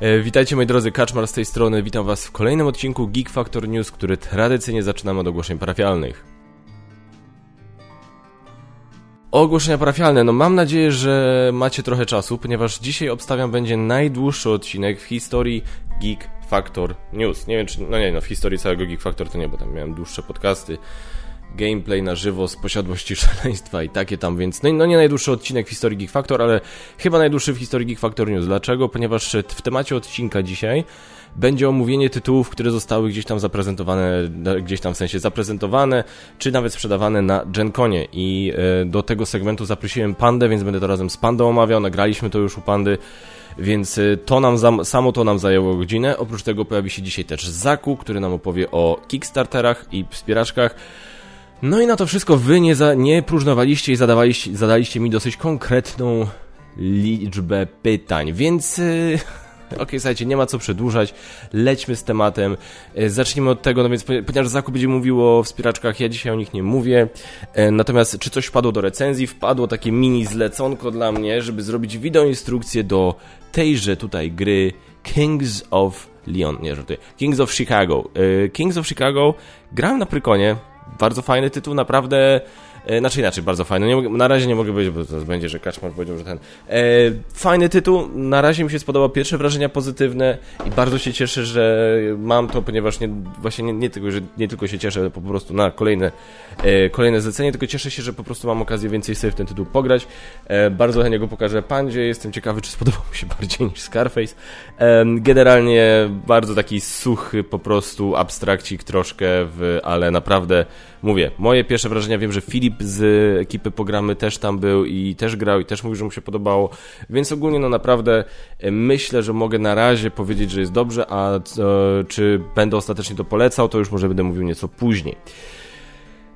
E, witajcie moi drodzy, Kaczmar z tej strony, witam was w kolejnym odcinku Geek Factor News, który tradycyjnie zaczynamy od ogłoszeń parafialnych. Ogłoszenia parafialne, no mam nadzieję, że macie trochę czasu, ponieważ dzisiaj obstawiam będzie najdłuższy odcinek w historii Geek Factor News. Nie wiem czy, no nie no, w historii całego Geek Factor to nie, bo tam miałem dłuższe podcasty, gameplay na żywo z posiadłości szaleństwa i takie tam, więc no, no nie najdłuższy odcinek w historii Geek Factor, ale chyba najdłuższy w historii Geek Factor News. Dlaczego? Ponieważ w temacie odcinka dzisiaj będzie omówienie tytułów, które zostały gdzieś tam zaprezentowane, gdzieś tam w sensie zaprezentowane, czy nawet sprzedawane na GenConie i e, do tego segmentu zaprosiłem Pandę, więc będę to razem z Pandą omawiał, nagraliśmy to już u Pandy, więc e, to nam, samo to nam zajęło godzinę. Oprócz tego pojawi się dzisiaj też Zaku, który nam opowie o Kickstarterach i wspieraczkach. No i na to wszystko wy nie, za, nie próżnowaliście i zadawaliście, zadaliście mi dosyć konkretną liczbę pytań, więc... Yy... Okej, okay, słuchajcie, nie ma co przedłużać, lećmy z tematem. E, zacznijmy od tego, no więc ponieważ Zakup będzie mówił o wspieraczkach, ja dzisiaj o nich nie mówię. E, natomiast czy coś wpadło do recenzji? Wpadło takie mini zleconko dla mnie, żeby zrobić wideoinstrukcję do tejże tutaj gry Kings of Leon, nie żartuję, Kings of Chicago. E, Kings of Chicago grałem na Prykonie, bardzo fajny tytuł, naprawdę znaczy inaczej, bardzo fajny. Nie, na razie nie mogę powiedzieć, bo to będzie, że Kaczmar powiedział, że ten... E, fajny tytuł, na razie mi się spodobał, pierwsze wrażenia pozytywne i bardzo się cieszę, że mam to, ponieważ nie, właśnie nie, nie, tylko, że nie tylko się cieszę po prostu na kolejne, e, kolejne zlecenie, tylko cieszę się, że po prostu mam okazję więcej sobie w ten tytuł pograć. E, bardzo chętnie go pokażę Pandzie, jestem ciekawy, czy spodobał mi się bardziej niż Scarface. E, generalnie bardzo taki suchy po prostu abstrakcik troszkę, w, ale naprawdę mówię, moje pierwsze wrażenia, wiem, że Filip z ekipy Pogramy też tam był i też grał i też mówił, że mu się podobało, więc ogólnie no naprawdę e, myślę, że mogę na razie powiedzieć, że jest dobrze, a e, czy będę ostatecznie to polecał, to już może będę mówił nieco później.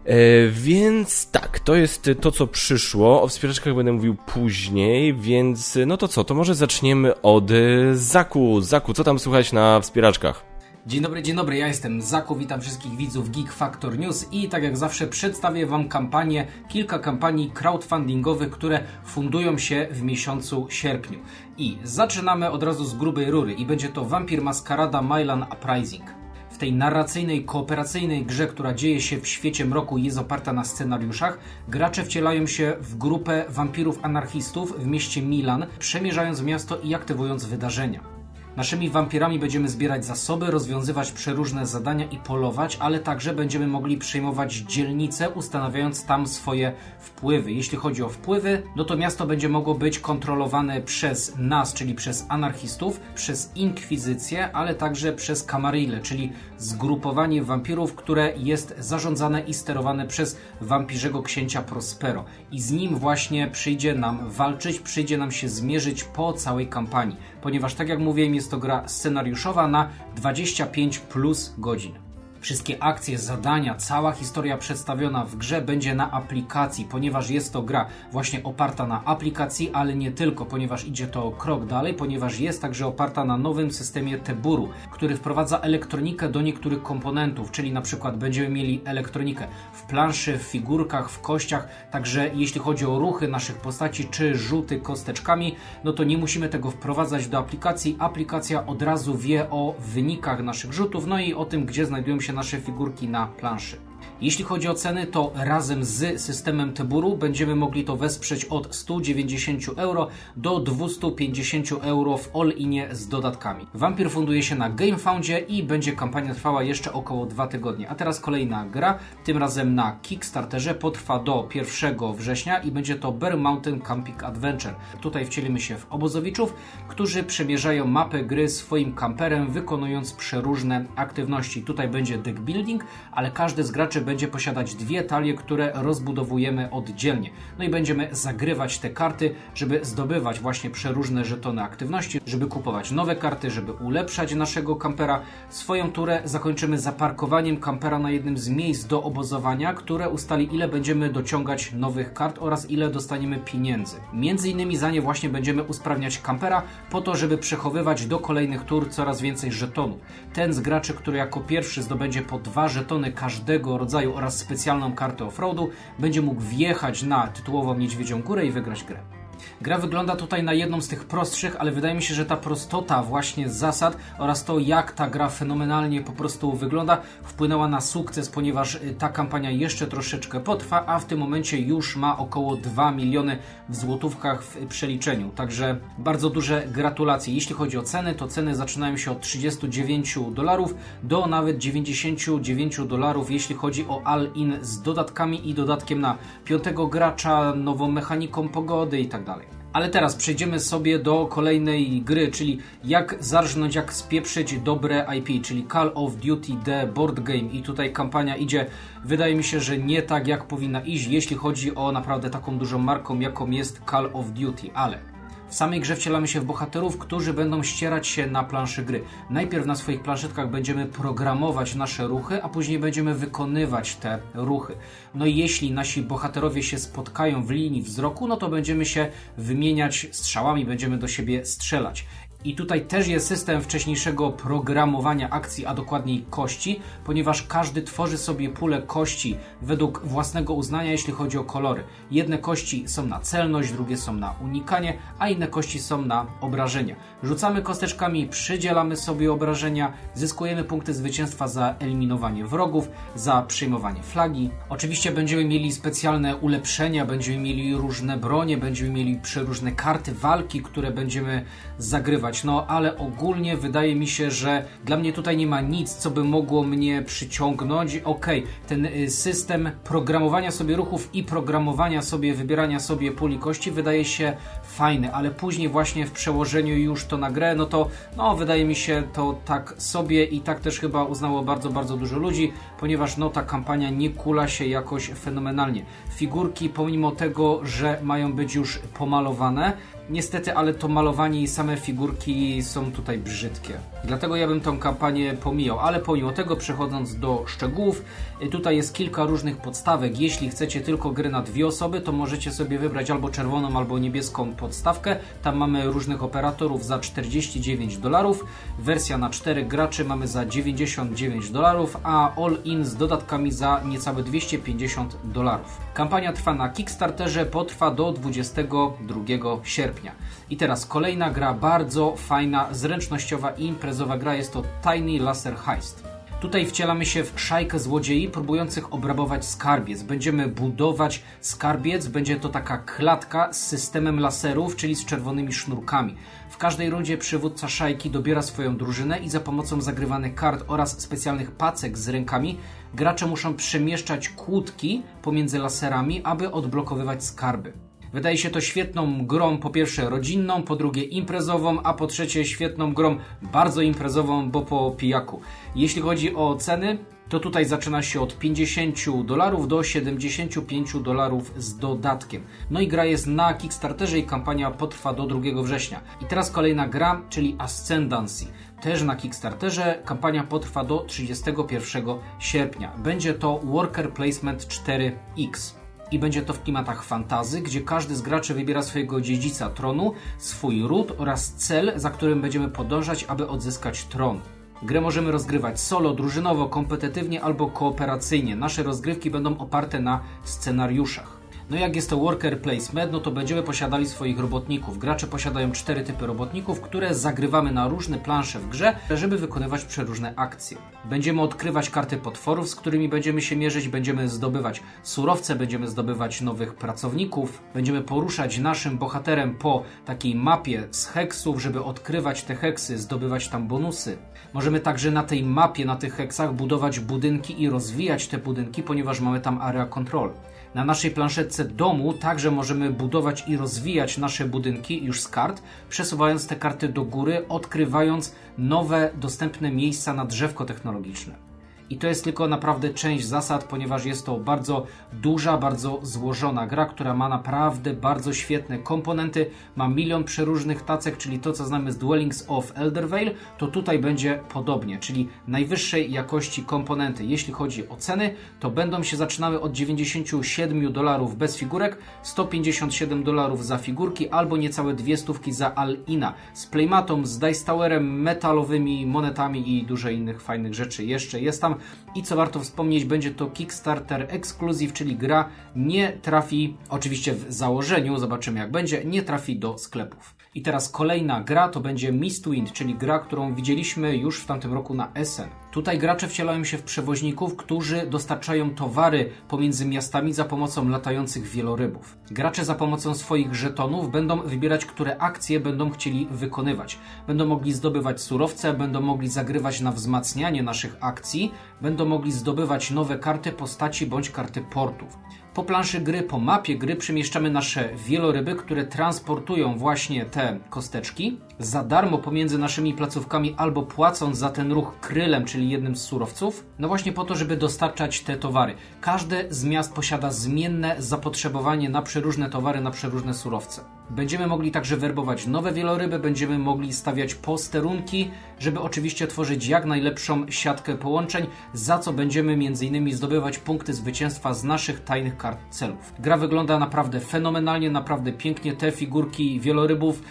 E, więc tak, to jest to, co przyszło. O wspieraczkach będę mówił później, więc no to co, to może zaczniemy od Zaku. Zaku, co tam słychać na wspieraczkach? Dzień dobry, dzień dobry, ja jestem Zaku, witam wszystkich widzów Geek Factor News i tak jak zawsze przedstawię Wam kampanię, kilka kampanii crowdfundingowych, które fundują się w miesiącu sierpniu. I zaczynamy od razu z grubej rury i będzie to Vampir Maskarada Mylan Uprising. W tej narracyjnej, kooperacyjnej grze, która dzieje się w świecie mroku i jest oparta na scenariuszach, gracze wcielają się w grupę wampirów anarchistów w mieście Milan, przemierzając miasto i aktywując wydarzenia. Naszymi wampirami będziemy zbierać zasoby, rozwiązywać przeróżne zadania i polować, ale także będziemy mogli przejmować dzielnice, ustanawiając tam swoje wpływy. Jeśli chodzi o wpływy, no to miasto będzie mogło być kontrolowane przez nas, czyli przez anarchistów, przez inkwizycję, ale także przez kamarile, czyli zgrupowanie wampirów, które jest zarządzane i sterowane przez wampirzego księcia Prospero. I z nim właśnie przyjdzie nam walczyć, przyjdzie nam się zmierzyć po całej kampanii, ponieważ tak jak mówiłem, jest to gra scenariuszowa na 25 plus godzin. Wszystkie akcje, zadania, cała historia przedstawiona w grze będzie na aplikacji, ponieważ jest to gra właśnie oparta na aplikacji, ale nie tylko, ponieważ idzie to krok dalej, ponieważ jest także oparta na nowym systemie Teburu, który wprowadza elektronikę do niektórych komponentów, czyli na przykład będziemy mieli elektronikę w planszy, w figurkach, w kościach, także jeśli chodzi o ruchy naszych postaci czy rzuty kosteczkami, no to nie musimy tego wprowadzać do aplikacji. Aplikacja od razu wie o wynikach naszych rzutów, no i o tym, gdzie znajdują się nasze figurki na planszy. Jeśli chodzi o ceny, to razem z systemem Teburu będziemy mogli to wesprzeć od 190 euro do 250 euro w all-inie z dodatkami. Vampir funduje się na GameFoundzie i będzie kampania trwała jeszcze około 2 tygodnie. A teraz kolejna gra, tym razem na Kickstarterze, potrwa do 1 września i będzie to Bear Mountain Camping Adventure. Tutaj wcielimy się w obozowiczów, którzy przemierzają mapę gry swoim kamperem, wykonując przeróżne aktywności. Tutaj będzie deck building, ale każdy z graczy będzie posiadać dwie talie, które rozbudowujemy oddzielnie. No i będziemy zagrywać te karty, żeby zdobywać właśnie przeróżne żetony aktywności, żeby kupować nowe karty, żeby ulepszać naszego kampera. Swoją turę zakończymy zaparkowaniem kampera na jednym z miejsc do obozowania, które ustali ile będziemy dociągać nowych kart oraz ile dostaniemy pieniędzy. Między innymi za nie właśnie będziemy usprawniać kampera po to, żeby przechowywać do kolejnych tur coraz więcej żetonów. Ten z graczy, który jako pierwszy zdobędzie po dwa żetony każdego rodzaju rodzaju oraz specjalną kartę offroadu będzie mógł wjechać na tytułową Niedźwiedzią Górę i wygrać grę. Gra wygląda tutaj na jedną z tych prostszych, ale wydaje mi się, że ta prostota właśnie zasad oraz to, jak ta gra fenomenalnie po prostu wygląda, wpłynęła na sukces, ponieważ y, ta kampania jeszcze troszeczkę potrwa, a w tym momencie już ma około 2 miliony w złotówkach w przeliczeniu. Także bardzo duże gratulacje. Jeśli chodzi o ceny, to ceny zaczynają się od 39 dolarów do nawet 99 dolarów, jeśli chodzi o all-in z dodatkami i dodatkiem na piątego gracza, nową mechaniką pogody i tak dalej. Ale teraz przejdziemy sobie do kolejnej gry, czyli jak zarżnąć, jak spieprzyć dobre IP, czyli Call of Duty The Board Game. I tutaj kampania idzie, wydaje mi się, że nie tak jak powinna iść, jeśli chodzi o naprawdę taką dużą marką, jaką jest Call of Duty, ale w samej grze wcielamy się w bohaterów, którzy będą ścierać się na planszy gry. Najpierw na swoich planszetkach będziemy programować nasze ruchy, a później będziemy wykonywać te ruchy. No i jeśli nasi bohaterowie się spotkają w linii wzroku, no to będziemy się wymieniać strzałami, będziemy do siebie strzelać. I tutaj też jest system wcześniejszego programowania akcji, a dokładniej kości, ponieważ każdy tworzy sobie pulę kości według własnego uznania, jeśli chodzi o kolory. Jedne kości są na celność, drugie są na unikanie, a inne kości są na obrażenia. Rzucamy kosteczkami, przydzielamy sobie obrażenia, zyskujemy punkty zwycięstwa za eliminowanie wrogów, za przyjmowanie flagi. Oczywiście będziemy mieli specjalne ulepszenia, będziemy mieli różne bronie, będziemy mieli przeróżne karty walki, które będziemy zagrywać no ale ogólnie wydaje mi się, że dla mnie tutaj nie ma nic, co by mogło mnie przyciągnąć. Ok, ten y, system programowania sobie ruchów i programowania sobie, wybierania sobie puli kości wydaje się fajny, ale później właśnie w przełożeniu już to na grę, no to no wydaje mi się to tak sobie i tak też chyba uznało bardzo, bardzo dużo ludzi, ponieważ no ta kampania nie kula się jakoś fenomenalnie. Figurki pomimo tego, że mają być już pomalowane, Niestety, ale to malowanie i same figurki są tutaj brzydkie. Dlatego ja bym tą kampanię pomijał, ale pomimo tego przechodząc do szczegółów, y, tutaj jest kilka różnych podstawek. Jeśli chcecie tylko gry na dwie osoby, to możecie sobie wybrać albo czerwoną, albo niebieską podstawkę. Tam mamy różnych operatorów za 49 dolarów. Wersja na 4 graczy mamy za 99 dolarów, a all-in z dodatkami za niecałe 250 dolarów. Kampania trwa na Kickstarterze, potrwa do 22 sierpnia. I teraz kolejna gra, bardzo fajna, zręcznościowa i imprezowa gra, jest to Tiny Laser Heist. Tutaj wcielamy się w szajkę złodziei próbujących obrabować skarbiec. Będziemy budować skarbiec, będzie to taka klatka z systemem laserów, czyli z czerwonymi sznurkami. W każdej rundzie przywódca szajki dobiera swoją drużynę i za pomocą zagrywanych kart oraz specjalnych pacek z rękami gracze muszą przemieszczać kłódki pomiędzy laserami, aby odblokowywać skarby. Wydaje się to świetną grą, po pierwsze rodzinną, po drugie imprezową, a po trzecie świetną grą bardzo imprezową, bo po pijaku. Jeśli chodzi o ceny, to tutaj zaczyna się od 50 dolarów do 75 dolarów z dodatkiem. No i gra jest na Kickstarterze i kampania potrwa do 2 września. I teraz kolejna gra, czyli Ascendancy. Też na Kickstarterze kampania potrwa do 31 sierpnia. Będzie to Worker Placement 4X i będzie to w klimatach fantazy, gdzie każdy z graczy wybiera swojego dziedzica tronu, swój ród oraz cel, za którym będziemy podążać, aby odzyskać tron. Grę możemy rozgrywać solo, drużynowo, kompetytywnie albo kooperacyjnie. Nasze rozgrywki będą oparte na scenariuszach. No jak jest to worker placement, no to będziemy posiadali swoich robotników. Gracze posiadają cztery typy robotników, które zagrywamy na różne plansze w grze, żeby wykonywać przeróżne akcje. Będziemy odkrywać karty potworów, z którymi będziemy się mierzyć, będziemy zdobywać surowce, będziemy zdobywać nowych pracowników, będziemy poruszać naszym bohaterem po takiej mapie z heksów, żeby odkrywać te heksy, zdobywać tam bonusy. Możemy także na tej mapie, na tych heksach budować budynki i rozwijać te budynki, ponieważ mamy tam area control. Na naszej planszetce domu także możemy budować i rozwijać nasze budynki już z kart, przesuwając te karty do góry, odkrywając nowe dostępne miejsca na drzewko technologiczne. I to jest tylko naprawdę część zasad, ponieważ jest to bardzo duża, bardzo złożona gra, która ma naprawdę bardzo świetne komponenty. Ma milion przeróżnych tacek, czyli to, co znamy z Dwellings of Eldervale, to tutaj będzie podobnie, czyli najwyższej jakości komponenty. Jeśli chodzi o ceny, to będą się zaczynały od 97 dolarów bez figurek, 157 dolarów za figurki, albo niecałe dwie stówki za Al-Ina z playmatą, z Dice Towerem, metalowymi monetami i dużo innych fajnych rzeczy. Jeszcze jest tam I co warto wspomnieć, będzie to Kickstarter Exclusive, czyli gra nie trafi, oczywiście w założeniu, zobaczymy jak będzie, nie trafi do sklepów. I teraz kolejna gra to będzie Mistwind, czyli gra, którą widzieliśmy już w tamtym roku na Essen. Tutaj gracze wcielają się w przewoźników, którzy dostarczają towary pomiędzy miastami za pomocą latających wielorybów. Gracze za pomocą swoich żetonów będą wybierać, które akcje będą chcieli wykonywać. Będą mogli zdobywać surowce, będą mogli zagrywać na wzmacnianie naszych akcji, będą mogli zdobywać nowe karty postaci bądź karty portów. Po planszy gry, po mapie gry przemieszczamy nasze wieloryby, które transportują właśnie te kosteczki za darmo pomiędzy naszymi placówkami albo płacąc za ten ruch krylem, czyli jednym z surowców, no właśnie po to, żeby dostarczać te towary. Każde z miast posiada zmienne zapotrzebowanie na przeróżne towary, na przeróżne surowce. Będziemy mogli także werbować nowe wieloryby, będziemy mogli stawiać posterunki, żeby oczywiście tworzyć jak najlepszą siatkę połączeń, za co będziemy m.in. zdobywać punkty zwycięstwa z naszych tajnych kart celów. Gra wygląda naprawdę fenomenalnie, naprawdę pięknie. Te figurki wielorybów,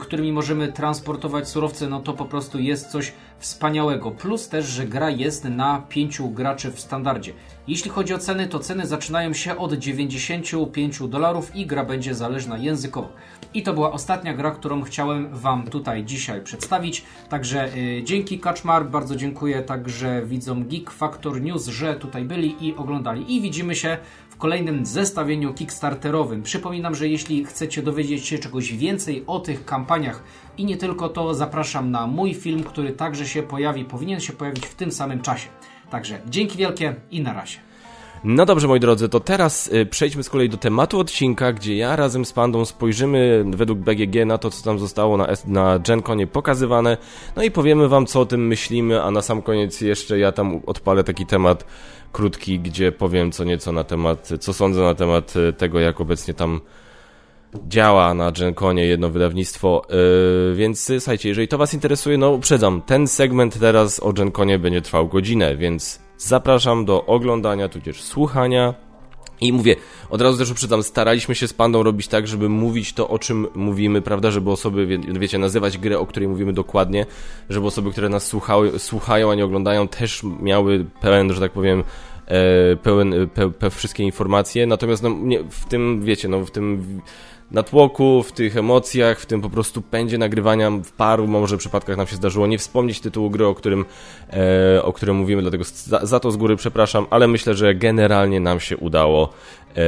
którymi możemy transportować surowce, no to po prostu jest coś wspaniałego. Plus też, że gra jest na pięciu graczy w standardzie. Jeśli chodzi o ceny, to ceny zaczynają się od 95 dolarów i gra będzie zależna językowo. I to była ostatnia gra, którą chciałem Wam tutaj dzisiaj przedstawić. Także yy, dzięki Kaczmar, bardzo dziękuję także widzom Geek Factor News, że tutaj byli i oglądali. I widzimy się kolejnym zestawieniu Kickstarterowym. Przypominam, że jeśli chcecie dowiedzieć się czegoś więcej o tych kampaniach i nie tylko to, zapraszam na mój film, który także się pojawi, powinien się pojawić w tym samym czasie. Także dzięki wielkie i na razie. No dobrze, moi drodzy, to teraz y, przejdźmy z kolei do tematu odcinka, gdzie ja razem z Pandą spojrzymy według BGG na to, co tam zostało na, na GenConie pokazywane, no i powiemy wam, co o tym myślimy, a na sam koniec jeszcze ja tam odpalę taki temat krótki, gdzie powiem co nieco na temat, co sądzę na temat y, tego, jak obecnie tam działa na GenConie jedno wydawnictwo, yy, więc słuchajcie, jeżeli to was interesuje, no uprzedzam, ten segment teraz o GenConie będzie trwał godzinę, więc zapraszam do oglądania, tudzież słuchania. I mówię, od razu też uprzedzam, staraliśmy się z Pandą robić tak, żeby mówić to, o czym mówimy, prawda, żeby osoby, wie, wiecie, nazywać grę, o której mówimy dokładnie, żeby osoby, które nas słuchały, słuchają, a nie oglądają, też miały pełen, że tak powiem, e, pełen, pe, pe, wszystkie informacje, natomiast no, nie, w tym, wiecie, no, w tym natłoku, w tych emocjach, w tym po prostu pędzie nagrywania w paru może przypadkach nam się zdarzyło nie wspomnieć tytułu gry, o którym, e, o którym mówimy, dlatego za, za, to z góry przepraszam, ale myślę, że generalnie nam się udało, e,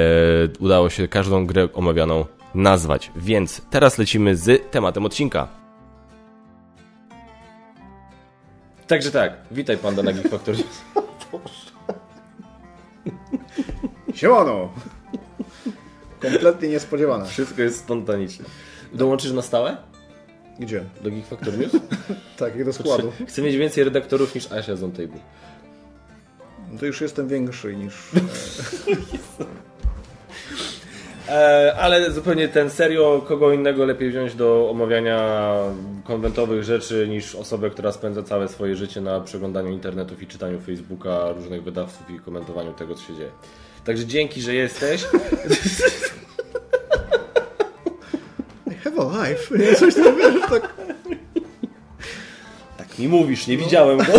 udało się każdą grę omawianą nazwać. Więc teraz lecimy z tematem odcinka. Także tak, witaj Panda na Geek Factory. Siemano! Kompletnie niespodziewane. Wszystko jest spontaniczne. Dołączysz na stałe? Gdzie? Do Geek Factor News? tak, jak do składu. Chcę mieć więcej redaktorów niż Asia z Table. No to już jestem większy niż... E, ale zupełnie ten serio, kogo innego lepiej wziąć do omawiania konwentowych rzeczy niż osobę, która spędza całe swoje życie na przeglądaniu internetów i czytaniu Facebooka, różnych wydawców i komentowaniu tego, co się dzieje. Także dzięki, że jesteś. I have a life. Nie, coś tam wiesz, tak... Tak mi mówisz, nie widziałem go.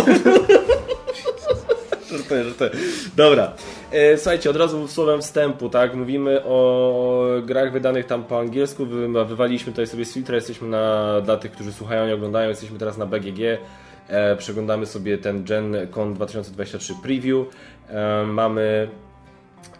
żartuję, żartuję. Dobra. E, słuchajcie, od razu słowem wstępu, tak? Mówimy o grach wydanych tam po angielsku. Wy, wywaliśmy tutaj sobie z filtra, jesteśmy na, dla tych, którzy słuchają i oglądają, jesteśmy teraz na BGG. E, przeglądamy sobie ten Gen Con 2023 preview. E, mamy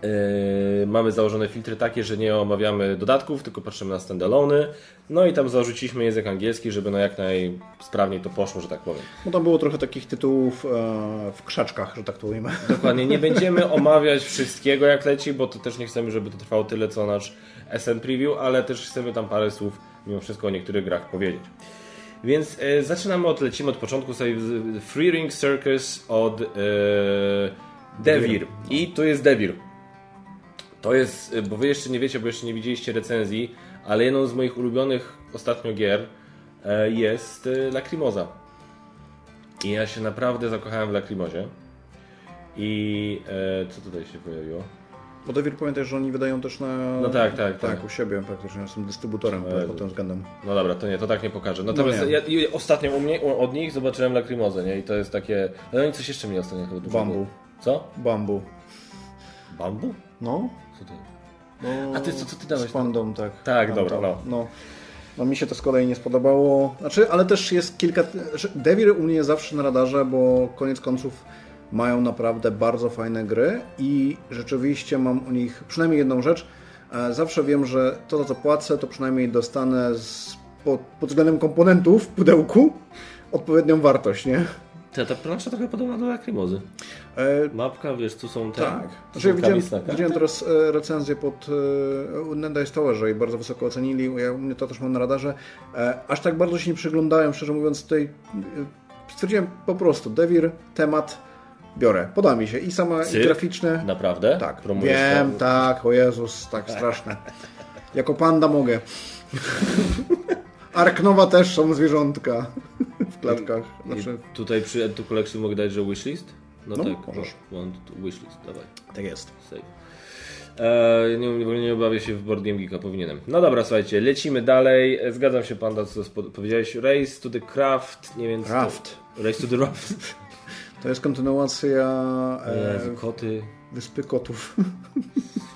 Yy, mamy założone filtry takie, że nie omawiamy dodatków, tylko patrzymy na standalone. No i tam zarzuciliśmy język angielski, żeby no jak najsprawniej to poszło, że tak powiem. No tam było trochę takich tytułów e, w krzaczkach, że tak to ujmę. Dokładnie, nie będziemy omawiać wszystkiego jak leci, bo to też nie chcemy, żeby to trwało tyle co nasz SN Preview, ale też chcemy tam parę słów mimo wszystko o niektórych grach powiedzieć. Więc e, zaczynamy od, lecimy od początku sobie Free Ring Circus od e, Devir. I tu jest Devir. To jest, bo wy jeszcze nie wiecie, bo jeszcze nie widzieliście recenzji, ale jedną z moich ulubionych ostatnio gier e, jest e, Lacrimosa. I ja się naprawdę zakochałem w Lacrimosie. I e, co tutaj się pojawiło? Bo Devir pamiętaj, że oni wydają też na... No tak, tak, Tak, tak. u siebie praktycznie, są dystrybutorem Jezu. pod tym względem. No dobra, to nie, to tak nie pokażę. Natomiast No nie. ja, ostatnio u mnie, od nich zobaczyłem Lacrimozę, nie? I to jest takie... Ale oni coś jeszcze mi ostatnio chyba. Bambu. Co? Bambu. Bambu? No. No A ty co- co ty dałeś? Z pandą, tak. Tak, dobra, no. no. No mi się to z kolei nie spodobało. Znaczy, ale też jest kilka... Devir u mnie jest zawsze na radarze, bo koniec końców mają naprawdę bardzo fajne gry i rzeczywiście mam u nich przynajmniej jedną rzecz. E, Zawsze wiem, że to, za co płacę, to przynajmniej dostanę z, pod, pod względem komponentów w pudełku odpowiednią wartość, nie? Ta, ta plansza trochę podobna do Lacrimozy. E, Mapka, wiesz, tu są te... Tak. Znaczy, widziałem, widziałem teraz e, recenzję pod e, Nenda Towerze i bardzo wysoko ocenili. Ja mnie to też mam na radarze. E, aż tak bardzo się nie przyglądałem, szczerze mówiąc, tutaj e, stwierdziłem po prostu, Devir, temat, biorę. Poda mi się i sama i graficzne. Naprawdę? Tak, Promujesz wiem, to? tak, o Jezus, tak straszne. Jako panda mogę. Arknowa też są zwierzątka w klatkach. Znaczy, tutaj przy Add to Collection mogę dać, że wishlist? No, No, tak, możesz. Want wishlist, dawaj. tak jest. Save. Eee, nie, nie, nie obawię się w Board Game Geeka, powinienem. No dobra, słuchajcie, lecimy dalej. E, Zgadzam się, Panda, co powiedziałeś. Race to the Craft, nie wiem. Raft. Race to the Raft. To jest kontynuacja e, Jezu, koty. Wyspy Kotów.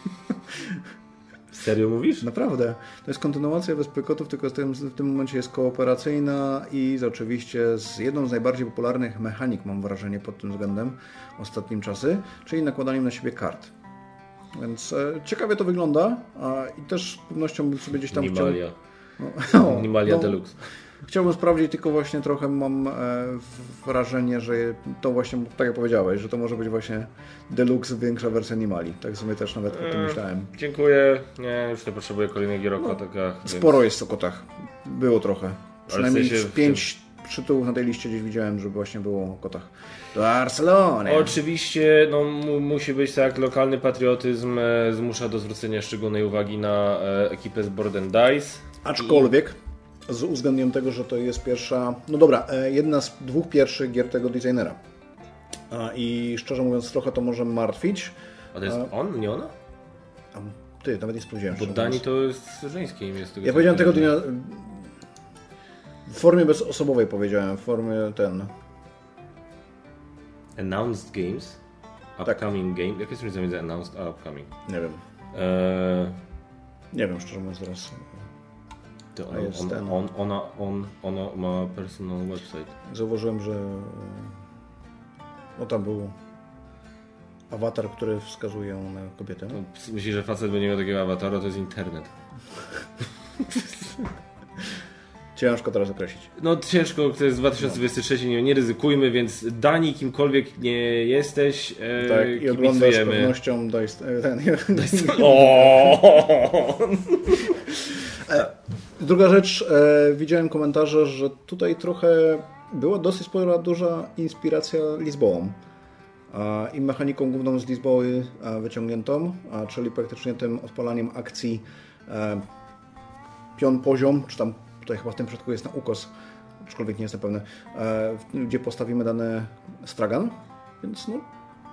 Serio mówisz? Naprawdę. To jest kontynuacja Wyspy Kotów, tylko w tym, w tym momencie jest kooperacyjna i z, oczywiście z jedną z najbardziej popularnych mechanik, mam wrażenie, pod tym względem ostatnim czasy, czyli nakładaniem na siebie kart. Więc e, ciekawie to wygląda a, i też z pewnością bym sobie gdzieś tam Animalia. chciał... No, Animalia no, Deluxe. Chciałbym sprawdzić, tylko właśnie trochę mam e, wrażenie, że to właśnie, tak jak powiedziałeś, że to może być właśnie deluxe, większa wersja Animali. Tak sobie też nawet o tym myślałem. Dziękuję. Nie, już nie potrzebuję kolejnej gier o kotach. więc- Sporo jest o kotach. Było trochę. Przynajmniej w sensie pięć przytułów na tej liście gdzieś widziałem, żeby właśnie było o kotach. Barcelony. Oczywiście no, mu, musi być tak, lokalny patriotyzm e, zmusza do zwrócenia szczególnej uwagi na e, ekipę z Board and Dice. Aczkolwiek z uwzględnieniem tego, że to jest pierwsza, no dobra, e, jedna z dwóch pierwszych gier tego designera. I szczerze mówiąc trochę to może martwić. A to jest on, nie ona? Ty, nawet nie sprawdziłem. Bo Dani to jest żeńskie imię. z tego Ja powiedziałem tego dnia w formie bezosobowej powiedziałem, w formie ten. Announced Games. Upcoming Game. Jaka jest różnica między Announced a Upcoming? Nie wiem. Eee, Nie wiem szczerze mówiąc teraz. A on, jest on, ten. on, ona, on, ona ma personal website. Zauważyłem, że no tam był awatar, który wskazuje na kobietę. No, myślisz, że facet będzie miał takiego awatara, to jest internet. Ciężko teraz określić. No ciężko, to jest 2023, nie, nie ryzykujmy, więc Dani, kimkolwiek nie jesteś, e, Tak, i oglądasz z pewnością Dice, e, ten, O! Druga rzecz, e, widziałem komentarze, że tutaj trochę była dosyć spora, duża inspiracja Lizboą. A, I mechaniką główną z Lizboły a, wyciągniętą, a, czyli praktycznie tym odpalaniem akcji e, pion poziom, czy tam tutaj chyba w tym przypadku jest na ukos, aczkolwiek nie jestem pewny, e, gdzie postawimy dany stragan, więc no,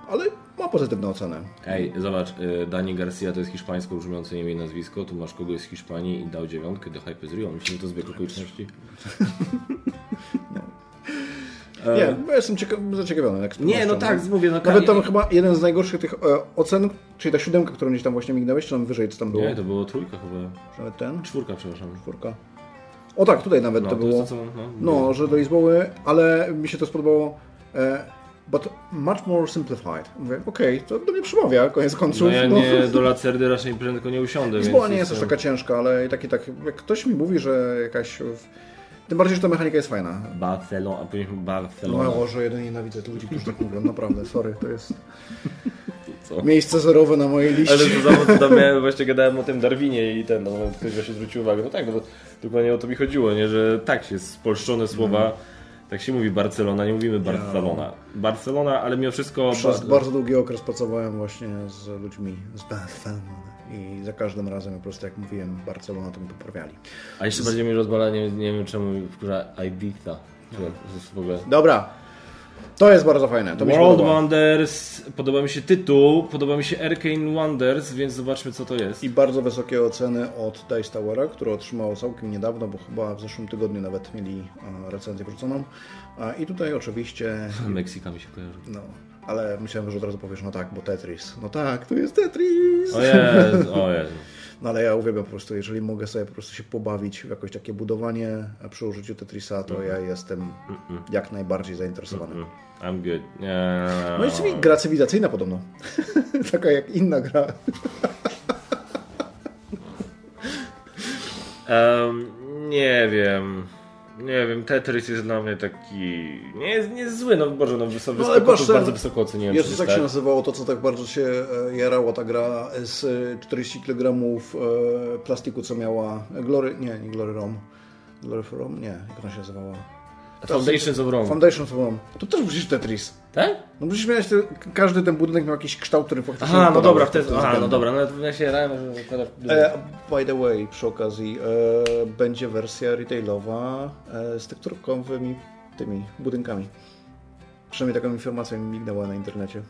ale ma pozytywną ocenę. Ej, zobacz, e, Dani Garcia to jest hiszpańsko brzmiące imię i nazwisko, tu masz kogoś z Hiszpanii i dał dziewiątkę, The Hype is Real, myślę, że to zbieg okoliczności. Nie, bo jestem cieka zaciekawiony. jak. Nie, no tak, mówię, no Nawet tam Kani- chyba jeden z najgorszych tych e, ocen, czyli ta siódemka, którą gdzieś tam właśnie mignęłeś, czy tam wyżej, co tam było? Nie, to było trójka chyba. Nawet ten? Czwórka, przepraszam. Czwórka. O tak, tutaj nawet No, to to było. to, co- no, no, że do Lizboły, ale mi się to spodobało. E, but much more simplified. Mówię, okej, to do mnie przemawia, koniec końców. No ja nie, do Lacerdy raczej prędko nie usiądę, więc nie jest aż taka ciężka, ale i tak i tak, jak ktoś mi mówi, że jakaś... Tym bardziej, że ta mechanika jest fajna. Barcelona, a No Barcelona. Boże, jeden nienawidzę ludzi, którzy tak mówią, naprawdę, sorry, to jest Co? miejsce zerowe na mojej liście. Ale to zawód tam miałem, właśnie gadałem o tym Darwinie i ten, no, ktoś właśnie zwrócił uwagę, no tak, no dokładnie o to mi chodziło, nie, że tak się spolszczone słowa, tak się mówi Barcelona, nie mówimy Barcelona. Barcelona, ale mimo wszystko... Przez ba- bardzo długi okres pracowałem właśnie z ludźmi z Barcelony i za każdym razem po prostu jak mówiłem Barcelona, to mi poprawiali. A jeszcze bardziej mnie rozbala, nie, nie wiem czemu wkurza Ibiza. Jest w ogóle... Dobra, To jest bardzo fajne. To World podoba. Wonders, podoba mi się tytuł, podoba mi się Arcane Wonders, więc zobaczmy co to jest. I bardzo wysokie oceny od Dice Towera, które otrzymało całkiem niedawno, bo chyba w zeszłym tygodniu nawet mieli e, recenzję wrzuconą. A, I tutaj oczywiście, Meksyka mi się kojarzy. no, ale myślałem, że od razu powiesz, no tak, bo Tetris. No tak, to jest Tetris! O Jezu, o Jezu. No ale ja uwielbiam po prostu, jeżeli mogę sobie po prostu się pobawić w jakoś takie budowanie przy użyciu Tetrisa, to ja jestem jak najbardziej zainteresowany. Mm, I'm good. No i cywil- gra cywilizacyjna podobno. Taka jak inna gra. Em, nie wiem. Nie wiem, Tetris jest dla mnie taki... Nie jest, nie jest zły, no Boże, no wysoko, No, wysoko, ten- bardzo wysoko oceniłem. Jezus, przecież, jak się tak? nazywało to, co tak bardzo się e, jarała ta gra z e, 40 kg e, plastiku, co miała Glory, nie, nie Glory Rom. Glory for Rome? Nie, jak ona się nazywała? Foundations of Rome. Foundation for Rome. To też przecież Tetris. Tak? No przecież miałeś te, każdy ten budynek miał jakiś kształt, który faktycznie Aha, no dobra, wtedy, aha, no względem. dobra, no ja się rałem. E, by the way, przy okazji, e, będzie wersja retailowa e, z tekturkowymi tymi budynkami. Przynajmniej taką informację mi mignęła na internecie.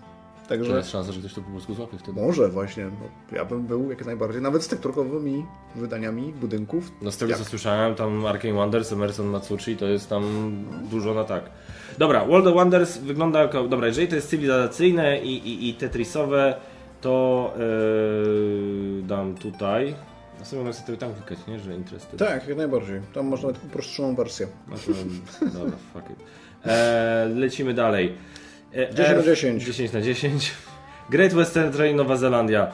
To Także jest szansa, że ktoś to po polsku złapie wtedy. może właśnie, no, ja bym był jak najbardziej, nawet z tekturkowymi wydaniami budynków. No z tego Jak? co słyszałem, tam Arcane Wonders, Emerson Matsuchi, to jest tam dużo na tak. Dobra, World of Wonders wygląda jako... Dobra, jeżeli to jest cywilizacyjne i, i, i tetrisowe, to yy, dam tutaj... Na sobie mogę sobie tam klikać, nie? Że interested. Tak, jak najbardziej. Tam można nawet uproszczoną wersję. Dobra, fuck it. E, lecimy dalej. E, 10 na F, 10. 10 na 10. Great Western Trail Nowa Zelandia.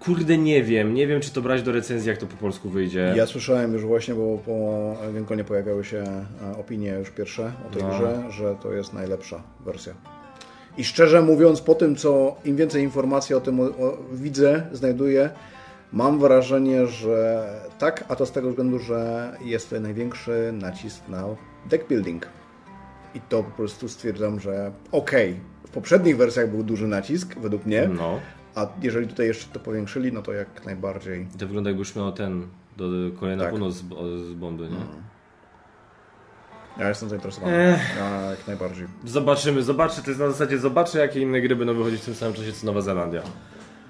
Kurde, nie wiem. Nie wiem, czy to brać do recenzji, jak to po polsku wyjdzie. Ja słyszałem już właśnie, bo po Gamconie pojawiały się e, opinie już pierwsze o tej No. grze, że to jest najlepsza wersja. I szczerze mówiąc, po tym, co im więcej informacji o tym o, o, widzę, znajduję, mam wrażenie, że tak, a to z tego względu, że jest tutaj największy nacisk na deck building. I to po prostu stwierdzam, że okej, w poprzednich wersjach był duży nacisk, według mnie, No. a jeżeli tutaj jeszcze to powiększyli, no to jak najbardziej. To wygląda jakby już miał ten do, do kolejna Tak. północ z, z bomby, nie? Ja jestem zainteresowany. Ech. Ja, jak najbardziej. Zobaczymy, zobaczę, to jest na zasadzie zobaczę, jakie inne gry będą wychodzić w tym samym czasie co Nowa Zelandia.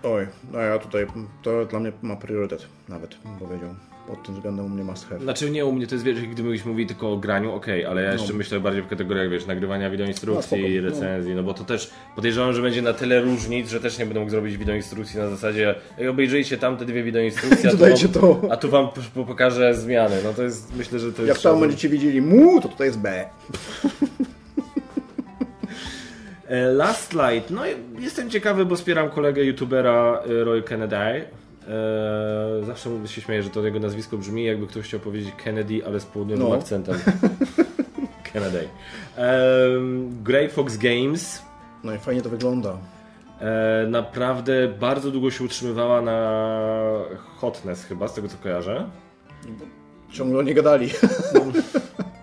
Oj, no ja tutaj, to dla mnie ma priorytet nawet, bym powiedział. Pod tym względem u mnie must have. Znaczy nie u mnie to jest, wiesz, gdybyśmy mówili tylko o graniu, okej, ale ja jeszcze No. myślę bardziej w kategoriach, wiesz, nagrywania No, wideoinstrukcji, no. recenzji, no bo to też podejrzewam, że będzie na tyle różnic, że też nie będę mógł zrobić wideoinstrukcji na zasadzie "Ej, obejrzyjcie tamte dwie wideoinstrukcje, a tu, wam, to. a tu wam pokażę zmiany. No to jest, myślę, że to jest... Jak tam będziecie widzieli mu, to tutaj jest B. E, Last Light, no i jestem ciekawy, bo wspieram kolegę youtubera e, Roy Kennedy. E, zawsze się śmieję, że to jego nazwisko brzmi jakby ktoś chciał powiedzieć Kennedy, ale z południowym No. akcentem. Kennedy. E, Grey Fox Games No i fajnie to wygląda. e, naprawdę bardzo długo się utrzymywała na Hotness chyba, z tego co kojarzę. Ciągle nie gadali. E,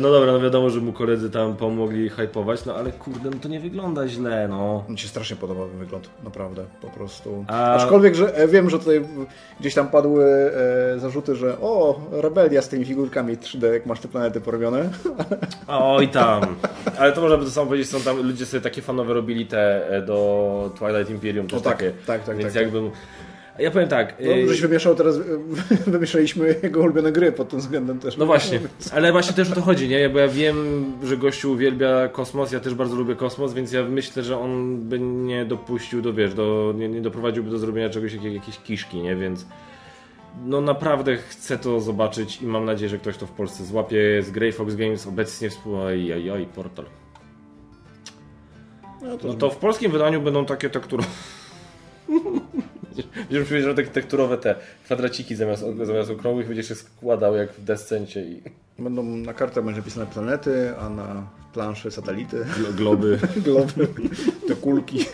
no dobra, no wiadomo, że mu koledzy tam pomogli hypować, no ale kurde, no to nie wygląda źle, no. Mi się strasznie podoba ten wygląd, naprawdę, po prostu. A- Aczkolwiek, że e, wiem, że tutaj gdzieś tam padły e, zarzuty, że o, rebelia z tymi figurkami 3D, jak masz te planety porobione. Oj tam. Ale to można by to samo powiedzieć, są tam ludzie sobie takie fanowe robili te e, do Twilight Imperium też O, tak, takie. tak, tak, Więc tak. jakbym. Ja powiem tak. No, y, żeś wymieszał teraz, e, wymieszaliśmy jego ulubione gry pod tym względem też. no właśnie, ale właśnie też o to chodzi, nie? Bo ja wiem, że gościu uwielbia kosmos, ja też bardzo lubię kosmos, więc ja myślę, że on by nie dopuścił do, wiesz, do, nie, nie doprowadził do zrobienia czegoś, jak, jakiejś kiszki, nie? Więc no naprawdę chcę to zobaczyć i mam nadzieję, że ktoś to w Polsce złapie. Z Grey Fox Games obecnie współ... Oj, oj, portal. No, to, No to w polskim wydaniu będą takie tekturowe. Będziesz powiedzieć, że takie tekturowe te kwadraciki zamiast, zamiast okrągłych będziesz je składał jak w descencie i Będą na kartę będzie pisane planety, a na planszy satelity, glo- globy. globy, te kulki.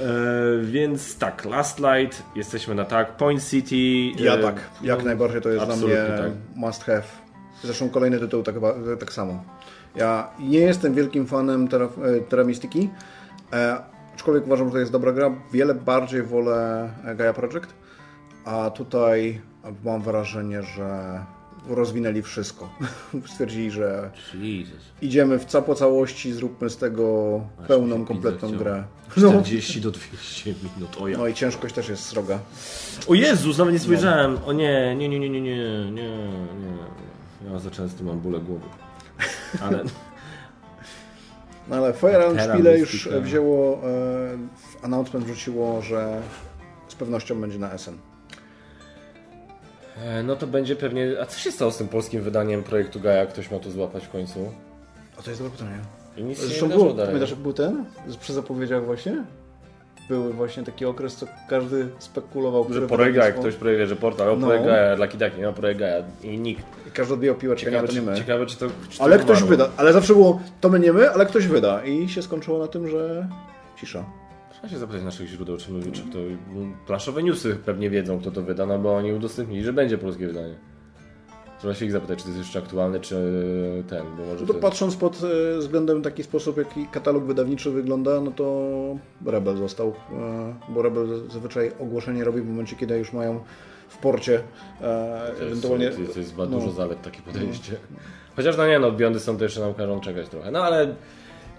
E, więc tak, Last Light, jesteśmy na tak. Point City. Ja e, tak, jak no, najbardziej to jest dla mnie tak. must have. Zresztą kolejny tytuł tak, chyba- tak samo. Ja nie jestem wielkim fanem e, Terra Mystiki, e, aczkolwiek uważam, że to jest dobra gra. Wiele bardziej wolę Gaia Project, a tutaj mam wrażenie, że rozwinęli wszystko. Stwierdzili, że Jesus. idziemy w ca po całości, zróbmy z tego pełną, kompletną grę. chciała. No, 40 do 200 minut, o ja. no i ciężkość też jest sroga. O Jezus, nawet nie spojrzałem. O nie, nie, nie, nie, nie, nie, nie, nie. Ja za często mam bóle głowy. Ale No ale Fire and Terra Spiele już e, wzięło, e, w announcement wrzuciło, że z pewnością będzie na SN. E, No to będzie pewnie. A co się stało z tym polskim wydaniem projektu Gaia? Ktoś miał to złapać w końcu. O, to jest dobre pytanie. I nic Zresztą nie było, dalej. pamiętasz jak był ten? Przy zapowiedziach właśnie? Były właśnie taki okres, co każdy spekulował, Że wydawnictwo- ktoś projektuje, że portal, o No. projekt Gaia, Lucky Duck, nie ma projekt Gaia i nikt. I każdy odbijał piłeczkę, Ciekawe, czy, my. ciekawe, czy to czy to Ale ktoś umarło. wyda. Ale zawsze było, to my nie my, ale ktoś wyda. I się skończyło na tym, że cisza. Trzeba się zapytać naszych źródeł, czy, my, czy to no, planszowe newsy pewnie wiedzą, kto to wyda, no bo oni udostępnili, że będzie polskie wydanie. Trzeba się ich zapytać, czy to jest jeszcze aktualne, czy ten, bo może No to to... patrząc pod e, względem taki sposób, jaki katalog wydawniczy wygląda, no to Rebel został. e, Bo Rebel zazwyczaj ogłoszenie robi w momencie, kiedy już mają w porcie e, To jest, ewentualnie... to jest, to jest no. dużo zalet takie podejście. Chociaż no nie no, Beyondy są to jeszcze nam każą czekać trochę. No ale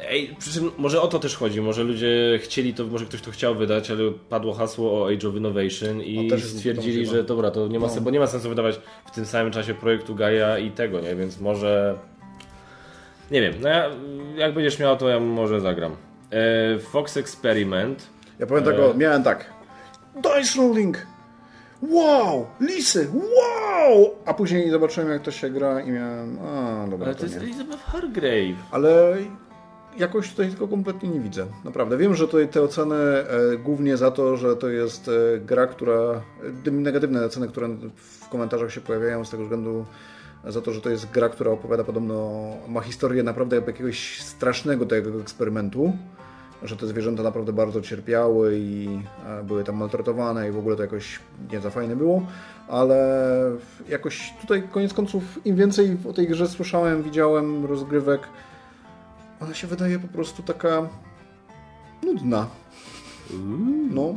ej, przy czym może o to też chodzi. Może ludzie chcieli to, może ktoś to chciał wydać, ale padło hasło o Age of Innovation i O, też jest stwierdzili, że dobra, to nie ma, No. sensu, bo nie ma sensu wydawać w tym samym czasie projektu Gaia i tego, nie? Więc może nie wiem, no ja, jak będziesz miał to ja może zagram. E, Fox Experiment Ja powiem tak, E. miałem tak. Dice rolling! Wow! Lisy! Wow! A później zobaczyłem, jak to się gra i miałem... A, dobra, ale to to jest nie. Elizabeth Hargrave. Ale jakoś tutaj tylko kompletnie nie widzę. Naprawdę. Wiem, że tutaj te oceny e, głównie za to, że to jest e, gra, która. e, negatywne oceny, które w komentarzach się pojawiają z tego względu za to, że to jest gra, która opowiada podobno, ma historię naprawdę jakiegoś strasznego tego eksperymentu, że te zwierzęta naprawdę bardzo cierpiały i e, były tam maltretowane i w ogóle to jakoś nie za fajne było, ale jakoś tutaj koniec końców im więcej o tej grze słyszałem, widziałem rozgrywek, ona się wydaje po prostu taka nudna. No.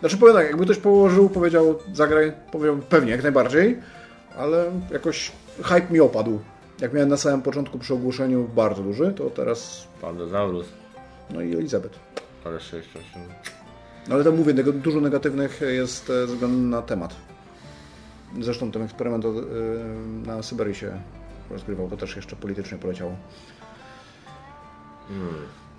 Znaczy powiem tak, jakby ktoś położył, powiedział zagraj, powiedział pewnie, jak najbardziej, ale jakoś hype mi opadł. Jak miałem na samym początku przy ogłoszeniu bardzo duży, to teraz Pandosaurus. no i Elizabeth. Ale 6, 8. No ale tam mówię, dużo negatywnych jest e, ze względu na temat. Zresztą ten eksperyment e, na Syberii się rozgrywał, to też jeszcze politycznie poleciało.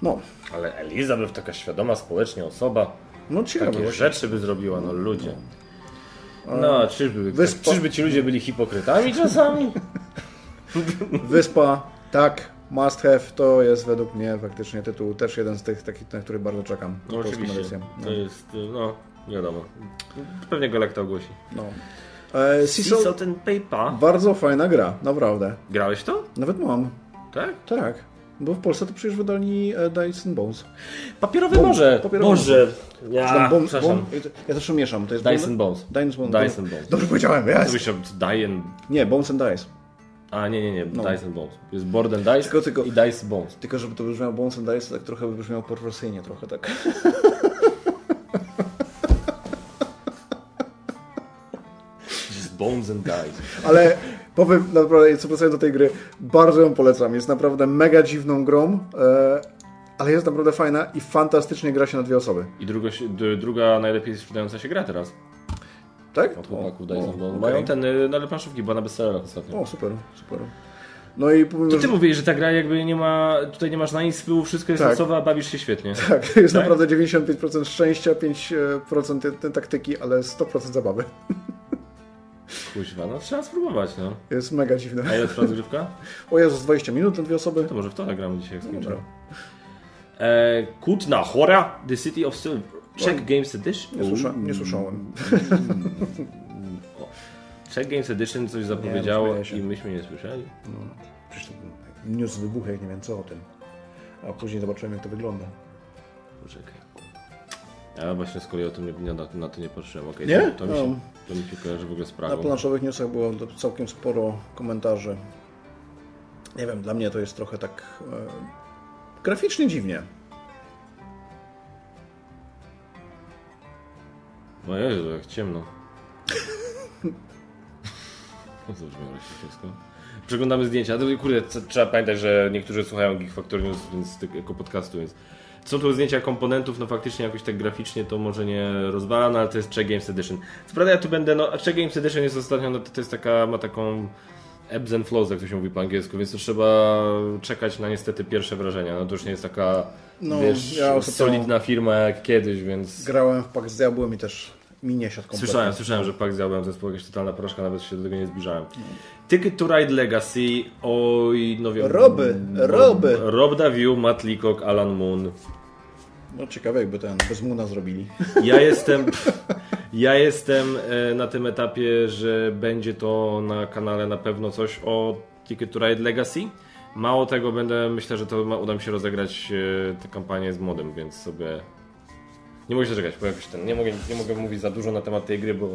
No, Ale Elizabeth taka świadoma społecznie osoba. no. Takie rzeczy by zrobiła, no ludzie. No, czyżby, Wyspa- czyżby ci ludzie byli hipokrytami czasami? Wyspa, tak, must have, to jest według mnie faktycznie tytuł, też jeden z tych takich, na który bardzo czekam. No oczywiście. edycję. To jest, no, nie wiadomo. Pewnie Galakta ogłosi. No. E, Seasalt, Salt and Paper. bardzo fajna gra, naprawdę. Grałeś to? Nawet mam, Tak? tak. Bo w Polsce to przecież wydali Dice and Bones. Papierowy Bones, może. papierowy. Czy Ja, tam Bone- przepraszam. Bone- ja też mieszam, to jest Dice and Bones. Dice and Bones. Bones. Dobrze powiedziałem, byś chciał? Die and... Nie, Bones and Dice. A, nie, nie, nie. No. Dice and Bones. Jest Board and Dice Tylko- tylko- i Dice Bones. Tylko żeby to brzmiało Bones and Dice, tak trochę by brzmiało perwersyjnie, trochę tak. Bones and Dice. Ale powiem naprawdę, co wracając do tej gry, bardzo ją polecam. Jest naprawdę mega dziwną grą, e, ale jest naprawdę fajna i fantastycznie gra się na dwie osoby. I druga, druga najlepiej sprzedająca się gra teraz. Tak? Od chłopaków O, Dice o, and Bones. okej. Mają ten, y, no ale planszówki, była na bestsellerach ostatnio. O, super, super. No i powiem, To że ty mówisz, że ta gra jakby nie ma, tutaj nie masz na nic wpływu, wszystko jest Tak. losowe, a bawisz się świetnie. tak, jest Tak? naprawdę 95% szczęścia, 5% te- te taktyki, ale 100% zabawy. Kuźwa, no trzeba spróbować, no. Jest mega dziwne. A ile trwa rozgrywka? O Jezus, 20 minut na dwie osoby. To może w to nagramy dzisiaj, jak skończymy. E, Kutna Hora, The City of Silver. Czech Games Edition? Nie, słysza, nie słyszałem. O. Czech Games Edition coś zapowiedziało śmieję się. i myśmy nie słyszeli. Przecież to news wybuchł, jak nie wiem co o tym. A później zobaczyłem, jak to wygląda. Poczekaj. Ja właśnie z kolei o tym nie, na, na to nie patrzyłem. Okay, Nie? To, to, mi się, No. to mi się kojarzy w ogóle z Na Pragą. planszowych newsach było całkiem sporo komentarzy. Nie wiem, dla mnie to jest trochę tak e, graficznie dziwnie. No Jezu, jak ciemno. No co brzmiało rasistowsko? Przeglądamy zdjęcia. Kurde, trzeba pamiętać, że niektórzy słuchają Geek Factor News więc, jako podcastu, więc są tu zdjęcia komponentów, no faktycznie jakoś tak graficznie to może nie rozwala, no ale to jest Czech Games Edition. Co prawda ja tu będę, no a Czech Games Edition jest ostatnio, no to, to jest taka, ma taką ebbs and flows, jak to się mówi po angielsku, więc to trzeba czekać na niestety pierwsze wrażenia. No to już nie jest taka, No, wiesz, ja solidna firma jak kiedyś, więc... Grałem w Pax z Diabłem i też mi nie siadł kompletnie. Słyszałem, słyszałem, że Pax Diabłem jest jakaś totalna porażka, nawet się do tego nie zbliżałem. Ticket to Ride Legacy, oj, no wiem. Roby, roby. Rob Daviu, Matt Leacock, Alan Moon. No ciekawe jakby ten bez Muna zrobili. Ja jestem, ja jestem e, na tym etapie, że będzie to na kanale na pewno coś o Ticket to Ride Legacy. Mało tego, będę, myślę, że to ma, uda mi się rozegrać e, tę kampanię z modem, więc sobie nie mogę się czekać, bo jakoś ten, nie mogę, nie mogę mówić za dużo na temat tej gry, bo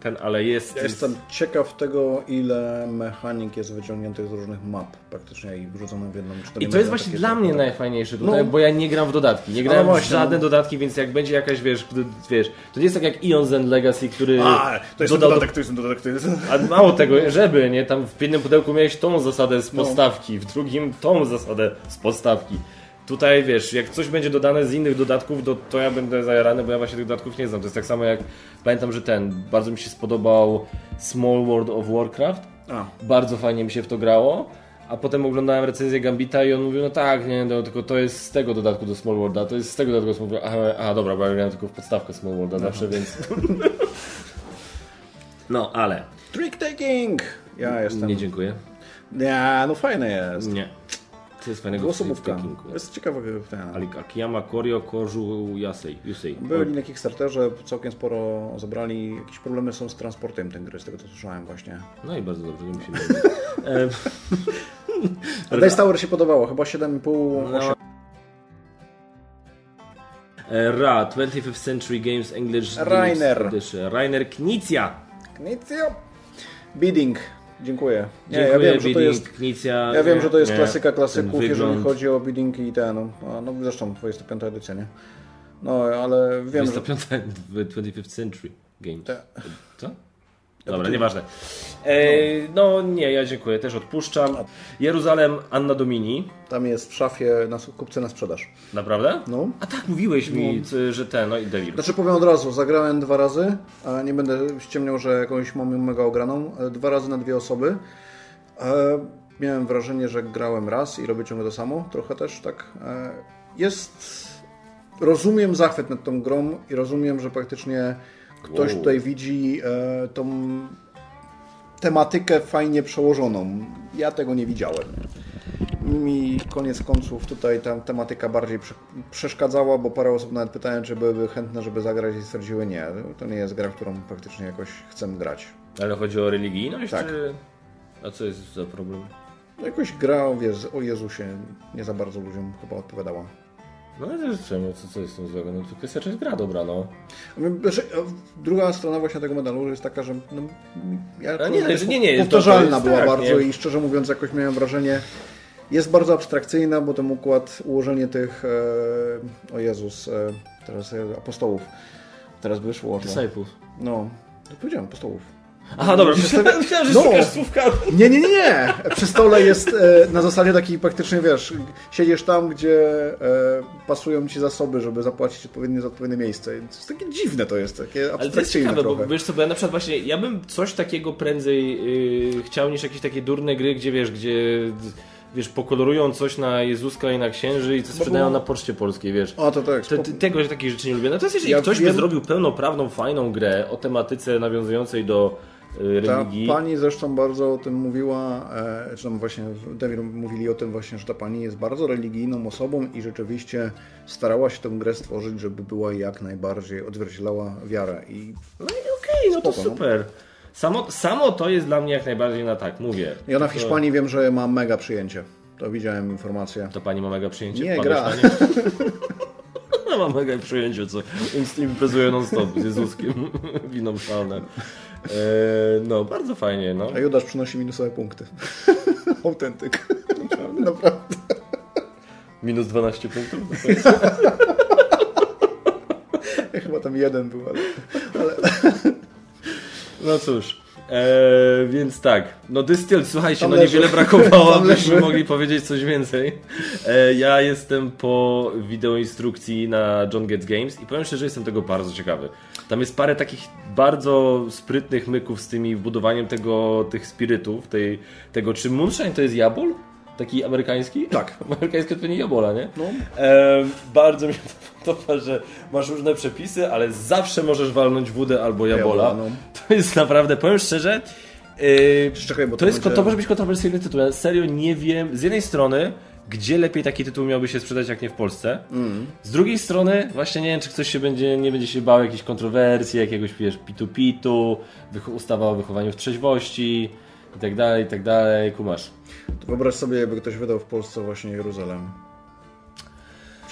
ten, ale jest... Ja jestem ciekaw tego, ile mechanik jest wyciągniętych z różnych map praktycznie i wrzuconych w jedną czy I to jest właśnie dla mnie najfajniejsze tutaj, No. bo ja nie gram w dodatki. Nie grałem w właśnie, żadne no. dodatki, więc jak będzie jakaś, wiesz, wiesz, to nie jest tak jak Eon's End Legacy, który A, to jest dodał do- dodatek, to jest dodatek, to jest... A mało tego, żeby, nie? Tam w jednym pudełku miałeś tą zasadę No. z podstawki, w drugim tą zasadę z podstawki. Tutaj wiesz, jak coś będzie dodane z innych dodatków, to, to ja będę zajarany, bo ja właśnie tych dodatków nie znam. To jest tak samo jak pamiętam, że ten bardzo mi się spodobał Small World of Warcraft. A, Bardzo fajnie mi się w to grało. A potem oglądałem recenzję Gambita i on mówił, no tak, nie, no, tylko to jest z tego dodatku do Small Worlda, to jest z tego dodatku do Small Worlda. Aha, aha dobra, bo ja grałem tylko w podstawkę Small Worlda zawsze, więc... No, ale... trick taking! Ja jestem... Nie, dziękuję. Nie, no fajne jest. Nie. To jest fajnego Głosowówka. Kinku. Jest ciekawy ten. Alik Akiyama, Koryo, Kożu, Yasei. Yusei. Byli na Kickstarterze, całkiem sporo zebrali. Jakieś problemy są z transportem tej gry, z tego co słyszałem właśnie. No i bardzo dobrze, nie musimy Dice Tower się podobało, chyba 7,5, no. 8. e, Ra, 25th Century Games English Rainer. Rainer Knicja. Knicja. Bidding. Dziękuję. Nie, Dziękuję, ja wiem, że to jest, Knicja. ja wiem, że to jest nie. klasyka klasyków, jeżeli chodzi o bidding i ten. No, no zresztą 25 edycja, nie? No, ale wiem, że... 25th 25th Century Games. Te- Co? Dobra, nieważne. E, no nie, ja dziękuję, też odpuszczam. Jeruzalem, Anna Domini. Tam jest w szafie na kupce na sprzedaż. Naprawdę? No. A tak, mówiłeś mi, c- że ten, no i Devil. Znaczy powiem od razu, zagrałem dwa razy, a nie będę ściemniał, że jakąś mam mega ograną. E, Dwa razy na dwie osoby. E, miałem wrażenie, że grałem raz i robię ciągle to samo. Trochę też tak. E, jest... Rozumiem zachwyt nad tą grą i rozumiem, że praktycznie ktoś Wow. tutaj widzi e, tą tematykę fajnie przełożoną. Ja tego nie widziałem. Mi koniec końców tutaj ta tematyka bardziej prze- przeszkadzała, bo parę osób nawet pytałem, czy byłyby chętne, żeby zagrać i stwierdziły nie. To nie jest gra, w którą praktycznie jakoś chcę grać. Ale chodzi o religijność, Tak. czy... A co jest za problem? Jakoś gra Jezu, o Jezusie nie za bardzo ludziom chyba odpowiadała. No ale jest czemu, co, co jest z tym złego? No to jest gra dobra, no. Znaczy, Druga strona właśnie tego medalu jest taka, że no, ja A nie, no, że nie, nie, jest- powtarzalna jest była tak, bardzo nie? i szczerze mówiąc jakoś miałem wrażenie, jest bardzo abstrakcyjna, bo ten układ, ułożenie tych, e, o Jezus, e, teraz e, apostołów, teraz wyszło. że- Disciples. No, to powiedziałem, apostołów. Aha, dobra, Przedstawia- myślałem, że No. szukasz słówkami. Nie, nie, nie, nie! Przy stole jest e, na zasadzie takiej praktycznie, wiesz, siedzisz tam, gdzie e, pasują ci zasoby, żeby zapłacić odpowiednio za odpowiednie miejsce. To jest takie dziwne to jest, takie Ale to jest ciekawe, bo trochę. wiesz co, bo ja na przykład właśnie, ja bym coś takiego prędzej yy, chciał niż jakieś takie durne gry, gdzie wiesz, gdzie wiesz, pokolorują coś na Jezuska i na księży i co sprzedają było- na poczcie polskiej, wiesz. O, to tak. Spoko- ty- tego, że takich rzeczy nie lubię. Natomiast jeżeli Ja ktoś by wiem- zrobił pełnoprawną, fajną grę o tematyce nawiązującej do y, Ta religii, pani zresztą bardzo o tym mówiła, e, czy tam właśnie w Devil mówili o tym właśnie, że ta pani jest bardzo religijną osobą i rzeczywiście starała się tę grę stworzyć, żeby była jak najbardziej odzwierciedlała wiarę. I, no i okej, no to no. super. Samo, samo to jest dla mnie jak najbardziej na tak, mówię. ona w Tylko- Hiszpanii wiem, że ma mega przyjęcie. To widziałem informację. To pani ma mega przyjęcie? Nie, gra. na? No ma mega przyjęcie, co imprezuje non-stop z Jezuskiem. Winą szalne. E, no, bardzo fajnie, no. A Judasz przynosi minusowe punkty. Autentyk. Naprawdę. Minus 12 punktów. Chyba tam jeden był, ale... No cóż. E, więc tak, no Dystilled, słuchajcie, Tam no leży. niewiele brakowało, abyśmy mogli powiedzieć coś więcej. E, ja jestem po wideoinstrukcji na John Gets Games i powiem szczerze, że jestem tego bardzo ciekawy. Tam jest parę takich bardzo sprytnych myków z tymi budowaniem tego, tych spirytów, tej, tego, czy Moonshine to jest jabol? Taki amerykański? Tak. Amerykański to nie jabola, nie? No. E, bardzo mi to podoba, że masz różne przepisy, ale zawsze możesz walnąć wódę albo jabola. To jest naprawdę, powiem szczerze, yy, Czekaj, to, to jest, będzie- to może być kontrowersyjny tytuł. Ja serio nie wiem, z jednej strony, gdzie lepiej taki tytuł miałby się sprzedać, jak nie w Polsce. Mm. Z drugiej strony, właśnie nie wiem, czy ktoś się będzie, nie będzie się bał jakichś kontrowersji, jakiegoś, wiesz, pitu-pitu, ustawa o wychowaniu w trzeźwości i tak dalej, i tak dalej, kumasz. To wyobraź sobie, jakby ktoś wydał w Polsce właśnie Jeruzalem.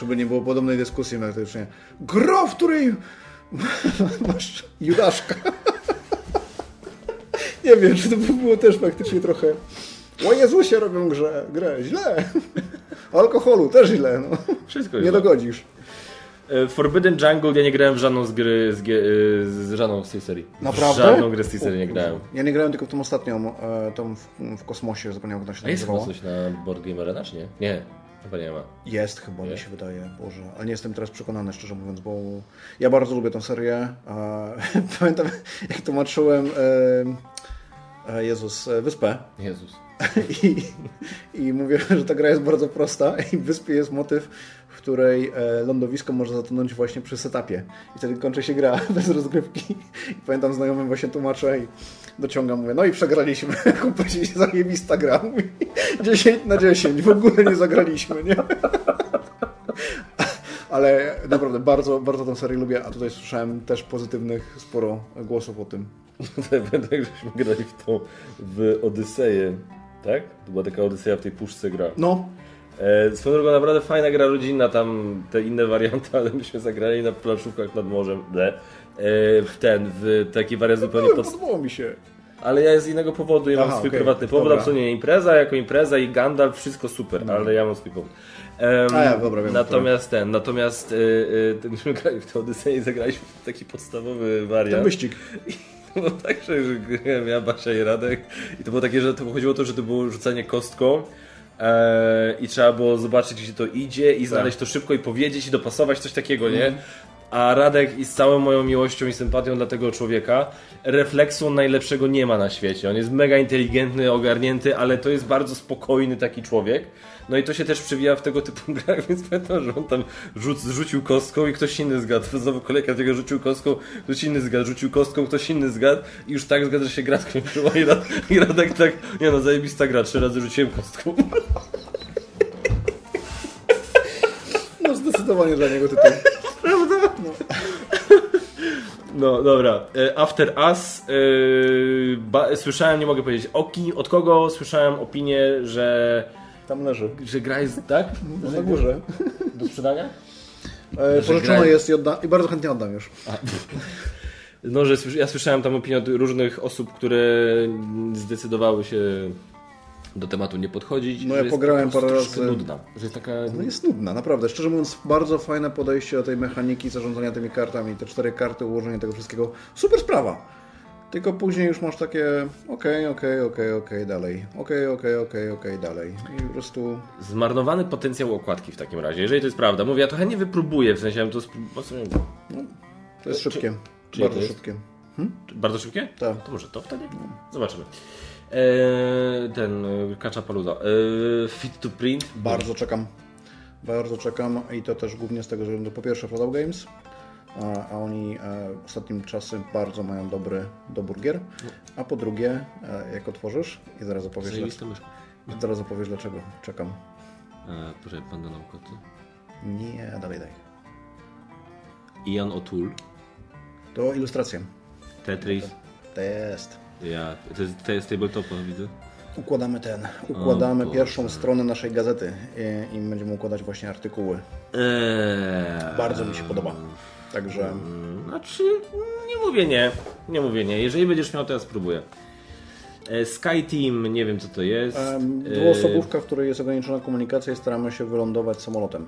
Żeby nie było podobnej dyskusji praktycznie. Gro, w której masz Judaszka. nie wiem, czy to by było też faktycznie trochę... O Jezusie robią grze, grę, źle. O alkoholu też źle, no. Wszystko Nie jest. dogodzisz. E, Forbidden Jungle ja nie grałem w żadną z gry, z, e, z żadną z tej serii. Naprawdę? W żadną grę z tej serii nie grałem. Ja nie grałem tylko w tą ostatnią, e, tą w, w kosmosie, zapomniałem jak ona się A jest coś na Board Game Arena, czy nie? Nie, chyba nie ma. Jest chyba, mi się wydaje, Boże. Ale nie jestem teraz przekonany, szczerze mówiąc, bo ja bardzo lubię tę serię. Pamiętam, jak tłumaczyłem e, Jezus, e, Wyspę Jezus. i, i mówię, że ta gra jest bardzo prosta i w Wyspie jest motyw, której e, lądowisko może zatonąć właśnie przy setupie. I wtedy kończy się gra bez rozgrywki. I pamiętam znajomym właśnie tłumaczę i dociągam, mówię, no i przegraliśmy. Chłopaki, zajebista gra. Mówi, 10 na 10, w ogóle nie zagraliśmy, nie? Ale naprawdę bardzo, bardzo tę serię lubię, a tutaj słyszałem też pozytywnych sporo głosów o tym. Pamiętam, jak żeśmy grali w tą, w Odyseję, tak? To była taka Odyseja w tej puszce gra. No, swoją drogą naprawdę fajna gra rodzinna, tam te inne warianty, ale myśmy zagrali na planszówkach nad morzem, ble. E, w ten, w taki wariant zupełnie byłem, pod... podobało mi się. Ale ja z innego powodu, ja mam Aha, swój okej, prywatny powód, dobra. absolutnie nie impreza, jako impreza i Gandalf, wszystko super, ale ja mam swój powód. Em, A ja, dobra, wiem, natomiast ten, natomiast y, y, ten, myśmy grali w tę Odyseję i zagraliśmy w taki podstawowy Ten wariant. wyścig. To było tak, że ja, Basia i Radek i to było takie, że to chodziło o to, że to było rzucanie kostką e, i trzeba było zobaczyć, gdzie to idzie i znaleźć to szybko i powiedzieć i dopasować coś takiego, nie? A Radek i z całą moją miłością i sympatią dla tego człowieka refleksu najlepszego nie ma na świecie. On jest mega inteligentny, ogarnięty, ale to jest bardzo spokojny taki człowiek. No i to się też przewija w tego typu grach, więc pamiętam, że on tam rzuc, rzucił kostką i ktoś inny zgadł. Znowu kolejka tego rzucił kostką, ktoś inny zgadł, rzucił kostką, ktoś inny zgadł i już tak zgadł, że się gra skończyła i, Rad, i Radek tak, nie no, zajebista gra, trzy razy rzuciłem kostką. No zdecydowanie dla niego tytuł. No dobra, E, After Us, ba, słyszałem, nie mogę powiedzieć o kim, od kogo słyszałem opinię, że, Tam leży. że gra jest, tak? Na górze. Do sprzedania? E, pożyczona gra- jest i, odda- i bardzo chętnie oddam już. No, że ja słyszałem tam opinię od różnych osób, które zdecydowały się do tematu nie podchodzić. No ja pograłem parę razy. nudna. Że jest taka... No jest nudna, naprawdę. Szczerze mówiąc, bardzo fajne podejście do tej mechaniki zarządzania tymi kartami. Te cztery karty, ułożenie tego wszystkiego. Super sprawa. Tylko później już masz takie okej, okej, okej, okej, dalej. Okej, okej, okej, okej, dalej. I po prostu... Zmarnowany potencjał okładki w takim razie, jeżeli to jest prawda. Mówię, ja trochę nie wypróbuję, w sensie to... co- To jest szybkie. czyje bardzo to jest? szybkie. Bardzo szybkie? Tak. To może to wtedy? Zobaczymy. Eee, ten, e, Kacza Paluda. Eee, fit to print. Bardzo czekam. Bardzo czekam i to też głównie z tego, że to po pierwsze Fallout Games, a, oni e, ostatnim czasem bardzo mają dobry dobór gier, a po drugie, e, jak otworzysz i zaraz opowiesz, dlaczego, zaraz opowiesz dlaczego czekam. Eee, proszę, panda naukoty. Nie, dalej, daj. Ian O'Toole. To ilustracje. Tetris. To jest. Ja, to jest, to jest tabletopa, widzę. Układamy ten, układamy O pierwszą stronę naszej gazety i, i będziemy układać właśnie artykuły. Eee, Bardzo mi się podoba. Także Znaczy, nie mówię nie. Nie mówię nie. Jeżeli będziesz miał, to ja spróbuję. E, Sky Team, nie wiem co to jest. E, dwuosobówka, w której jest ograniczona komunikacja i staramy się wylądować samolotem.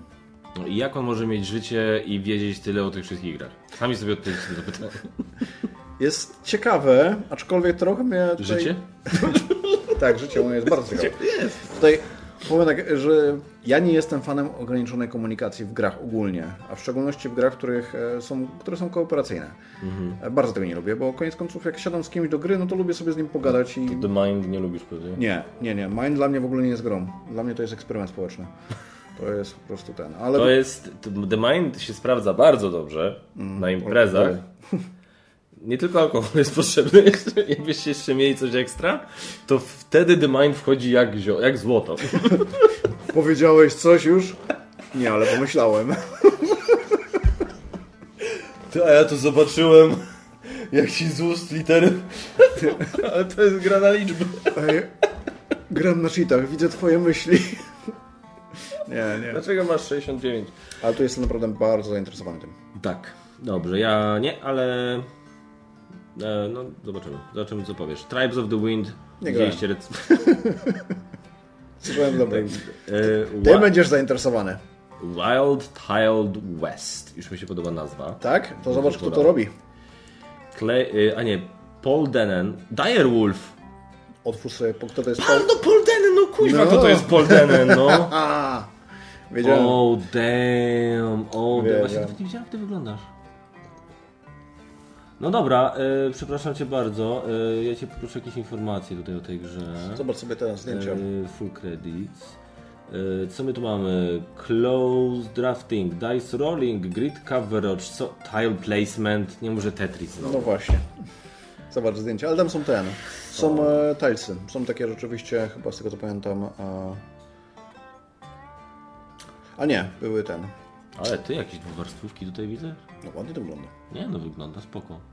no i jak on może mieć życie i wiedzieć tyle o tych wszystkich grach? Sami sobie odpowiedzcie na to pytanie. jest ciekawe, aczkolwiek trochę mnie tutaj... Życie? tak, życie moje jest bardzo ciekawe. Jest. Tutaj powiem tak, że ja nie jestem fanem ograniczonej komunikacji w grach ogólnie, a w szczególności w grach, których e, są, które są kooperacyjne. Mhm. Bardzo tego nie lubię, bo koniec końców jak siadam z kimś do gry, no to lubię sobie z nim pogadać i... The Mind nie lubisz pewnie? Nie, nie, nie. Mind dla mnie w ogóle nie jest grą. Dla mnie to jest eksperyment społeczny. To jest po prostu ten. Ale... To jest. The Mind się sprawdza bardzo dobrze mm, na imprezach. Nie tylko alkohol jest potrzebny, jakbyście jeszcze mieli coś ekstra, to wtedy The Mind wchodzi jak, zio, jak złoto. Powiedziałeś coś już? Nie, ale pomyślałem. Ty, a ja to zobaczyłem, jak ci z ust litery. Ale to jest gra na liczby. Ej, gram na cheatach, widzę twoje myśli. Nie, nie. Dlaczego masz 69? Ale tu jestem naprawdę bardzo zainteresowany tym. Tak, dobrze, ja nie, ale... E, no, zobaczymy. Zobaczymy, co powiesz. Tribes of the Wind. Nie Widzieliście rec... Słuchałem dobry. E, Ty będziesz zainteresowany. Wild Tiled West. Już mi się podoba nazwa. Tak? To zobacz, kto to robi. Clay, e, a nie, Paul Dennen. Direwolf. Otwórz sobie, kto to jest Paul... No Paul Dennen, no kuźwa, no. kto to jest Paul Dennen, no. Wiedziałem. Oh damn, oh damn. Właśnie nie widziałem, jak ty wyglądasz. No dobra, y, przepraszam cię bardzo. Y, ja cię poproszę jakieś informacje tutaj o tej grze. Zobacz sobie teraz zdjęcia. Y, full credits. Co my tu mamy? Close drafting, dice rolling, grid coverage, co? tile placement, nie może Tetris. No. no właśnie. Zobacz zdjęcia, ale tam są ten. Są e, tilesy. Są takie rzeczywiście, chyba z tego co pamiętam. A, a nie, były ten. Ale ty jakieś dwuwarstwówki tutaj widzę? No ładnie to wygląda. Nie, no wygląda spoko.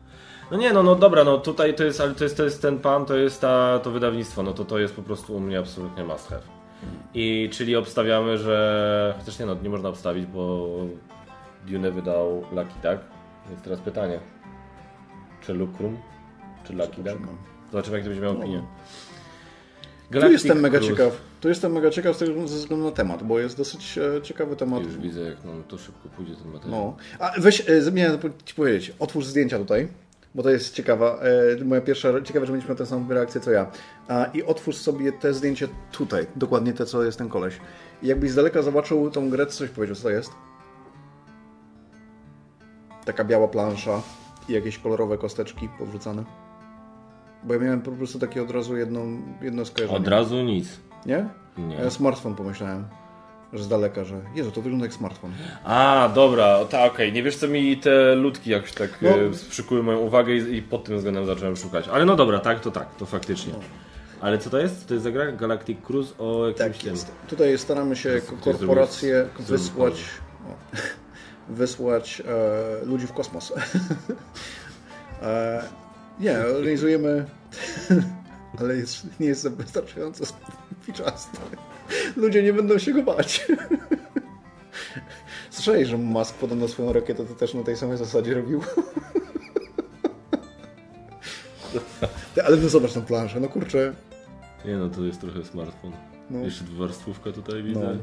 No nie, no, no dobra, no tutaj to jest, ale to jest, to jest ten pan, to jest ta, to wydawnictwo, no to to jest po prostu u mnie absolutnie must have. I czyli obstawiamy, że, chociaż nie no, nie można obstawić, bo Dune wydał Lucky tak? Więc teraz pytanie, czy Lucrum, czy Lucky Duck? Zobaczymy, jak to będzie miał no. opinię. Galactic tu jestem mega Cruise. ciekaw. Tu jestem mega ciekaw z tego ze względu na temat, bo jest dosyć e, ciekawy temat. Już widzę, jak to szybko pójdzie ten materiał. No. A weź, e, miałem ci powiedzieć, otwórz zdjęcia tutaj, bo to jest ciekawa. E, moja pierwsza, ciekawe, że mieliśmy tę samą reakcję co ja. A, I otwórz sobie te zdjęcie tutaj, dokładnie te, co jest ten koleś. I jakbyś z daleka zobaczył tą grę, coś powiedział, co to jest? Taka biała plansza i jakieś kolorowe kosteczki powrzucane. Bo ja miałem po prostu takie od razu jedną, jedno skojarzenie. Od razu nic. Nie? Nie. Ja smartfon pomyślałem. Że z daleka, że Jezu, to wygląda jak smartfon. A, dobra, tak, okej. Okay. Nie wiesz co mi te ludki jakoś tak no. E, przykuły moją uwagę i, i, pod tym względem zacząłem szukać. Ale no dobra, tak, to tak, to faktycznie. No. Ale co to jest? To jest zagra Galactic Cruise o jakimś tak, jest. Tutaj staramy się jako korporację wysłać, o, wysłać e, ludzi w kosmos. e, nie, organizujemy, ale jest, nie jest wystarczająco spiczaste. Ludzie nie będą się go bać. Słyszałeś, że Musk podobno swoją rakietę to też na tej samej zasadzie robił? Ale no zobacz tą planszę, no kurczę. Nie no, to jest trochę smartfon. No. Jeszcze dwuwarstwówka tutaj widzę. No.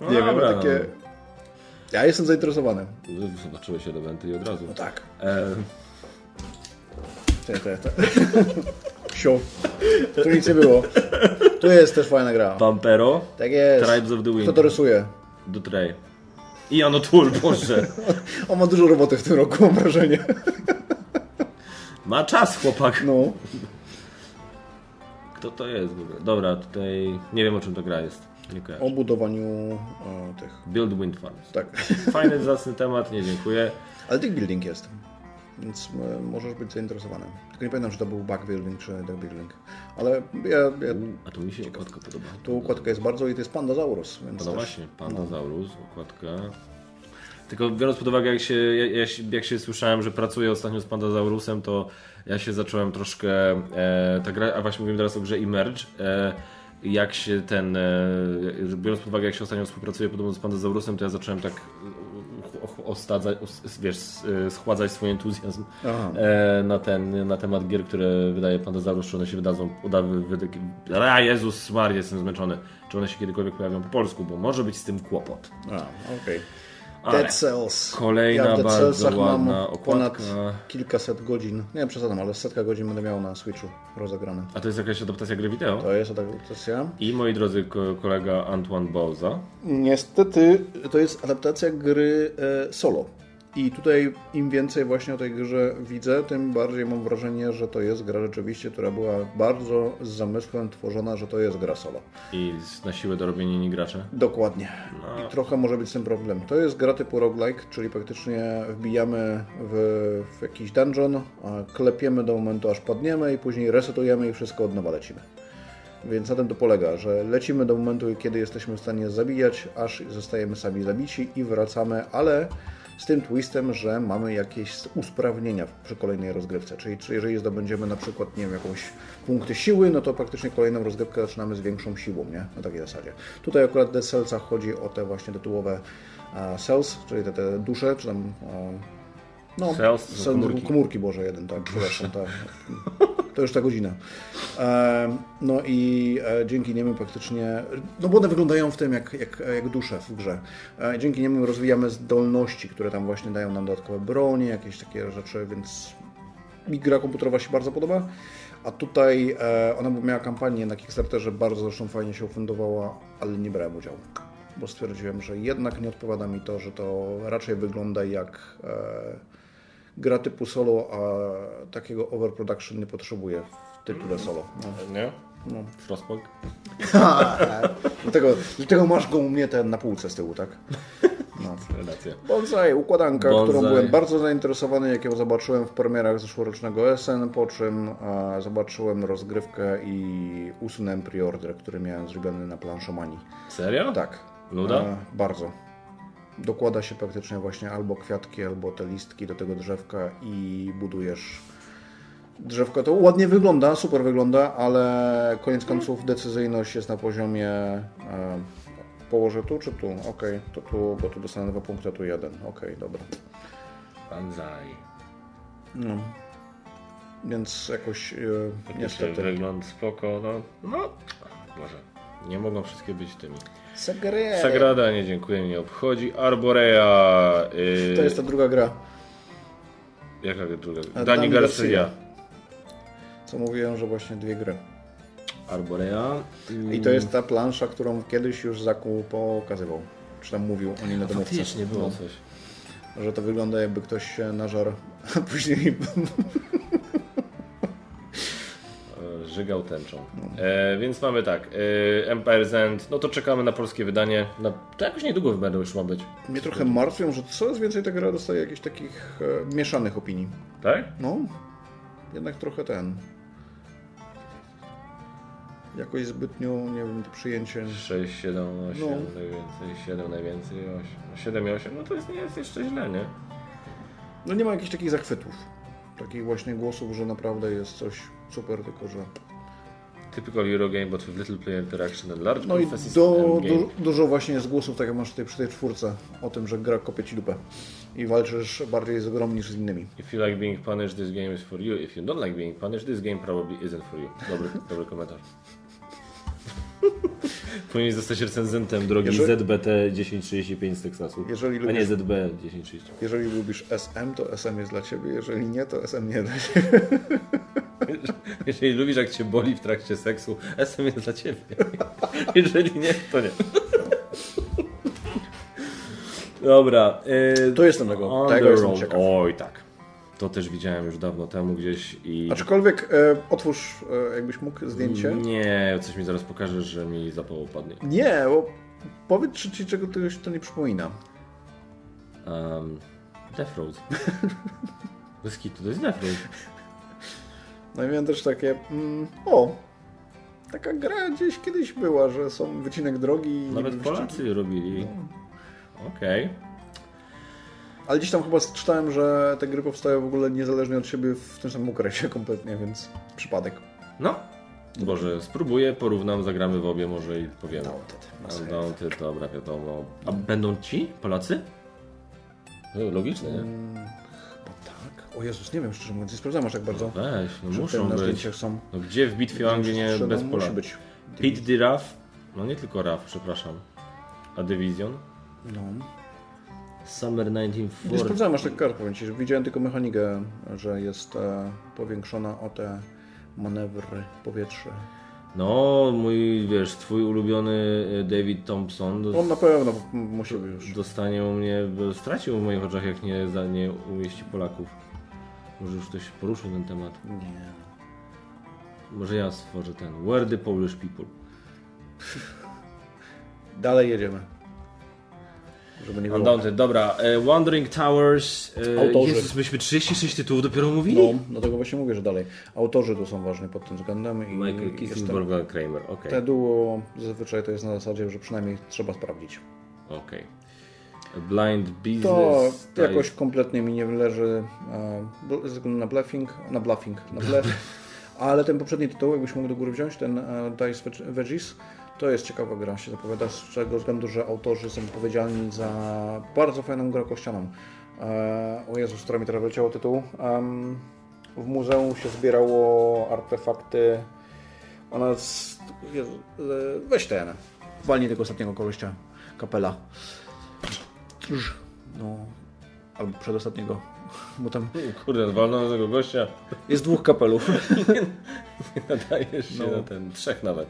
No, nie wiem, takie... No. Ja jestem zainteresowany. Zobaczyłeś elementy i od razu. No tak. E... Te, te, te. Siu. Tu nic nie było. Tu jest też fajna gra. Pampero. Tak jest. Tribes of the Wind. Kto to rysuje? Dutray. I Ano Tool, Boże. On ma dużo roboty w tym roku, mam wrażenie. Ma czas, chłopak. No. Kto to jest w ogóle? Dobra, tutaj nie wiem o czym to gra jest. Nie o budowaniu o, tych. Build Wind Farms. Tak. Fajny, zacny temat, nie dziękuję. Ale tych building jest. Więc e, możesz być zainteresowany. Tylko nie pamiętam, czy to był backbuilding czy deckbuilding. Ale ja, ja... A tu mi się okładka podoba. Tu okładka jest bardzo i to jest Pandasaurus. Więc no też... właśnie, Pandasaurus, no. okładka. Tylko biorąc pod uwagę, jak się, jak, jak się słyszałem, że pracuję ostatnio z Pandasaurusem, to ja się zacząłem troszkę. E, ta gra, a właśnie mówimy teraz o grze Emerge. E, jak się ten. E, biorąc pod uwagę, jak się ostatnio współpracuję podobno z Pandasaurusem, to ja zacząłem tak ostadzać, wiesz, schładzać swój entuzjazm e, na, ten, na temat gier, które wydaje Pandasaurus, czy one się wydadzą, uda, wyda, a Jezus Maria, jestem zmęczony, czy one się kiedykolwiek pojawią po polsku, bo może być z tym kłopot. A, okej. Okay. Ale Dead Cells. kolejna ja w Dead bardzo Cellsach ładna mam okładka. ponad kilkaset godzin. Nie wiem, przesadzam, ale setka godzin będę miał na Switchu rozegrane. A to jest jakaś adaptacja gry wideo? To jest adaptacja. I moi drodzy ko- kolega Antoine Bauza. Niestety to jest adaptacja gry e, solo. I tutaj im więcej właśnie o tej grze widzę, tym bardziej mam wrażenie, że to jest gra rzeczywiście, która była bardzo z zamysłem tworzona, że to jest gra solo. I na siłę do robienia nie gracze. Dokładnie. I trochę może być z tym problem. To jest gra typu roguelike, czyli praktycznie wbijamy w, w jakiś dungeon, klepiemy do momentu aż padniemy i później resetujemy i wszystko od nowa lecimy. Więc na tym to polega, że lecimy do momentu, kiedy jesteśmy w stanie zabijać, aż zostajemy sami zabici i wracamy, ale z tym twistem, że mamy jakieś usprawnienia przy kolejnej rozgrywce. Czyli, czyli jeżeli zdobędziemy na przykład, nie wiem, jakąś punkty siły, no to praktycznie kolejną rozgrywkę zaczynamy z większą siłą, nie? Na takiej zasadzie. Tutaj akurat w Dead Cellsach chodzi o te właśnie tytułowe cells, czyli te, te dusze, czy tam... No, cell- komórki. komórki, Boże, jeden, tak, przepraszam, tak. To już ta godzina. E, No i e, dzięki niemu praktycznie, no bo one wyglądają w tym jak, jak, jak dusze w grze. E, Dzięki niemu rozwijamy zdolności, które tam właśnie dają nam dodatkowe bronie, jakieś takie rzeczy, więc mi gra komputerowa się bardzo podoba. A tutaj e, ona miała kampanię na Kickstarterze, bardzo zresztą fajnie się ufundowała, ale nie brałem udziału. Bo stwierdziłem, że jednak nie odpowiada mi to, że to raczej wygląda jak e, gra typu solo, a takiego overproduction nie potrzebuje w tytule solo. No. Nie? No. Frostpunk? dlatego, dlatego masz go u mnie ten na półce z tyłu, tak? No. Relacja. Bonsai, układanka, Bonsai. którą byłem bardzo zainteresowany, jak ją zobaczyłem w premierach zeszłorocznego SN, po czym e, zobaczyłem rozgrywkę i usunąłem preorder, który miałem zrobiony na planszomanii. Serio? Tak. Nuda? E, bardzo. Dokłada się praktycznie właśnie albo kwiatki, albo te listki do tego drzewka i budujesz drzewko. To ładnie wygląda, super wygląda, ale koniec końców decyzyjność jest na poziomie e, położę tu czy tu? Okej, to tu, bo tu dostanę dwa punkty, a tu jeden. Okej, dobra. Banzai. No. Więc jakoś e, niestety. Wygląd spoko, no. No, może. Nie mogą wszystkie być tymi. Sagrada. Sagrada, nie dziękuję, mnie obchodzi. Arborea. Yy, To jest ta druga gra, Jaka druga? Dani Dani Garcia. co mówiłem, że właśnie dwie gry. Arborea. I to jest ta plansza, którą kiedyś już Zaku pokazywał. Czy tam mówił o niej na domówce. Faktycznie było No, coś. że to wygląda jakby ktoś się nażar, a później Żygał tęczą. E, więc mamy tak. E, Empire's End. No to czekamy na polskie wydanie. Na, to jakoś niedługo będą już ma być. mnie trochę martwią, że coraz więcej ta gra dostaje jakichś takich e, mieszanych opinii. Tak? No, jednak trochę ten. Jakoś zbytnio, nie wiem, to przyjęcie. 6, 7, 8 No. najwięcej, 7 najwięcej, 8. 7 i 8, no to jest, nie jest jeszcze źle, nie? No nie ma jakichś takich zachwytów. Takich właśnie głosów, że naprawdę jest coś super, tylko że. Typical Eurogame, but with little player interaction and large No i do, du, dużo właśnie jest głosów, tak jak masz tutaj przy tej czwórce, o tym, że gra kopie ci dupę. I walczysz bardziej z grą niż z innymi. If you like being punished, this game is for you. If you don't like being punished, this game probably isn't for you. Dobry, dobry komentarz. Powinien zostać recenzentem drogi Jeżeli- ZBT 1035 z Teksasu. Jeżeli A nie lubisz- ZB 1030. Jeżeli lubisz SM, to SM jest dla ciebie, jeżeli nie, to SM nie dla ciebie. Jeżeli lubisz jak cię boli w trakcie seksu, SM jest dla ciebie. Jeżeli nie, to nie. Dobra. Yy, To jestem tego. Tego jestem ciekaw. Oj tak. To też widziałem już dawno temu gdzieś i... Aczkolwiek e, otwórz, e, jakbyś mógł zdjęcie. Nie, coś mi zaraz pokażesz, że mi zapał upadnie. Nie, bo powiedz, czy ci czego czegoś to nie przypomina. Um, Death Road. Bez to jest Death Road. No i miałem też takie, mm, o, taka gra gdzieś kiedyś była, że są wycinek drogi i Nawet. Polacy robili. Okej. Ale gdzieś tam chyba czytałem, że te gry powstają w ogóle niezależnie od siebie w tym samym okresie kompletnie, więc przypadek. No. Boże, spróbuję, porównam, zagramy w obie może i powiemy. Undaunted, masakra. Undaunted, dobra, wiadomo. A będą ci Polacy? No, Logiczne, nie? O Jezus, nie wiem szczerze mówiąc, nie sprawdzam aż tak bardzo. Weź, no Że muszą na być. zdjęciach są. No gdzie w bitwie o Anglię nie bez no, Pola? Musi być. Pete the Raff, no nie tylko Raff, przepraszam. A Division? No. Summer Nie 1940. sprawdzałem aż tak kart, powiem Ci, że widziałem tylko mechanikę, że jest e, powiększona o te manewry powietrze. No, mój, wiesz, twój ulubiony y, David Thompson On na pewno m- musi już. dostanie u mnie, bo stracił w moich oczach, jak nie, za, nie umieści Polaków. Może już ktoś poruszył ten temat. Nie. Może ja stworzę ten. Where the Polish people? Dalej jedziemy. Żeby nie było. Dobra. E, Wandering Towers. E, Autorzy. Jezus, myśmy 36 tytułów dopiero mówili? No, dlatego właśnie mówię, że dalej. Autorzy tu są ważni pod tym względem i Michael. Kissenberg, Kramer, okej. Te duo zazwyczaj to jest na zasadzie, że przynajmniej trzeba sprawdzić. Okej. Blind Business. To jakoś kompletnie mi nie leży e, ze względu na bluffing, na bluffing, na bluff. Ale ten poprzedni tytuł, jakbyś mógł do góry wziąć, ten e, Dice Veg- Veggies, to jest ciekawa gra, się zapowiada, z tego względu, że autorzy są odpowiedzialni za bardzo fajną grę kościaną. E, o Jezus, która mi teraz leciało tytuł. W muzeum się zbierało artefakty. Ona jest... Weź ten. Walnij tego ostatniego koleścia. Kapela. No, albo przedostatniego. Bo tam Kurde, walnąłem tego gościa. jest dwóch kapelów. Nie nadajesz się No. na ten. Trzech nawet.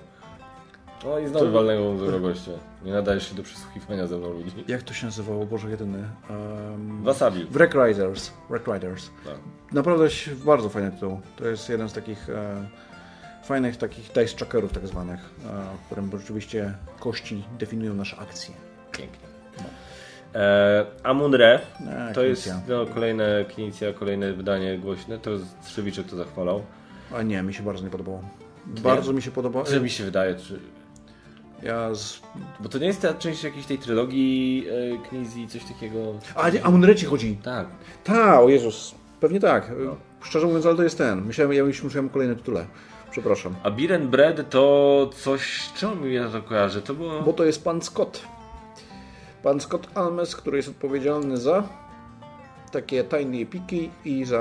No i znowu walnego tego gościa. Nie nadajesz się do przesłuchiwania ze mną ludzi. Jak to się nazywało? Boże, jedyny. Um, Wasabi. Wreck Riders. Wreck Riders. Tak. Naprawdę ś- bardzo fajny tytuł. To jest jeden z takich e, fajnych takich dice checkerów tak zwanych, e, w którym rzeczywiście kości definiują nasze akcje. Pięknie. E, Amun-Re E, to jest no, kolejne kolejne wydanie głośne. To jest Trzewiczek to zachwalał. A nie, mi się bardzo nie podobało. Bardzo mi się podoba. Że mi się wydaje, czy... Ja z... bo to nie jest ta część jakiejś tej trylogii e, Knizji, coś takiego. A nie, Amunreci chodzi. Tak. Ta, o Jezus. Pewnie tak. Szczerze mówiąc, ale to jest ten. Myślałem, ja już musiałem kolejne tytule. Przepraszam. A Biren Bread to coś, czemu mi ja to kojarzę? To było... Bo to jest pan Scott. Pan Scott Almes, który jest odpowiedzialny za takie tajne epiki i za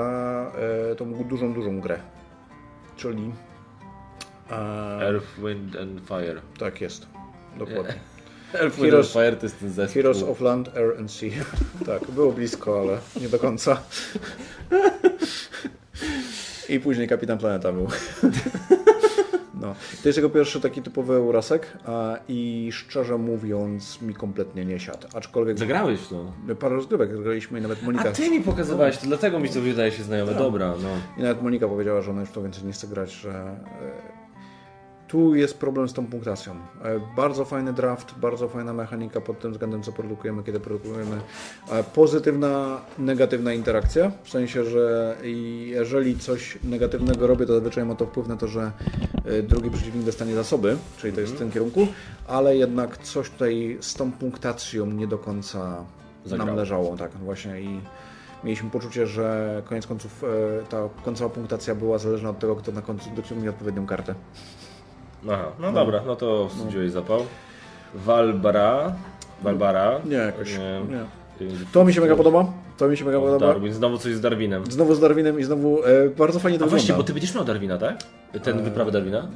e, tą dużą, dużą grę. Czyli... E, Earth, Wind and Fire. tak jest. Dokładnie. Earth, Wind Heroes- and Fire to jest ten zespół. Heroes of Land, Air and Sea. tak, było blisko, ale nie do końca. I później Kapitan Planeta był. No. To jest jego pierwszy taki typowy Eurasek a, i szczerze mówiąc mi kompletnie nie siadł. Aczkolwiek Zagrałeś to. parę rozgrywek graliśmy i nawet Monika, A ty mi pokazywałeś, to dlatego mi to wydaje się znajome. Dobra, no. i nawet Monika powiedziała, że ona już to więcej nie chce grać, że e, tu jest problem z tą punktacją. E, Bardzo fajny draft, bardzo fajna mechanika pod tym względem, co produkujemy, kiedy produkujemy. E, Pozytywna, negatywna interakcja, w sensie, że jeżeli coś negatywnego robię, to zazwyczaj ma to wpływ na to, że e, drugi przeciwnik dostanie zasoby, czyli to jest w tym kierunku, ale jednak coś tutaj z tą punktacją nie do końca Zagrało. nam leżało, tak właśnie i mieliśmy poczucie, że koniec końców ta końcowa punktacja była zależna od tego, kto na końcu dociągnie odpowiednią kartę. Aha, no dobra, no to wstydziłeś zapał. Walbara. Walbara. Nie, jakoś. Nie. To mi się mega podoba. To mi się mega podoba. Darwin, znowu coś z Darwinem. Znowu z Darwinem i znowu e, bardzo fajnie to A właśnie, wygląda. bo ty będziesz miał Darwina, tak? Ten wyprawę Darwina?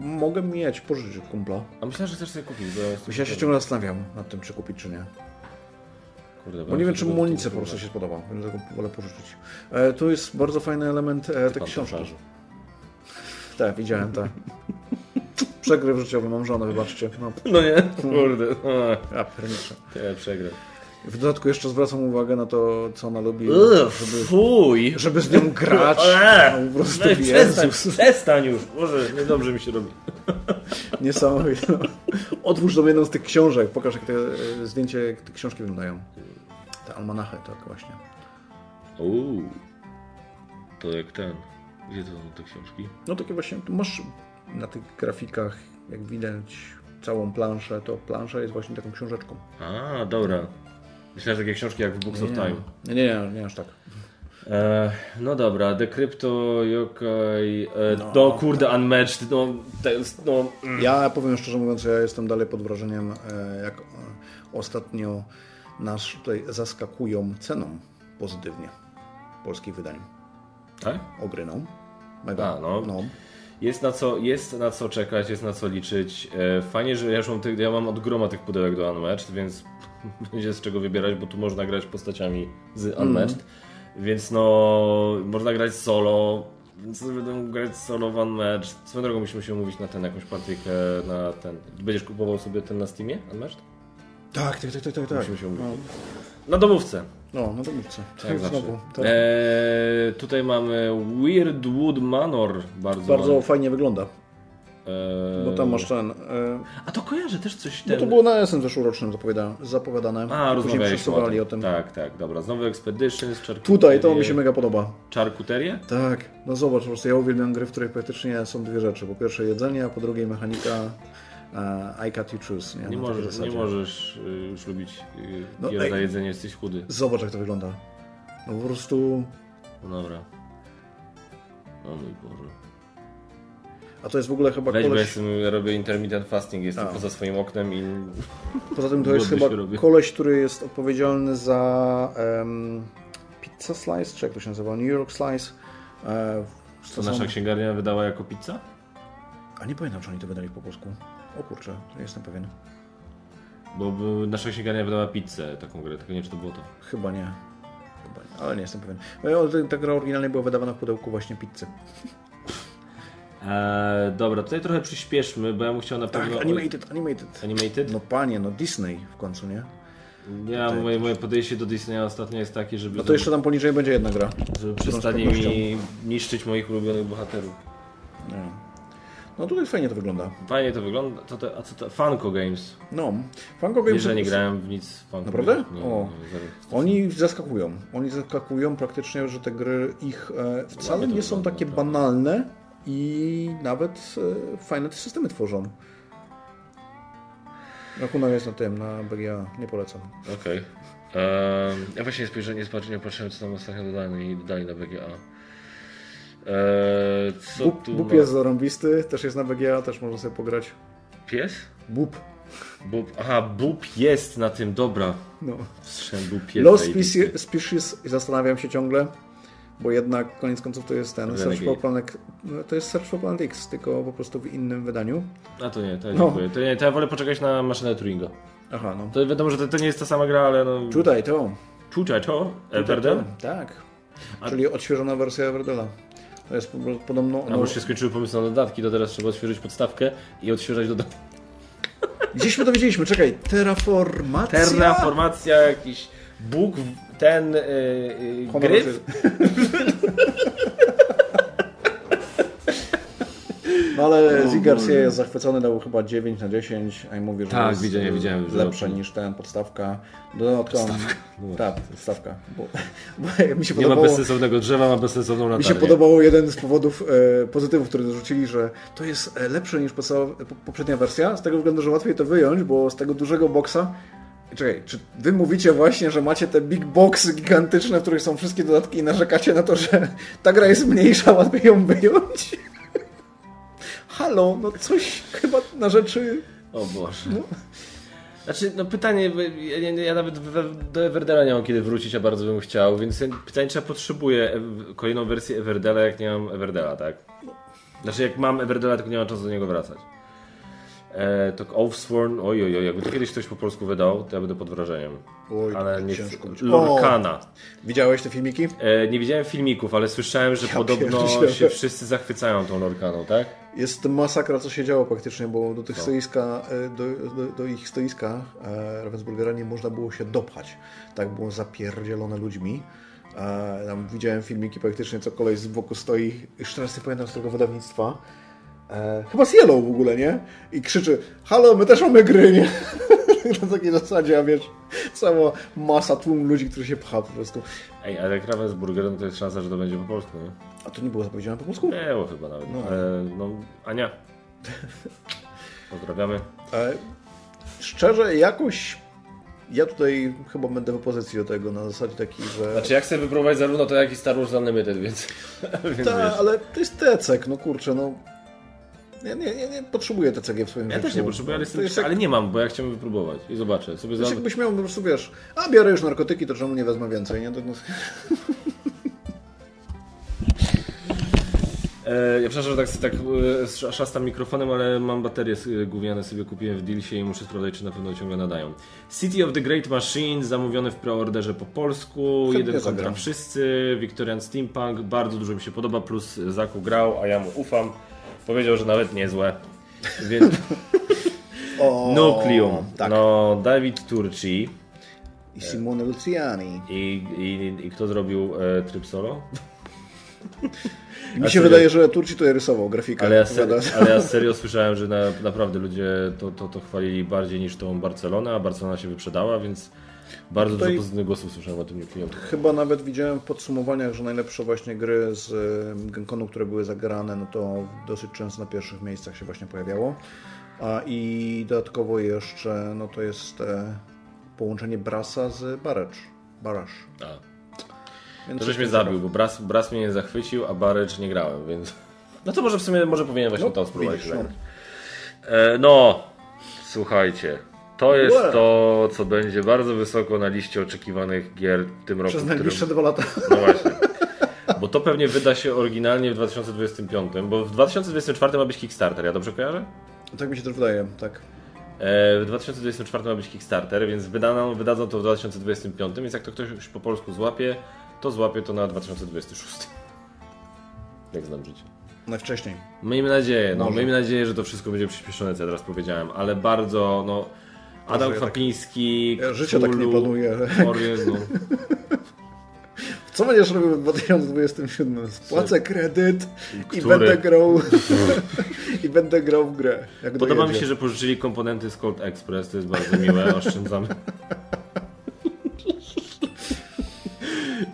Mogę mieć, pożyczyć kumpla. A myślałem, że chcesz sobie kupić. Bo ja, się ciągle zastanawiam nad tym, czy kupić, czy nie. Kurde, Bo nie wiem, czy mu po prostu się spodoba, więc tego wolę pożyczyć. E, tu jest bardzo fajny element e, tych książek. Tak, widziałem, tak. Przegryw życiowy, mam żonę, wybaczcie. No, No nie? Kurde. A, ja pierniczę. Ja przegrę. W dodatku jeszcze zwracam uwagę na to, co ona lubi, Ugh, żeby, fuj! żeby z nią grać. Eee, No, po prostu No przestań, przestań już. Może niedobrze mi się robi. Niesamowite. No. Otwórz sobie jedną z tych książek, pokaż jak te e, zdjęcie, jak te książki wyglądają. Te almanachy, tak właśnie. Uuu. To jak ten. Gdzie to są te książki? No takie właśnie, masz na tych grafikach, jak widać, całą planszę, to plansza jest właśnie taką książeczką. A, dobra. Myślałem, że takie książki jak w Books of Time. Nie, nie, nie, nie aż tak. E, no dobra, The Crypto, Yokai, e, no. kurde, Unmatched, no, jest, no, mm. Ja powiem szczerze mówiąc, ja jestem dalej pod wrażeniem, e, jak ostatnio nas tutaj zaskakują ceną pozytywnie polskich wydań. tak? Ogry, no. Mega. A, no. no. Jest na co, jest na co czekać, jest na co liczyć. E, fajnie, że ja, już mam tych, ja mam od groma tych pudełek do Unmatched, więc będzie z czego wybierać, bo tu można grać postaciami z Unmatched. Więc no, można grać solo, więc będę grać solo w Unmatched. Swoją drogą musimy się umówić na ten, jakąś partyjkę, na ten. Będziesz kupował sobie ten na Steamie, Unmatched? Tak, tak, tak, tak, tak. tak. Musimy się umówić. No, Na domówce. No, no to mówcie. Zawsze. Znowu, tak. Eee, tutaj mamy Weirdwood Manor. Bardzo, Bardzo ładny. fajnie wygląda, Eee, bo tam masz ten... E, A to kojarzę też coś no ten... to było na jesen zeszłorocznym zapowiada, zapowiadane. A, Później przesuwali o tym. Tak, tak, dobra. Znowu Expeditions, Charcuterie. Tutaj to mi się mega podoba. Charcuterię? Tak, no zobacz, po prostu ja uwielbiam gry, w których praktycznie są dwie rzeczy. Po pierwsze jedzenie, a po drugie mechanika I cut you choose. Nie, Nie możesz, nie możesz y, już lubić y, No, gier za jedzenie, jesteś chudy. Zobacz jak to wygląda. No po prostu... No dobra. O mój Boże. A to jest w ogóle chyba Weź, koleś... jestem, ja robię intermittent fasting, jestem A. poza swoim oknem i... Poza tym to jest chyba koleś, który jest odpowiedzialny za em, Pizza Slice, czy jak to się nazywa? New York Slice. E, To nasza księgarnia wydała jako pizza? A nie pamiętam, czy oni to wydali po polsku. O kurczę, jestem pewien. Bo nasza księgarnia wydała pizzę, taką grę, tylko nie wiem, czy to było to. Chyba nie. Chyba nie, ale nie jestem pewien. No, ta- Ta gra oryginalnie była wydawana w pudełku właśnie pizzy. Eee, dobra, tutaj trochę przyspieszmy, bo ja bym chciał na Tak, pewno... animated, animated. Animated? No panie, no Disney w końcu, nie? Ja, moje, moje podejście do Disneya ostatnio jest takie, żeby, No to jeszcze tam poniżej będzie jedna gra. żeby którą z przestali pewnością- mi niszczyć moich ulubionych bohaterów. Nie. No tutaj fajnie to wygląda. Fajnie to wygląda. To te, a co to? Funko Games. No, Funko Games... Że nie grałem w nic Funko Naprawdę? Nie, O. nie. Oni zaskakują. Oni zaskakują praktycznie, że te gry ich e, wcale nie są takie naprawdę. banalne i nawet e, fajne te systemy tworzą. Rachunek jest na tym, na BGA, nie polecam. Okej. Ehm, ja właśnie nie, spojrzałem, nie patrzyłem, co tam ostatnio dodali, dodali na BGA. Eee, tu Bób ma- jest zarąbisty, też jest na BGA, też można sobie pograć. Pies? Bób. Bób. Aha, Bób jest na tym, dobra. No. Bób jest. Lost. Species, Species zastanawiam się ciągle, bo jednak koniec końców to jest ten Search for Planet, no, to jest Search for Planet X, tylko po prostu w innym wydaniu. A to nie, to ja No. dziękuję. To, nie, to ja wolę poczekać na maszynę Turinga. Aha, no. To wiadomo, że to, to nie jest ta sama gra, ale no... Tutaj to. Czuczaj to? Everdell? Tak. Czyli odświeżona wersja Everdela. To jest po, podobno. A No, bo już się skończyły pomysły na dodatki, to teraz trzeba odświeżyć podstawkę i odświeżać dodatki. gdzieś to widzieliśmy, czekaj, terraformacja. Terraformacja, jakiś Bóg, ten yy, yy, gryf. No ale Z Garcia jest zachwycony, dał chyba 9 na 10, a i mówi, że Tak, jest widziałem, e, widziałem, że lepsze niż ten, podstawka. Dodatkowo. Tak, podstawka. Bo, bo mi się Nie ma bezsensownego drzewa, ma bezsensowną latarnię. mi się podobało jeden z powodów e, pozytywów, które dorzucili, że to jest e, lepsze niż poprzednia wersja, z tego względu, że łatwiej to wyjąć, bo z tego dużego boksa Czekaj, czy wy mówicie właśnie, że macie te big boxy gigantyczne, w których są wszystkie dodatki i narzekacie na to, że ta gra jest mniejsza, łatwiej ją wyjąć? Halo, no coś chyba na rzeczy... O Boże. Znaczy, no pytanie, ja, ja, nawet do Everdela nie mam kiedy wrócić, a bardzo bym chciał, więc pytanie, czy ja potrzebuję kolejną wersję Everdela, jak nie mam Everdela, tak? Znaczy, jak mam Everdela, tylko nie mam czasu do niego wracać. E, to Oathsworn, oj, oj, oj, jakby to kiedyś ktoś po polsku wydał, to ja będę pod wrażeniem. Oj, ale nie ciężko być. Lorcana. Widziałeś te filmiki? E, nie widziałem filmików, ale słyszałem, że Ja podobno się wszyscy zachwycają tą Lorcaną, tak? Jest masakra, co się działo praktycznie, bo do tych stoiska, e, do, do, do ich stoiska e, Ravensburgera nie można było się dopchać. Tak było zapierdzielone ludźmi. E, tam widziałem filmiki praktycznie, co kolej z boku stoi, już teraz nie pamiętam z tego wydawnictwa, e, chyba z Yellow w ogóle, nie? I krzyczy, halo, my też mamy gry, nie? Na takiej zasadzie, a wiesz, cała masa, tłum ludzi, który się pcha po prostu. Ej, ale jak Ravensburger, no to jest szansa, że to będzie po polsku, nie? A to nie było zapowiedziane po polsku? Było chyba nawet. No. Ale, no, Ania. Pozdrawiamy. E, Szczerze, jakoś ja tutaj chyba będę w opozycji do tego, na zasadzie takiej, że... Znaczy, ja chcę wypróbować zarówno to, jak i Star Wars Unlimited, więc... więc Ta, wiesz. ale to jest tecek, no kurczę, no... Ja nie, nie, nie potrzebuję TCG w swoim Ja życiu. też nie potrzebuję, ale, jestem, jest, ale jak, nie mam, bo ja chciałem wypróbować i zobaczę. Sobie to jest za... jakbyś miał po prostu, wiesz, a biorę już narkotyki, to czemu nie wezmę więcej, nie? To, no, E, ja przepraszam, że tak, tak e, szastam mikrofonem, ale mam baterie e, gówniane sobie kupiłem w Dealsie i muszę sprawdzać, czy na pewno ciągle nadają. City of the Great Machine, zamówiony w preorderze po polsku, Chętnie jeden kontra wszyscy, Victorian Steampunk, bardzo dużo mi się podoba, plus Zaku grał, a ja mu ufam. Powiedział, że nawet niezłe. Więc O, Nucleum, Tak. no David Turci I Simone Luciani. i, i, i kto zrobił e, tryb solo? Mi się serio? wydaje, że Turci to rysował grafikę. Ale ja, se, opowiada. ale ja serio słyszałem, że na, naprawdę ludzie to, to, to chwalili bardziej niż tą Barcelonę, a Barcelona się wyprzedała, więc bardzo Tutaj- dużo pozytywnych głosów słyszałem o tym Nucleum. Chyba nawet widziałem w podsumowaniach, że najlepsze właśnie gry z Genkonu, które były zagrane, no to dosyć często na pierwszych miejscach się właśnie pojawiało. A i dodatkowo jeszcze, no to jest e, połączenie Brasa z Baracz. Barasz. A, Więc to żeś mnie zabił, bo Bras, Bras mnie nie zachwycił, a Barrecz nie grałem, więc... No to może w sumie, może powinienem właśnie No, to spróbować. widzisz, no. E, no, słuchajcie. To jest to, co będzie bardzo wysoko na liście oczekiwanych gier w tym roku. Przez w którym- najbliższe dwa lata. No właśnie. Bo to pewnie wyda się oryginalnie w 2025, bo w 2024 ma być Kickstarter, ja dobrze kojarzę? Tak mi się też wydaje, tak. E, w 2024 ma być Kickstarter, więc wydano, wydadzą to w 2025, więc jak to ktoś po polsku złapie, to złapie to na 2026. Jak znam życie. Najwcześniej. Miejmy nadzieję, no, Może. miejmy nadzieję, że to wszystko będzie przyspieszone, co ja teraz powiedziałem, ale bardzo, no... Adam ja tak- Kwapiński, ja życia tak nie planuję. Orient, no. Co będziesz robił w 2027? Spłacę kredyt i będę grał i będę grał w grę. Podoba mi dojedzie. się, że pożyczyli komponenty z Cold Express, to jest bardzo miłe, oszczędzamy.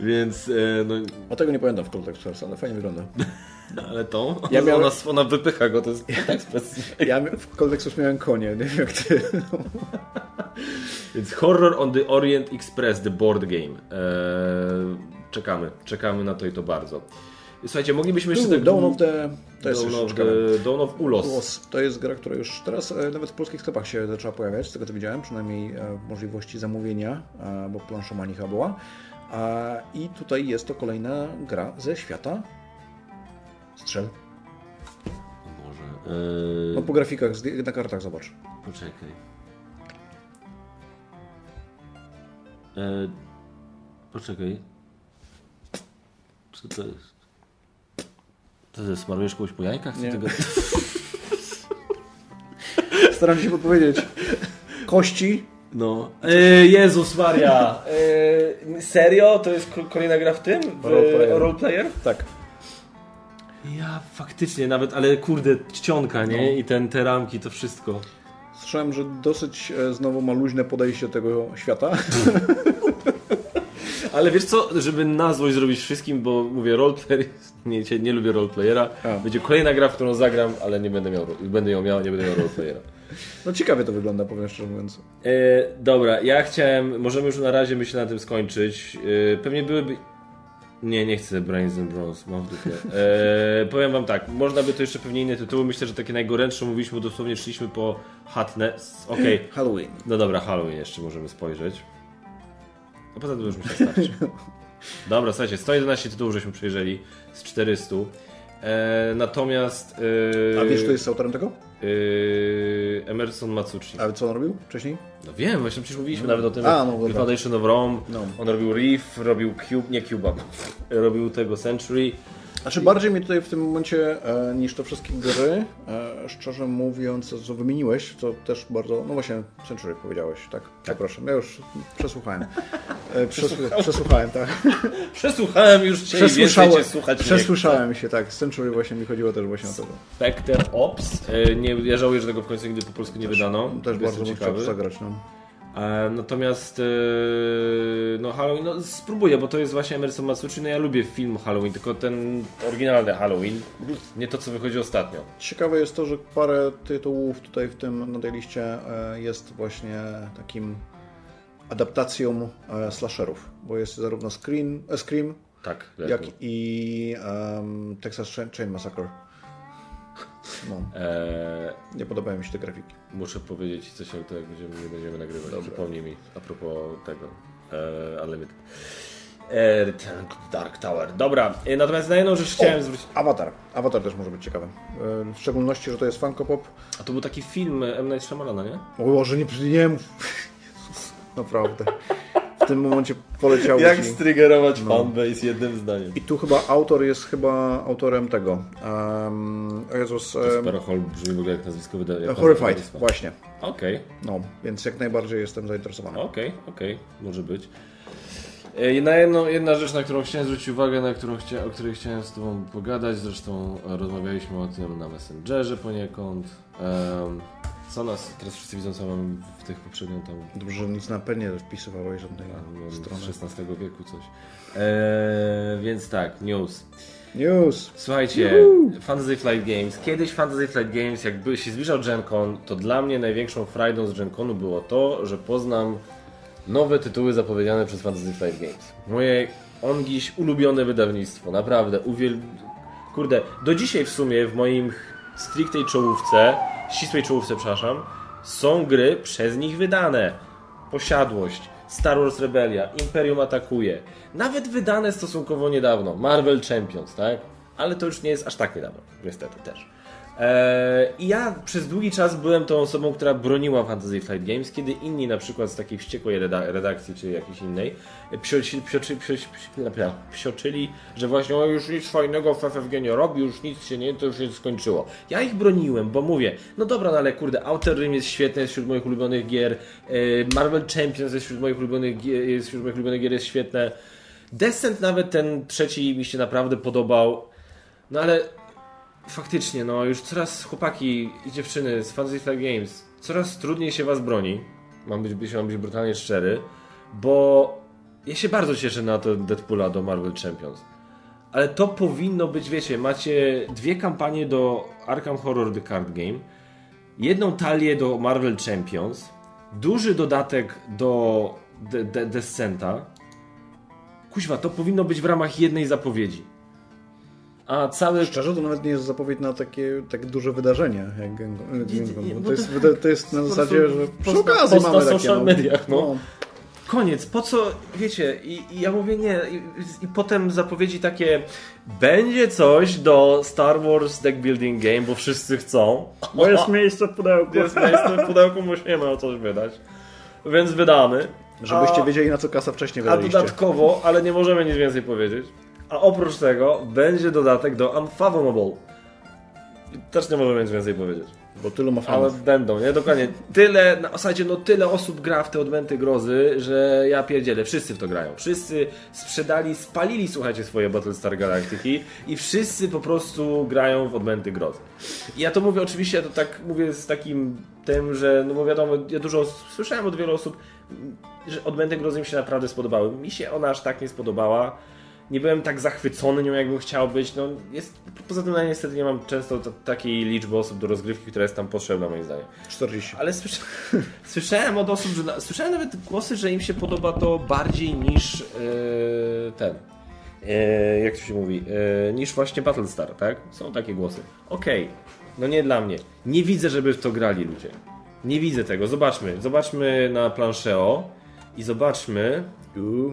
Więc, e, no, O tego nie pamiętam w Cold Express, ale fajnie wygląda. ale tą, Ja miałem- ona, ona wypycha go, to jest Cold Express. Ja w Cold Express miałem konie, nie wiem jak ty. Więc Horror on the Orient Express, the board game. E, czekamy, czekamy na to i to bardzo. Słuchajcie, moglibyśmy jeszcze tak... Dawn of the... To jest Dawn of, the, Dawn of Ulos. Ulos. To jest gra, która już teraz e, nawet w polskich sklepach się zaczęła pojawiać, z tego co widziałem, przynajmniej możliwości zamówienia, bo planszomanicha była. A, I tutaj jest to kolejna gra ze świata strzel. O Boże. No E, po grafikach, na kartach zobacz. Poczekaj. E, poczekaj. Co to jest? To jest? Smarujesz kogoś po jajkach? Co Nie. ty go... Staram się podpowiedzieć. Kości. No. E, Jezus Maria. E, serio? To jest ko- kolejna gra w tym? W Roleplayer. roleplayer? Tak. Ja faktycznie nawet, ale kurde, czcionka, nie? I ten, te ramki, to wszystko. Słyszałem, że dosyć e, znowu ma luźne podejście do tego świata. Ale wiesz co, żeby na złość zrobić wszystkim, bo mówię, roleplayer, nie, nie, nie lubię roleplayera, A. będzie kolejna gra, w którą zagram, ale nie będę miał, będę ją miał, nie będę miał roleplayera. No ciekawie to wygląda, powiem szczerze mówiąc. E, dobra, ja chciałem, możemy już na razie myślę na tym skończyć. E, pewnie byłyby... Nie, nie chcę Brains and Bronze, mam w dupie. E, powiem wam tak, można by to jeszcze pewnie inne tytuły, myślę, że takie najgorętsze mówiliśmy, bo dosłownie szliśmy po Hatne. Okej, Halloween. no dobra, Halloween jeszcze możemy spojrzeć. A poza tym już mi się starczy. Dobra, słuchajcie, 111 tytułów żeśmy przejrzeli z 400. E, natomiast... A wiesz, kto jest autorem tego? E, Emerson Matsuchi. A co on robił wcześniej? No wiem, właśnie przecież mówiliśmy nawet o tym. A, no. Foundation of Rome. No. On robił Reef, robił Cube, nie Cuba. robił tego Century. Znaczy bardziej mnie tutaj w tym momencie e, niż te wszystkie gry, e, szczerze mówiąc, co wymieniłeś, to też bardzo, no właśnie Century powiedziałeś, tak? Przepraszam, ja już przesłuchałem. E, przesłu- przesłuchałem, tak. Przesłuchałem już cię Przesłyszałem, cię słuchać przesłyszałem się, tak. Century właśnie mi chodziło też właśnie o to. Spectre Ops. E, nie, ja żałuję, że tego w końcu nigdy po polsku nie wydano. Też bardzo bym chciał ciekawy. zagrać, no. E, natomiast e, no Halloween, no spróbuję, bo to jest właśnie Emerson Matsuchi, no ja lubię film Halloween, tylko ten oryginalny Halloween, nie to co wychodzi ostatnio. Ciekawe jest to, że parę tytułów tutaj w tym, na tej liście e, jest właśnie takim adaptacją slasherów, bo jest zarówno Scream, e, Scream Tak, jak i em, Texas Chain- Massacre. No, E, nie podobają mi się te grafiki. Muszę powiedzieć Ci coś, ale to jak będziemy, nie będziemy nagrywać. Przypomnij mi a propos tego. E, Unlimited. E, ten Dark Tower. Dobra, e, natomiast na jedną rzecz chciałem O, zwrócić... Avatar. Avatar też może być ciekawy. E, W szczególności, że to jest Funko Pop. A to był taki film M. Night Shyamalana, nie? O Boże, nie, nie mów. Naprawdę. W tym momencie poleciało Jak ci... striggerować fanbase jednym zdaniem. I tu chyba autor jest chyba autorem tego. Um, o Jezus. Um, brzmi w ogóle jak nazwisko wydaje. Horrified, właśnie. Okej, No, więc jak najbardziej jestem zainteresowany. okej, okej, może być. E, Na jedno, jedna rzecz, na którą chciałem zwrócić uwagę, na którą chcia, o której chciałem z Tobą pogadać, zresztą rozmawialiśmy o tym na Messengerze poniekąd. Em, co nas, teraz wszyscy widzą, co mam w tych poprzednich tam Dobrze, że nic na pewnie wpisywałeś żadnej no, strony. z XVI wieku coś. E, więc tak, news. News! Słuchajcie, Fantasy Flight Games. Kiedyś Fantasy Flight Games, jakby się zbliżał Gen Con, to dla mnie największą frajdą z Gen Conu było to, że poznam nowe tytuły zapowiedziane przez Fantasy Flight Games. Moje ongiś ulubione wydawnictwo, naprawdę. Uwiel... Kurde, do dzisiaj w sumie w moim strictej czołówce, ścisłej czołówce, przepraszam, są gry przez nich wydane. Posiadłość, Star Wars Rebellia, Imperium atakuje. Nawet wydane stosunkowo niedawno, Marvel Champions, tak? Ale to już nie jest aż tak niedawno, niestety też. Eee, I ja przez długi czas byłem tą osobą, która broniła Fantasy Flight Games, kiedy inni na przykład z takiej wściekłej reda- redakcji czy jakiejś innej psioczyli, psioczy, psioczy, psioczy, psioczyli, że właśnie o, już nic fajnego w FFG nie robi, już nic się nie, to już się skończyło. Ja ich broniłem, bo mówię, no dobra, no ale kurde, Outer Rim jest świetny, jest wśród moich ulubionych gier, eee, Marvel Champions jest wśród moich ulubionych jest wśród moich ulubionych gier, jest świetne. Descent nawet ten trzeci mi się naprawdę podobał, no ale faktycznie, no już coraz chłopaki i dziewczyny z Fantasy Flight Games, coraz trudniej się was broni. Mam być, mam być brutalnie szczery, bo ja się bardzo cieszę na to Deadpoola do Marvel Champions. Ale to powinno być, wiecie, macie dwie kampanie do Arkham Horror The Card Game, jedną talię do Marvel Champions, duży dodatek do De- De- Descenta. Kuźwa, to powinno być w ramach jednej zapowiedzi. A cały Szczerze, to nawet nie jest zapowiedź na takie tak duże wydarzenie jak Gen- Gen Con. nie, bo no To jest, to- jest na zasadzie, że przy okazji mamy takie... social no, mediach, no. no. Koniec, po co, wiecie, i, i ja mówię nie, i, i potem zapowiedzi takie, będzie coś do Star Wars Deck Building Game, bo wszyscy chcą. Bo jest miejsce w pudełku. Jest miejsce w pudełku, musimy o coś wydać. Więc wydamy. Żebyście A- wiedzieli, na co kasa wcześniej A wydaliście. dodatkowo, ale nie możemy nic więcej powiedzieć, a oprócz tego będzie dodatek do Unfathomable. I Też nie możemy nic więcej powiedzieć. Bo tylu ma Ale fanów. będą, nie? Dokładnie. Tyle, na zasadzie, no tyle osób gra w te odmęty grozy, że ja pierdzielę. Wszyscy w to grają. Wszyscy sprzedali, spalili, słuchajcie, swoje Battlestar Galactiki i wszyscy po prostu grają w odmęty grozy. I ja to mówię oczywiście, to tak mówię z takim tym, że, no bo wiadomo, ja dużo słyszałem od wielu osób, że odmęty grozy mi się naprawdę spodobały. Mi się ona aż tak nie spodobała. Nie byłem tak zachwycony nią, jakbym chciał być. No, jest, poza tym, no, niestety nie mam często t- takiej liczby osób do rozgrywki, która jest tam potrzebna, moim zdaniem. 40. Ale słysza... słyszałem od osób, że. na- Słyszałem nawet głosy, że im się podoba to bardziej niż e, ten. E, jak to się mówi? E, niż właśnie Battlestar, tak? Są takie głosy. Okej, no nie dla mnie. Nie widzę, żeby w to grali ludzie. Nie widzę tego. Zobaczmy. Zobaczmy na planszeo i zobaczmy. Uuu,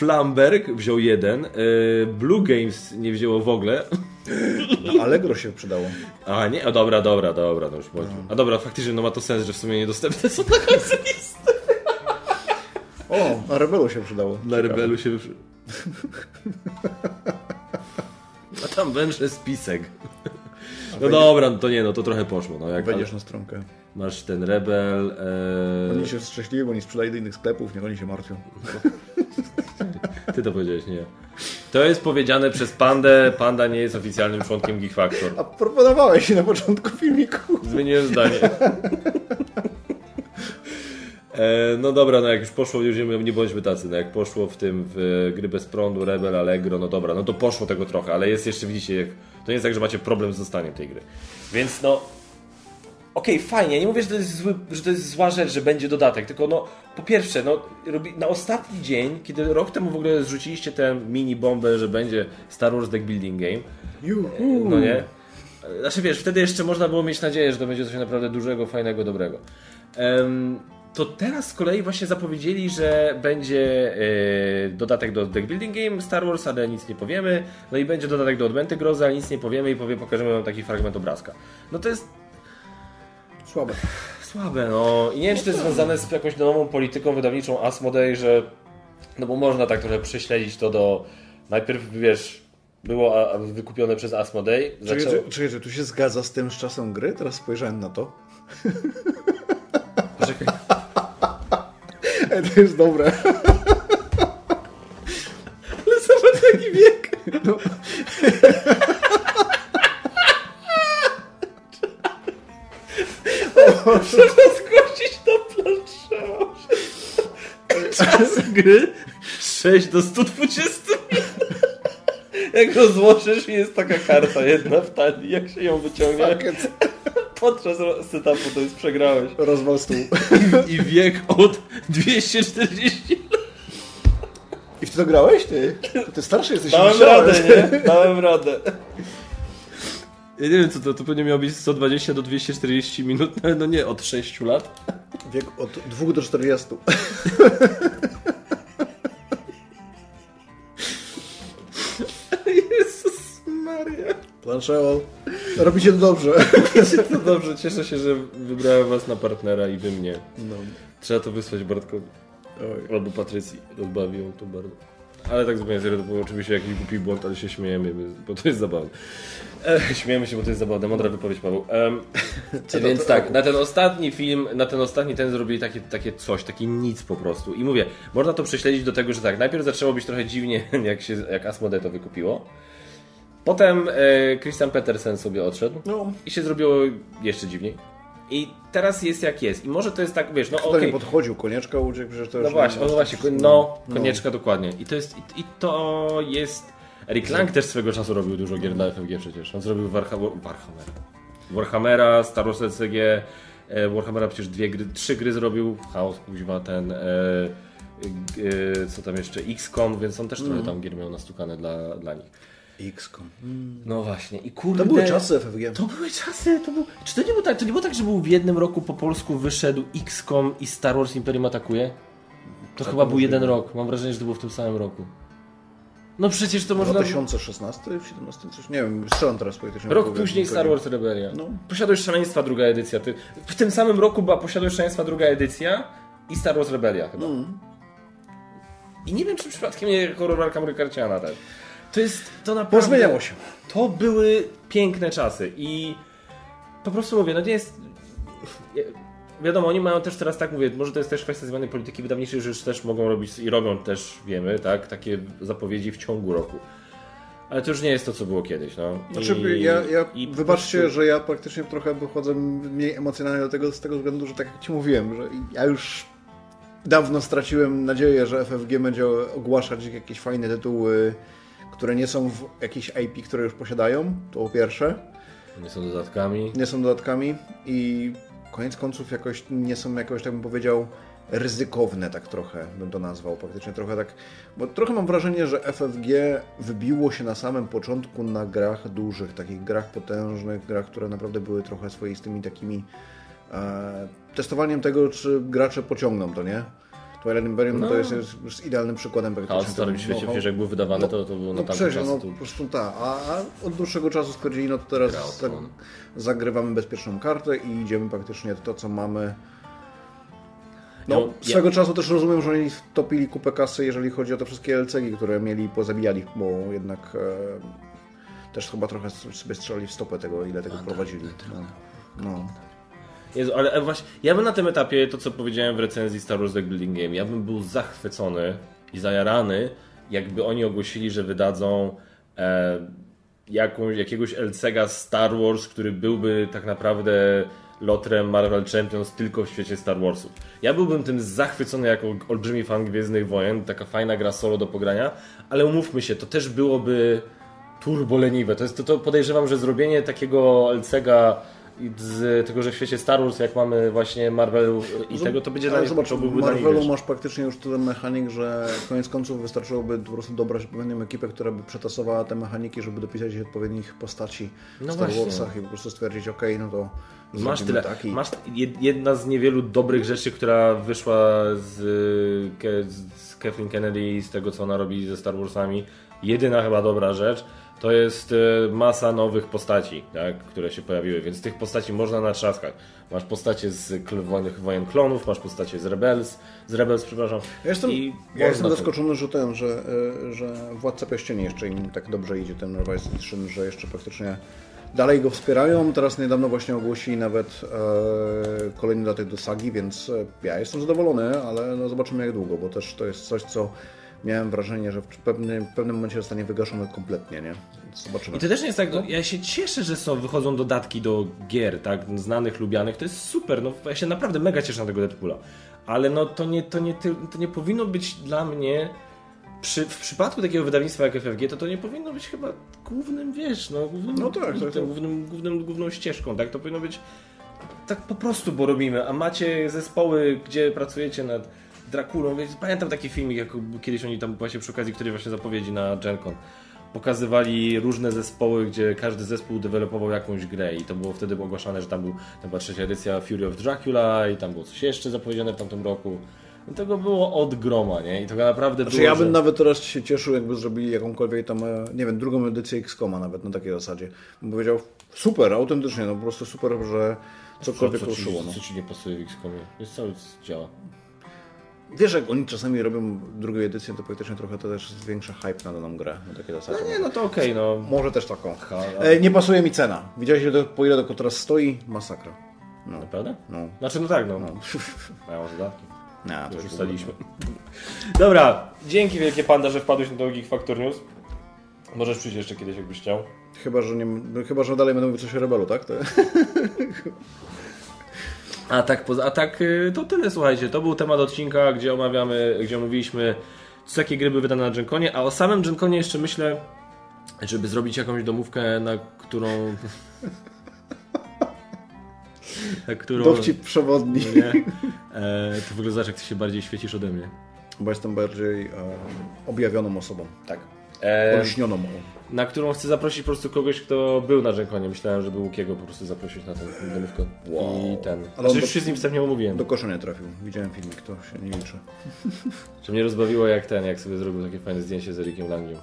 Flamberg wziął jeden, Blue Games nie wzięło w ogóle. No, Allegro się przydało. A nie, a dobra, dobra, dobra, no już bądźmy. A dobra, faktycznie no ma to sens, że w sumie niedostępne są na końcu listy. O, na Rebelu się przydało. Na rebelu się wyprzy... A tam węże spisek. No dobra, no to nie, no to trochę poszło. No jak Wejdziesz na stronkę. masz ten rebel. E... Oni się szczęśliwi, bo nie sprzedają do innych sklepów, niech oni się martwią. Ty to powiedziałeś, nie. To jest powiedziane przez Pandę. Panda nie jest oficjalnym członkiem Geek Factor. A proponowałeś się na początku filmiku. Zmieniłem zdanie. E, no dobra, no jak już poszło, już nie, nie bądźmy tacy, no jak poszło w tym w gry bez prądu, Rebel, Allegro, no dobra, no to poszło tego trochę, ale jest jeszcze, widzicie, jak, to nie jest tak, że macie problem z dostaniem tej gry. Więc no, okej, okay, fajnie, nie mówię, że to, jest zły, że to jest zła rzecz, że będzie dodatek, tylko no, po pierwsze, no, robi, na ostatni dzień, kiedy rok temu w ogóle zrzuciliście tę mini bombę, że będzie Star Wars Deck Building Game, Juhu. no nie? Znaczy wiesz, wtedy jeszcze można było mieć nadzieję, że to będzie coś naprawdę dużego, fajnego, dobrego. Um, to teraz z kolei właśnie zapowiedzieli, że będzie e, dodatek do Deck Building Game Star Wars, ale nic nie powiemy. No i będzie dodatek do Odmęty Grozy, ale nic nie powiemy i powie, pokażemy wam taki fragment obrazka. No to jest Słabe. Słabe, no. I nie wiem, czy to jest związane z jakąś nową polityką wydawniczą Asmodee, że no bo można tak trochę prześledzić to do najpierw, wiesz, było wykupione przez Asmodee. Czekaj, zaczęło... czekaj, czy tu się zgadza z tym z czasem gry? Teraz spojrzałem na to. Poczekaj. To jest dobre. Ale zobacz jaki wiek. No. Trzeba zgłosić do planszą. Czas gry 6 do 120 minut. Jak rozłożysz i jest taka karta jedna w talii, jak się ją wyciągnie. Podczas setupu to jest przegrałeś. Rozwal stół. I, I wiek od 240 lat. I w to grałeś ty? Ty starszy jesteś. Dałem radę, nie? Dałem radę. Ja nie wiem co to, to pewnie miało być 120 do 240 minut, ale no nie, od 6 lat. Wiek od 2 do 40. Jezus Maria. Planszeo, robicie to dobrze. Robicie to dobrze, cieszę się, że wybrałem was na partnera i wy mnie. No. Trzeba to wysłać Bartkowi. Oj. Albo Patrycji, rozbawił to bardzo. Ale tak zupełnie serio, to był oczywiście jakiś głupi błąd, ale się śmiejemy, bo to jest zabawne. E, śmiejemy się, bo to jest zabawne. Mądra wypowiedź, Paweł. Um, więc tak, na ten ostatni film, na ten ostatni ten zrobili takie, takie coś, takie nic po prostu. I mówię, można to prześledzić do tego, że tak, najpierw zaczęło być trochę dziwnie, jak, się, jak Asmodee to wykupiło. Potem e, Christian Petersen sobie odszedł no. i się zrobiło jeszcze dziwniej. I teraz jest jak jest. I może to jest tak, wiesz, no okej. Okay. nie podchodził, konieczka uciekł, przecież to No właśnie, no właśnie, no, konieczka no. dokładnie. I to jest, i, i to jest... Eric Lang też swego czasu robił dużo gier dla FFG przecież. On zrobił Warhammer, Warhammera. Warhammera, Star Wars LCG, e, Warhammera przecież dwie gry, trzy gry zrobił, Chaos, kuźwa, ten... E, e, co tam jeszcze, XCOM, więc on też mm. trochę tam gier miał nastukane dla, dla nich. XCOM. Mm. No właśnie. I kurde, to były czasy FFG. To były czasy. To był... Czy to nie, było tak, to nie było tak, że był w jednym roku po polsku wyszedł XCOM i Star Wars Imperium atakuje? To tak chyba był jeden rok. Mam wrażenie, że to było w tym samym roku. No przecież to można... 2016, 17, coś, nie wiem, strzelam teraz politycznie. Rok później Star Wars Rebellia. No. Posiadłość Szaleństwa druga edycja. W tym samym roku była Posiadłość Szaleństwa druga edycja i Star Wars Rebellia chyba. Mm. I nie wiem, czy przypadkiem nie horrorka Mrykarciana też. To jest, to naprawdę... Pozmieniało się. To były piękne czasy i po prostu mówię, no nie jest... Wiadomo, oni mają też teraz tak, mówię, może to jest też kwestia zmiany polityki wydawniczej, że już też mogą robić i robią też, wiemy, tak, takie zapowiedzi w ciągu roku. Ale to już nie jest to, co było kiedyś. No. Znaczy, I, ja, ja wybaczcie, prostu... że ja praktycznie trochę wychodzę mniej emocjonalnie do tego z tego względu, że tak jak Ci mówiłem, że ja już dawno straciłem nadzieję, że FFG będzie ogłaszać jakieś fajne tytuły które nie są w jakiejś IP, które już posiadają, to po pierwsze. Nie są dodatkami. Nie są dodatkami i koniec końców jakoś nie są jakoś, tak bym powiedział, ryzykowne tak trochę, bym to nazwał, praktycznie trochę tak, bo trochę mam wrażenie, że FFG wybiło się na samym początku na grach dużych, takich grach potężnych, grach, które naprawdę były trochę swoistymi takimi e, testowaniem tego, czy gracze pociągną to, nie? Twilight Imperium no. to jest, jest, idealnym przykładem. A w Starym Świecie, wiesz, jak był wydawany, to, to było na no tamten czas. No, po prostu tak. A, a, od dłuższego czasu stwierdzili, no to teraz tak, zagrywamy bezpieczną kartę i idziemy praktycznie to, co mamy. No, no swego ja... czasu też rozumiem, że oni topili kupę kasy, jeżeli chodzi o te wszystkie LCG, które mieli pozabijali, bo jednak e, też chyba trochę sobie strzelali w stopę tego, ile tego prowadzili. No. no. Jezu, ale e, właśnie, ja bym na tym etapie, to co powiedziałem w recenzji Star Wars Deck Building Game, ja bym był zachwycony i zajarany, jakby oni ogłosili, że wydadzą e, jakąś, jakiegoś LCG'a Star Wars, który byłby tak naprawdę lotrem Marvel Champions tylko w świecie Star Warsów. Ja byłbym tym zachwycony jako olbrzymi fan Gwiezdnych Wojen, taka fajna gra solo do pogrania, ale umówmy się, to też byłoby turbo leniwe. To, jest, to, to podejrzewam, że zrobienie takiego LCG z tego, że w świecie Star Wars, jak mamy właśnie Marvel i tego, to będzie dla nich nich, Marvelu masz praktycznie już tyle mechanik, że koniec końców wystarczyłoby po prostu dobrać odpowiednią ekipę, która by przetasowała te mechaniki, żeby dopisać odpowiednich postaci w No Star. Warsach i po prostu stwierdzić, ok, no to Masz tyle. tak i... Masz jed- jedna z niewielu dobrych rzeczy, która wyszła z, z Kathleen Kennedy, z tego co ona robi ze Star Warsami. Jedyna chyba dobra rzecz to jest e, masa nowych postaci, tak, które się pojawiły, więc tych postaci można natrzaskać. Masz postacie z wojen, klonów, masz postacie z Rebels, z Rebels, przepraszam. Ja jestem, I ja jestem zaskoczony, że ten, że, y, że Władca Pierścieni jeszcze im tak dobrze idzie, ten Revised Edition, że jeszcze praktycznie dalej go wspierają. Teraz niedawno właśnie ogłosili nawet e, kolejny datek do sagi, więc e, ja jestem zadowolony, ale no zobaczymy jak długo, bo też to jest coś, co miałem wrażenie, że w pewnym, w pewnym momencie zostanie wygaszone kompletnie, nie? Zobaczymy. I to też nie jest tak, no, ja się cieszę, że są, wychodzą dodatki do gier, tak, znanych, lubianych, to jest super, no ja się naprawdę mega cieszę na tego Deadpoola, ale no to nie, to nie, to nie powinno być dla mnie, przy, w przypadku takiego wydawnictwa jak FFG, to to nie powinno być chyba głównym, wiesz, no głównym, No tak, tak, tak. Głównym, głównym, główną ścieżką, tak, to powinno być tak po prostu, bo robimy, a macie zespoły, gdzie pracujecie nad Drakulą, więc pamiętam taki filmik, jak kiedyś oni tam właśnie przy okazji której właśnie zapowiedzi na GenCon pokazywali różne zespoły, gdzie każdy zespół dewelopował jakąś grę i to było wtedy ogłaszane, że tam, był, tam była trzecia edycja Fury of Dracula i tam było coś jeszcze zapowiedziane w tamtym roku. I tego było od groma, nie? I to naprawdę Znaczy było, ja bym że... nawet teraz się cieszył, jakby zrobili jakąkolwiek tam, e, nie wiem, drugą edycję X-Koma nawet na takiej zasadzie. Bym powiedział, super, autentycznie, no po prostu super, że cokolwiek co, co, ruszyło. ci, No. co ci nie pasuje w XCOMie? Jest cały działa. Wiesz, jak oni czasami robią drugą edycję, to praktycznie trochę to też zwiększa hype na daną grę. Na zasadzie. No nie, no to okej, no. Może też taką. E, nie pasuje mi cena. Widziałeś, ile po ile to teraz stoi? Masakra. No. Naprawdę? No. Znaczy, no tak, no. Mają zadatki. Nie, to Już ustaliliśmy. Dobra, dzięki wielkie Panda, że wpadłeś na Geek Factor News. Możesz przyjść jeszcze kiedyś, jakbyś chciał. Chyba, że nie, no, chyba, że dalej będę mówił coś o Rebelu, tak? To... A tak, poza, a tak y, to tyle, słuchajcie. To był temat odcinka, gdzie omawiamy, gdzie omówiliśmy co jakie gry były wydane na Genconie, a o samym Genconie jeszcze myślę, żeby zrobić jakąś domówkę, na którą... na którą... Dowcip przewodni. No nie? E, to jak ty się bardziej świecisz ode mnie. Bo jestem bardziej e, objawioną osobą. Tak. E, Olśnioną. na którą chcę zaprosić po prostu kogoś, kto był na Genconie. Myślałem, żeby Łukiego po prostu zaprosić na tę domówkę. Wow. I ten. Ale Ale on już do- się z nim wstępnie umówiłem. Do kosza nie trafił. Widziałem filmik, to się nie liczy. Że mnie rozbawiło jak ten, jak sobie zrobił takie fajne zdjęcie z Erikiem Langią.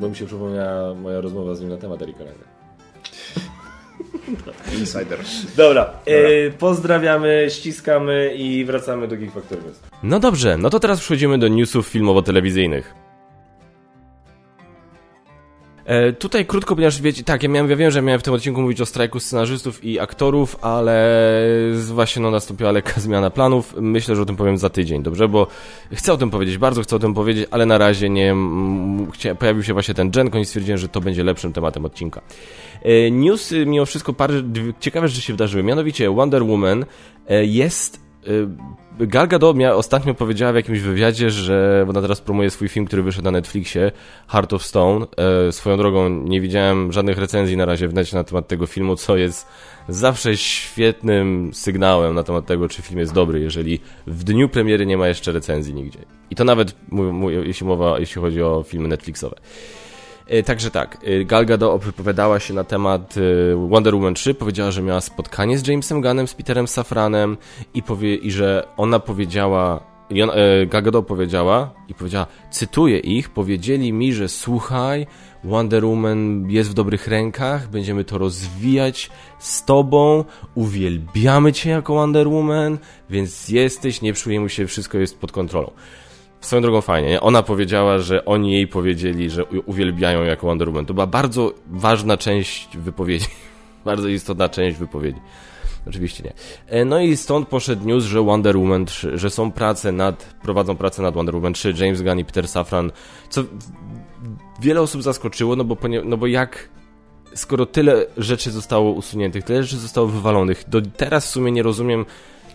Bo mi się przypomniała moja rozmowa z nim na temat Erika Langa. Insider. Dobra, e, pozdrawiamy, ściskamy i wracamy do Geek Factory. No dobrze, no to teraz przechodzimy do newsów filmowo-telewizyjnych. E, tutaj krótko, ponieważ wiecie, tak, ja, miałem, ja wiem, że miałem w tym odcinku mówić o strajku scenarzystów i aktorów, ale właśnie no, nastąpiła lekka zmiana planów. Myślę, że o tym powiem za tydzień, dobrze? Bo chcę o tym powiedzieć, bardzo chcę o tym powiedzieć, ale na razie nie. Chcia, pojawił się właśnie ten Gen i stwierdziłem, że to będzie lepszym tematem odcinka. E, News, y, mimo wszystko, parę ciekawe rzeczy się wydarzyły. Mianowicie Wonder Woman e, jest. Gal Gadot mia, ostatnio powiedziała w jakimś wywiadzie, że ona teraz promuje swój film, który wyszedł na Netflixie, Heart of Stone. E, swoją drogą nie widziałem żadnych recenzji na razie w necie na temat tego filmu, co jest zawsze świetnym sygnałem na temat tego, czy film jest dobry, jeżeli w dniu premiery nie ma jeszcze recenzji nigdzie. I to nawet, jeśli mowa, jeśli chodzi o filmy Netflixowe. E, Także tak, e, Gal Gadot wypowiadała się na temat e, Wonder Woman 3, powiedziała, że miała spotkanie z Jamesem Gunnem, z Peterem Safranem i, powie, i że ona powiedziała, Gal Gadot powiedziała i powiedziała, cytuję ich, powiedzieli mi, że słuchaj, Wonder Woman jest w dobrych rękach, będziemy to rozwijać z tobą, uwielbiamy cię jako Wonder Woman, więc jesteś, nie przejmuj się, wszystko jest pod kontrolą. Swoją drogą fajnie, nie? Ona powiedziała, że oni jej powiedzieli, że uwielbiają jako Wonder Woman. To była bardzo ważna część wypowiedzi. bardzo istotna część wypowiedzi. Oczywiście nie. E, No i stąd poszedł news, że Wonder Woman 3, że są prace nad, prowadzą pracę nad Wonder Woman 3, James Gunn i Peter Safran, co wiele osób zaskoczyło, no bo, no bo jak skoro tyle rzeczy zostało usuniętych, tyle rzeczy zostało wywalonych, do teraz w sumie nie rozumiem,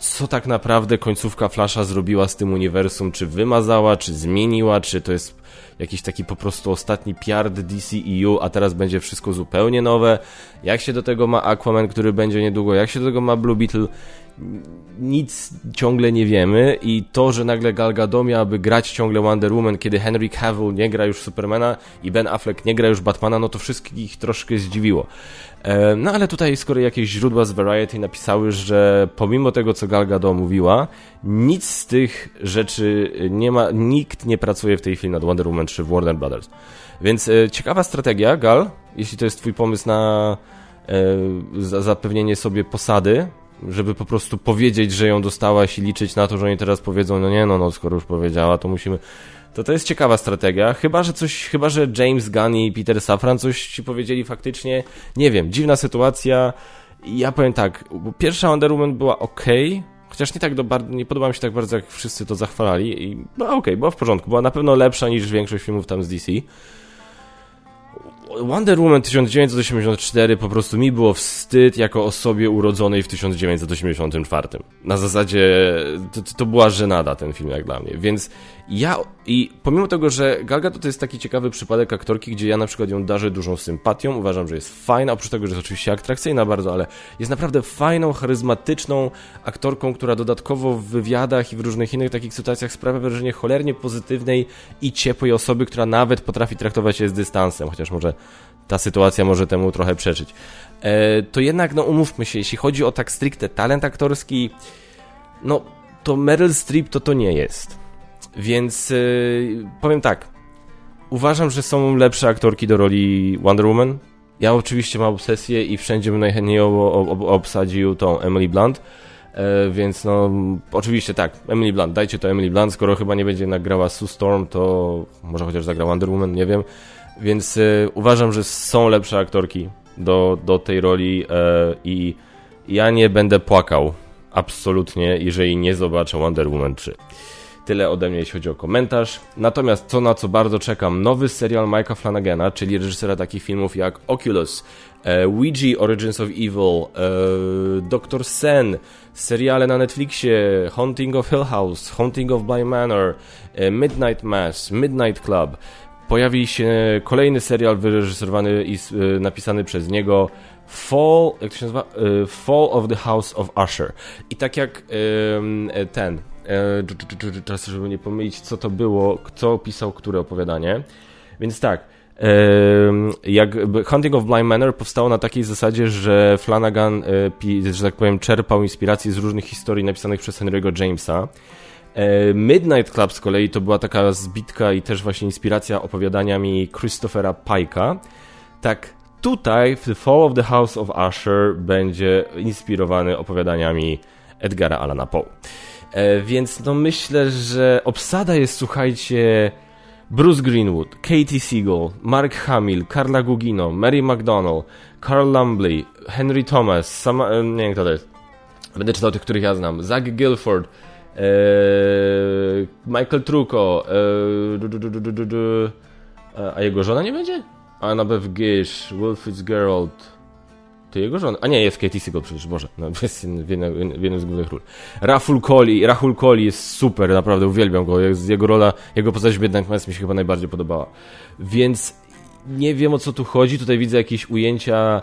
co tak naprawdę końcówka Flasha zrobiła z tym uniwersum, czy wymazała, czy zmieniła, czy to jest jakiś taki po prostu ostatni piard DCEU, a teraz będzie wszystko zupełnie nowe. Jak się do tego ma Aquaman, który będzie niedługo, jak się do tego ma Blue Beetle, nic ciągle nie wiemy i to, że nagle Gal Gadot miałaby grać ciągle Wonder Woman, kiedy Henry Cavill nie gra już Supermana i Ben Affleck nie gra już Batmana, no to wszystkich troszkę zdziwiło. E, no ale tutaj skoro jakieś źródła z Variety napisały, że pomimo tego, co Gal Gadot mówiła, nic z tych rzeczy nie ma, nikt nie pracuje w tej chwili nad Wonder Woman 3 w Warner Brothers. Więc e, ciekawa strategia, Gal, jeśli to jest twój pomysł na e, zapewnienie sobie posady, żeby po prostu powiedzieć, że ją dostałaś i liczyć na to, że oni teraz powiedzą, no nie, no, no skoro już powiedziała, to musimy... To to jest ciekawa strategia, chyba, że coś, chyba, że James Gunn i Peter Safran coś ci powiedzieli faktycznie, nie wiem, dziwna sytuacja. Ja powiem tak, pierwsza Wonder Woman była ok, chociaż nie tak do, nie podoba mi się tak bardzo, jak wszyscy to zachwalali i była ok, była w porządku, była na pewno lepsza niż większość filmów tam z DC. Wonder Woman 1984 po prostu mi było wstyd jako osobie urodzonej w 1984. Na zasadzie to, to była żenada ten film jak dla mnie, więc ja i pomimo tego, że Galga to jest taki ciekawy przypadek aktorki, gdzie ja na przykład ją darzę dużą sympatią, uważam, że jest fajna, oprócz tego, że jest oczywiście atrakcyjna bardzo, ale jest naprawdę fajną, charyzmatyczną aktorką, która dodatkowo w wywiadach i w różnych innych takich sytuacjach sprawia wrażenie cholernie pozytywnej i ciepłej osoby, która nawet potrafi traktować się z dystansem, chociaż może ta sytuacja może temu trochę przeczyć. E, to jednak, no umówmy się, jeśli chodzi o tak stricte talent aktorski, no to Meryl Streep to to nie jest. Więc yy, powiem tak. Uważam, że są lepsze aktorki do roli Wonder Woman. Ja oczywiście mam obsesję i wszędzie bym najchętniej obsadził tą Emily Blunt. E, więc no, oczywiście tak, Emily Blunt, dajcie to Emily Blunt, skoro chyba nie będzie nagrała Sue Storm, to może chociaż zagra Wonder Woman, nie wiem. Więc y, uważam, że są lepsze aktorki do, do tej roli e, i ja nie będę płakał absolutnie, jeżeli nie zobaczę Wonder Woman 3. Tyle ode mnie, jeśli chodzi o komentarz. Natomiast to, na co bardzo czekam, nowy serial Mike'a Flanagana, czyli reżysera takich filmów jak Oculus, e, Ouija Origins of Evil, e, Dr. Sen, seriale na Netflixie, Haunting of Hill House, Haunting of Bly Manor, e, Midnight Mass, Midnight Club. Pojawi się kolejny serial wyreżyserowany i e, napisany przez niego Fall, jak to się nazywa? E, Fall of the House of Usher. I tak jak ten, teraz żeby nie pomylić, co to było, kto pisał które opowiadanie. Więc tak, jak Hunting of Blind Manor powstało na takiej zasadzie, że Flanagan, że tak powiem, czerpał inspiracji z różnych historii napisanych przez Henry'ego Jamesa. Midnight Club z kolei to była taka zbitka i też właśnie inspiracja opowiadaniami Christophera Pike'a. Tak tutaj The Fall of the House of Usher będzie inspirowany opowiadaniami Edgara Allana Poe. E, więc no myślę, że obsada jest, słuchajcie, Bruce Greenwood, Katie Siegel, Mark Hamill, Carla Gugino, Mary McDonnell, Carl Lumbly, Henry Thomas, sama, e, nie wiem kto to jest. Będę czytał tych, których ja znam. Zach Guilford, Michael Trucco, ee, a jego żona nie będzie? Annabeth Gish, Will Fitzgerald, to jego żona. A nie, jest Katie Siegel przecież, Boże. No, jest w jednym, z głównych ról. Rahul Koli, Rahul Koli jest super, naprawdę uwielbiam go. Jego rola, jego postać w Mass mi się chyba najbardziej podobała. Więc nie wiem o co tu chodzi. Tutaj widzę jakieś ujęcia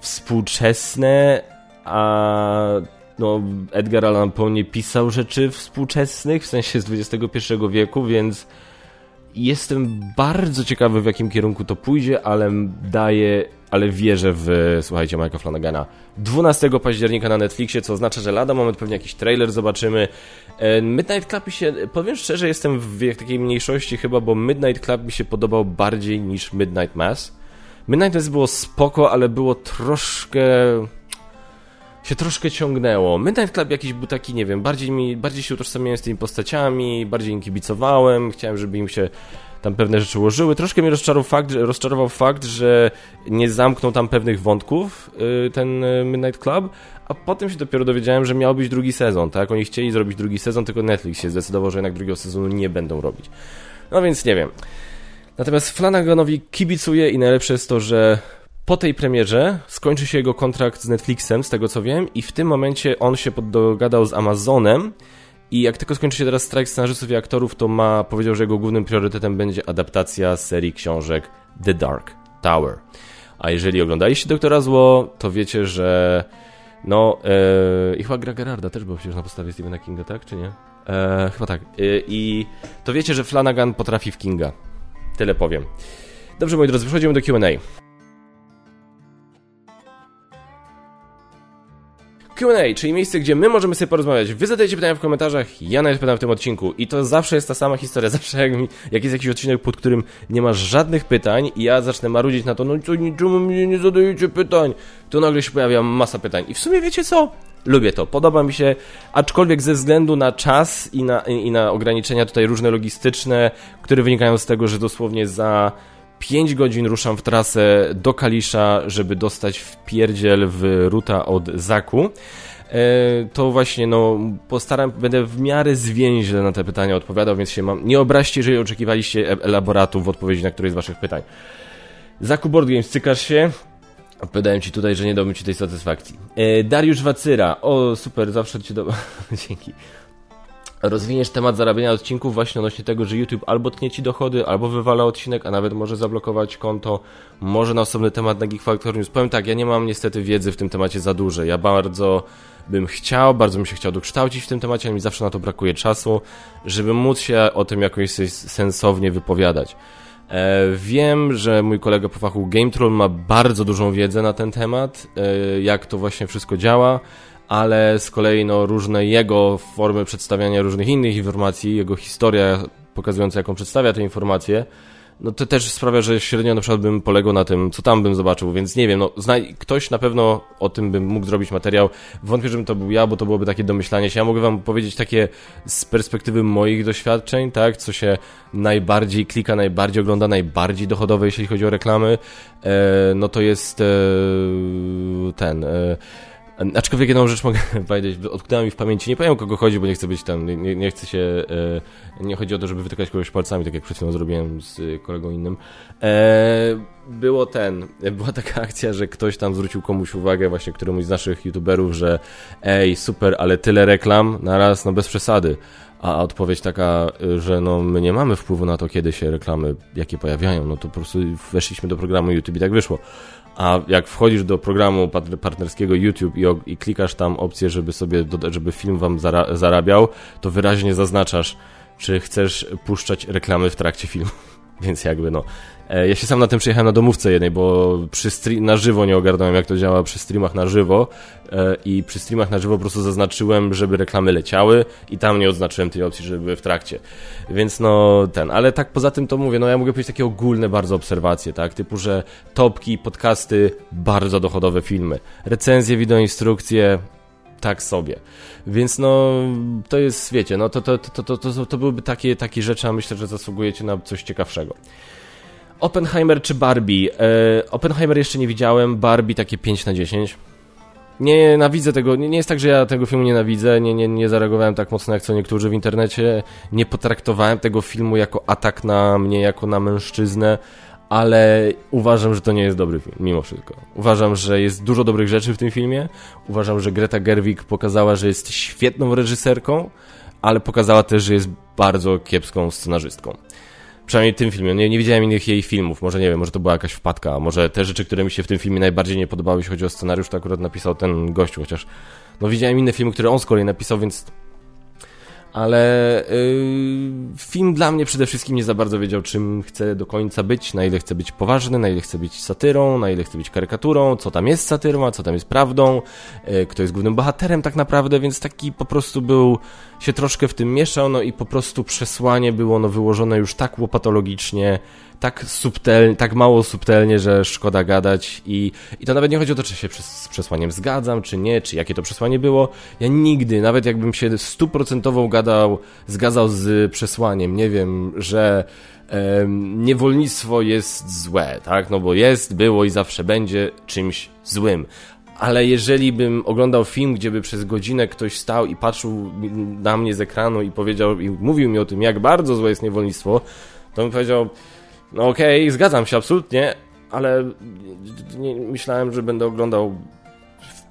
współczesne, a no, Edgar Allan Poe nie pisał rzeczy współczesnych, w sensie z XXI wieku, więc jestem bardzo ciekawy w jakim kierunku to pójdzie, ale daję ale wierzę w, słuchajcie, Mike'a Flanagana. 12 października na Netflixie, co oznacza, że lada moment pewnie jakiś trailer zobaczymy. E, Midnight Club mi się, powiem szczerze, jestem w takiej mniejszości chyba, bo Midnight Club mi się podobał bardziej niż Midnight Mass. Midnight Mass było spoko, ale było troszkę się troszkę ciągnęło. Midnight Club jakiś był taki, nie wiem, bardziej mi, bardziej się utożsamiałem z tymi postaciami, bardziej im kibicowałem, chciałem, żeby im się tam pewne rzeczy ułożyły. Troszkę mnie rozczarował fakt, że, rozczarował fakt, że nie zamknął tam pewnych wątków yy, ten y, Midnight Club, a potem się dopiero dowiedziałem, że miał być drugi sezon, tak? Oni chcieli zrobić drugi sezon, tylko Netflix się zdecydował, że jednak drugiego sezonu nie będą robić. No więc nie wiem. Natomiast Flanaganowi kibicuję i najlepsze jest to, że po tej premierze skończy się jego kontrakt z Netflixem, z tego co wiem, i w tym momencie on się dogadał z Amazonem. I jak tylko skończy się teraz strajk scenarzystów i aktorów, to ma powiedział, że jego głównym priorytetem będzie adaptacja serii książek The Dark Tower. A jeżeli oglądaliście Doktora Zło, to wiecie, że no e, i chyba gra Gerarda też był przecież na podstawie Stephena Kinga, tak czy nie? E, chyba tak. E, I to wiecie, że Flanagan potrafi w Kinga. Tyle powiem. Dobrze, moi drodzy, przechodzimy do Q&A. Q&A, czyli miejsce, gdzie my możemy sobie porozmawiać. Wy zadajecie pytania w komentarzach, ja nawet pytam w tym odcinku. I to zawsze jest ta sama historia. Zawsze jak, mi, jak jest jakiś odcinek, pod którym nie masz żadnych pytań i ja zacznę marudzić na to, no co, niczemu mnie nie zadajecie pytań, to nagle się pojawia masa pytań. I w sumie wiecie co? Lubię to, podoba mi się, aczkolwiek ze względu na czas i na, i na ograniczenia tutaj różne logistyczne, które wynikają z tego, że dosłownie za 5 godzin ruszam w trasę do Kalisza, żeby dostać w pierdziel w ruta od Zaku. E, to właśnie, no, postaram, będę w miarę zwięźle na te pytania odpowiadał, więc się mam. Nie obraźcie, jeżeli oczekiwaliście e- elaboratów w odpowiedzi na któreś z waszych pytań. Zaku Board Games, cykasz się? Odpowiadałem ci tutaj, że nie dałbym ci tej satysfakcji. E, Dariusz Wacyra. O, super, zawsze ci do... Dzięki rozwiniesz temat zarabiania odcinków właśnie odnośnie tego, że YouTube albo tnie ci dochody, albo wywala odcinek, a nawet może zablokować konto, może na osobny temat na Geek Factor News. Powiem tak, ja nie mam niestety wiedzy w tym temacie za dużo. Ja bardzo bym chciał, bardzo bym się chciał dokształcić w tym temacie, ale mi zawsze na to brakuje czasu, żeby móc się o tym jakoś sensownie wypowiadać. E, wiem, że mój kolega po fachu Game Troll ma bardzo dużą wiedzę na ten temat, e, jak to właśnie wszystko działa ale z kolei no, różne jego formy przedstawiania różnych innych informacji, jego historia pokazująca, jaką przedstawia te informacje, no to też sprawia, że średnio na przykład bym poległ na tym, co tam bym zobaczył, więc nie wiem, no ktoś na pewno o tym bym mógł zrobić materiał. Wątpię, żebym to był ja, bo to byłoby takie domyślanie się. Ja mogę wam powiedzieć takie z perspektywy moich doświadczeń, tak, co się najbardziej klika, najbardziej ogląda, najbardziej dochodowe, jeśli chodzi o reklamy, e, no to jest e, ten... E, Aczkolwiek jedną rzecz mogę powiedzieć, odknęła mi w pamięci, nie powiem o kogo chodzi, bo nie chcę być tam, nie, nie chcę się, e, nie chodzi o to, żeby wytykać kogoś palcami, tak jak przed chwilą zrobiłem z kolegą innym. E, było ten, była taka akcja, że ktoś tam zwrócił komuś uwagę, właśnie któremuś z naszych youtuberów, że ej, super, ale tyle reklam naraz, no bez przesady. A odpowiedź taka, że no my nie mamy wpływu na to, kiedy się reklamy, jakie pojawiają, no to po prostu weszliśmy do programu YouTube i tak wyszło. A jak wchodzisz do programu partnerskiego YouTube i, i klikasz tam opcję, żeby sobie, żeby film wam zara zarabiał, to wyraźnie zaznaczasz, czy chcesz puszczać reklamy w trakcie filmu. Więc jakby no, ja się sam na tym przyjechałem na domówce jednej, bo przy stream, na żywo nie ogarnąłem jak to działa przy streamach na żywo e, i przy streamach na żywo po prostu zaznaczyłem, żeby reklamy leciały i tam nie odznaczyłem tej opcji, żeby były w trakcie. Więc no ten, ale tak poza tym to mówię, no ja mogę powiedzieć takie ogólne bardzo obserwacje, tak, typu, że topki, podcasty, bardzo dochodowe filmy, recenzje, wideoinstrukcje, tak sobie. Więc no, to jest, wiecie, no to, to, to, to, to, to byłyby takie, takie rzeczy, a myślę, że zasługujecie na coś ciekawszego. Oppenheimer czy Barbie? E, Oppenheimer jeszcze nie widziałem, Barbie takie 5 na 10. Nie nienawidzę tego, nie, nie jest tak, że ja tego filmu nienawidzę, nie, nie, nie zareagowałem tak mocno jak co niektórzy w internecie, nie potraktowałem tego filmu jako atak na mnie, jako na mężczyznę, ale uważam, że to nie jest dobry film, mimo wszystko. Uważam, że jest dużo dobrych rzeczy w tym filmie, uważam, że Greta Gerwig pokazała, że jest świetną reżyserką, ale pokazała też, że jest bardzo kiepską scenarzystką. Przynajmniej w tym filmie. Nie, nie widziałem innych jej filmów. Może nie wiem, może to była jakaś wpadka. Może te rzeczy, które mi się w tym filmie najbardziej nie podobały, jeśli chodzi o scenariusz, to akurat napisał ten gościu, chociaż no widziałem inne filmy, które on z kolei napisał, więc ale yy, film dla mnie przede wszystkim nie za bardzo wiedział, czym chce do końca być, na ile chce być poważny, na ile chce być satyrą, na ile chce być karykaturą, co tam jest satyrą, a co tam jest prawdą, yy, kto jest głównym bohaterem tak naprawdę, więc taki po prostu był, się troszkę w tym mieszał, no i po prostu przesłanie było no, wyłożone już tak łopatologicznie, tak subtelnie, tak mało subtelnie, że szkoda gadać i, i to nawet nie chodzi o to, czy się z przesłaniem zgadzam, czy nie, czy jakie to przesłanie było. Ja nigdy, nawet jakbym się stuprocentowo gadał, zgadzał z przesłaniem, nie wiem, że um, niewolnictwo jest złe, tak, no bo jest, było i zawsze będzie czymś złym. Ale jeżeli bym oglądał film, gdzie by przez godzinę ktoś stał i patrzył na mnie z ekranu i powiedział, i mówił mi o tym, jak bardzo złe jest niewolnictwo, to bym powiedział, no okej, okay, zgadzam się absolutnie, ale nie, myślałem, że będę oglądał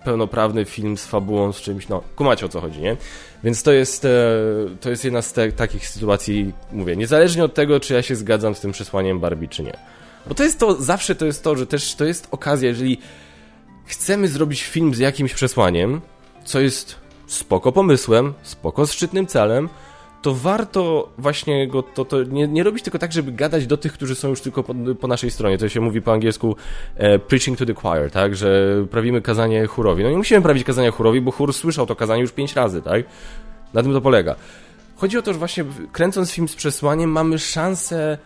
pełnoprawny film z fabułą, z czymś, no, kumacie o co chodzi, nie? Więc to jest, e, to jest jedna z te, takich sytuacji, mówię, niezależnie od tego, czy ja się zgadzam z tym przesłaniem Barbie, czy nie. Bo to jest to, zawsze to jest to, że też to jest okazja, jeżeli chcemy zrobić film z jakimś przesłaniem, co jest spoko pomysłem, spoko szczytnym celem, to warto właśnie go, to, to nie, nie robić tylko tak, żeby gadać do tych, którzy są już tylko po, po naszej stronie. To się mówi po angielsku e, preaching to the choir, tak, że prawimy kazanie chórowi. No nie musimy prawić kazania chórowi, bo chór słyszał to kazanie już pięć razy, tak? Na tym to polega. Chodzi o to, że właśnie kręcąc film z przesłaniem mamy szansę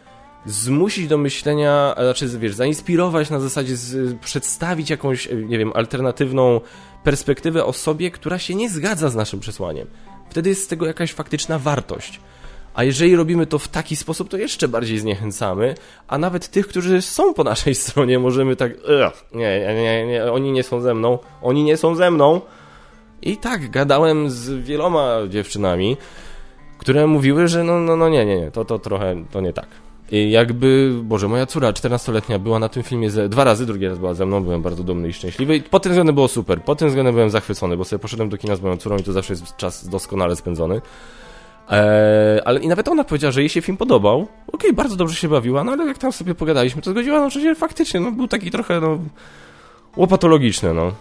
zmusić do myślenia, znaczy wiesz, zainspirować na zasadzie, z, przedstawić jakąś, nie wiem, alternatywną perspektywę osobie, która się nie zgadza z naszym przesłaniem. Wtedy jest z tego jakaś faktyczna wartość. A jeżeli robimy to w taki sposób, to jeszcze bardziej zniechęcamy, a nawet tych, którzy są po naszej stronie, możemy tak, nie, nie, nie, oni nie są ze mną, oni nie są ze mną. I tak, gadałem z wieloma dziewczynami, które mówiły, że no, no, no nie, nie, nie, to, to trochę, to nie tak. I jakby, Boże, moja córa 14-letnia była na tym filmie ze, dwa razy, drugi raz była ze mną, byłem bardzo dumny i szczęśliwy i pod tym względem było super, pod tym względem byłem zachwycony, bo sobie poszedłem do kina z moją córą i to zawsze jest czas doskonale spędzony. Eee, ale i nawet ona powiedziała, że jej się film podobał. Okej, okay, bardzo dobrze się bawiła, no ale jak tam sobie pogadaliśmy, to zgodziła, no że faktycznie, no był taki trochę, no, łopatologiczny, no.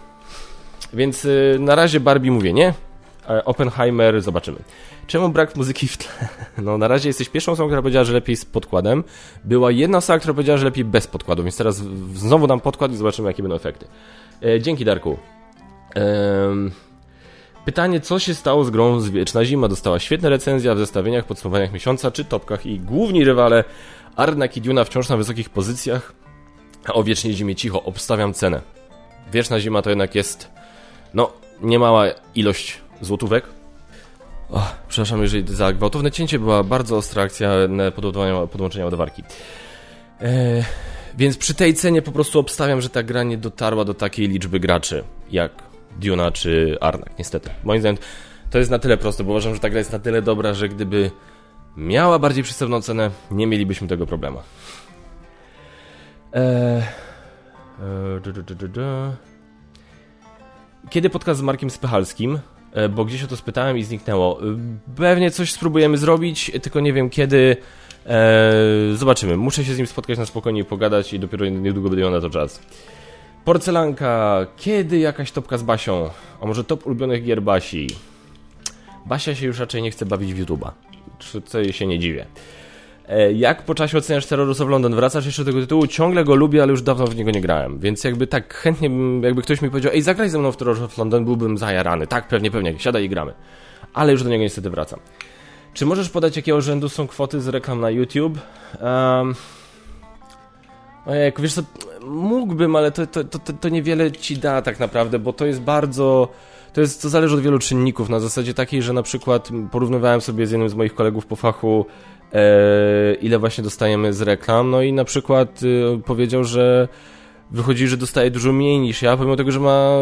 Więc y, na razie Barbie mówię nie, Oppenheimer zobaczymy. Czemu brak muzyki w tle? No na razie jesteś pierwszą osobą, która powiedziała, że lepiej z podkładem. Była jedna osoba, która powiedziała, że lepiej bez podkładu, więc teraz znowu dam podkład i zobaczymy, jakie będą efekty. E, dzięki, Darku. pytanie, co się stało z grą z Wieczna Zima? Dostała świetne recenzje w zestawieniach, podsumowaniach miesiąca czy topkach i główni rywale Arnak i Duna wciąż na wysokich pozycjach, a o Wiecznej Zimie cicho obstawiam cenę. Wieczna Zima to jednak jest, no, niemała ilość złotówek, Oh, przepraszam, jeżeli za gwałtowne cięcie była bardzo ostra akcja podłączenia, ładowarki. E, więc przy tej cenie po prostu obstawiam, że ta gra nie dotarła do takiej liczby graczy jak Duna czy Arnak, niestety. Moim zdaniem to jest na tyle proste, bo uważam, że ta gra jest na tyle dobra, że gdyby miała bardziej przystępną cenę, nie mielibyśmy tego problemu. Eee, Kiedy podcast z Markiem Spychalskim? E, bo gdzieś o to spytałem i zniknęło. E, pewnie coś spróbujemy zrobić, tylko nie wiem kiedy. Eee, zobaczymy. Muszę się z nim spotkać na spokojnie i pogadać i dopiero niedługo będę miał na to czas. Porcelanka. Kiedy jakaś topka z Basią? A może top ulubionych gier Basi? Basia się już raczej nie chce bawić w YouTube'a. Co jej się nie dziwię. E, jak po czasie oceniasz Terrorus of London? Wracasz jeszcze do tego tytułu? Ciągle go lubię, ale już dawno w niego nie grałem. Więc jakby tak chętnie, jakby ktoś mi powiedział, ej, zagraj ze mną w Terrorus of London, byłbym zajarany. Tak, pewnie, pewnie, siadaj i gramy. Ale już do niego niestety wracam. Czy możesz podać, jakiego rzędu są kwoty z reklam na YouTube? Um, ojej, wiesz co, mógłbym, ale to, to, to, to niewiele ci da tak naprawdę, bo to jest bardzo... To, jest, to zależy od wielu czynników, na zasadzie takiej, że na przykład porównywałem sobie z jednym z moich kolegów po fachu ile właśnie dostajemy z reklam. No i na przykład y, powiedział, że wychodzi, że dostaje dużo mniej niż ja, pomimo tego, że ma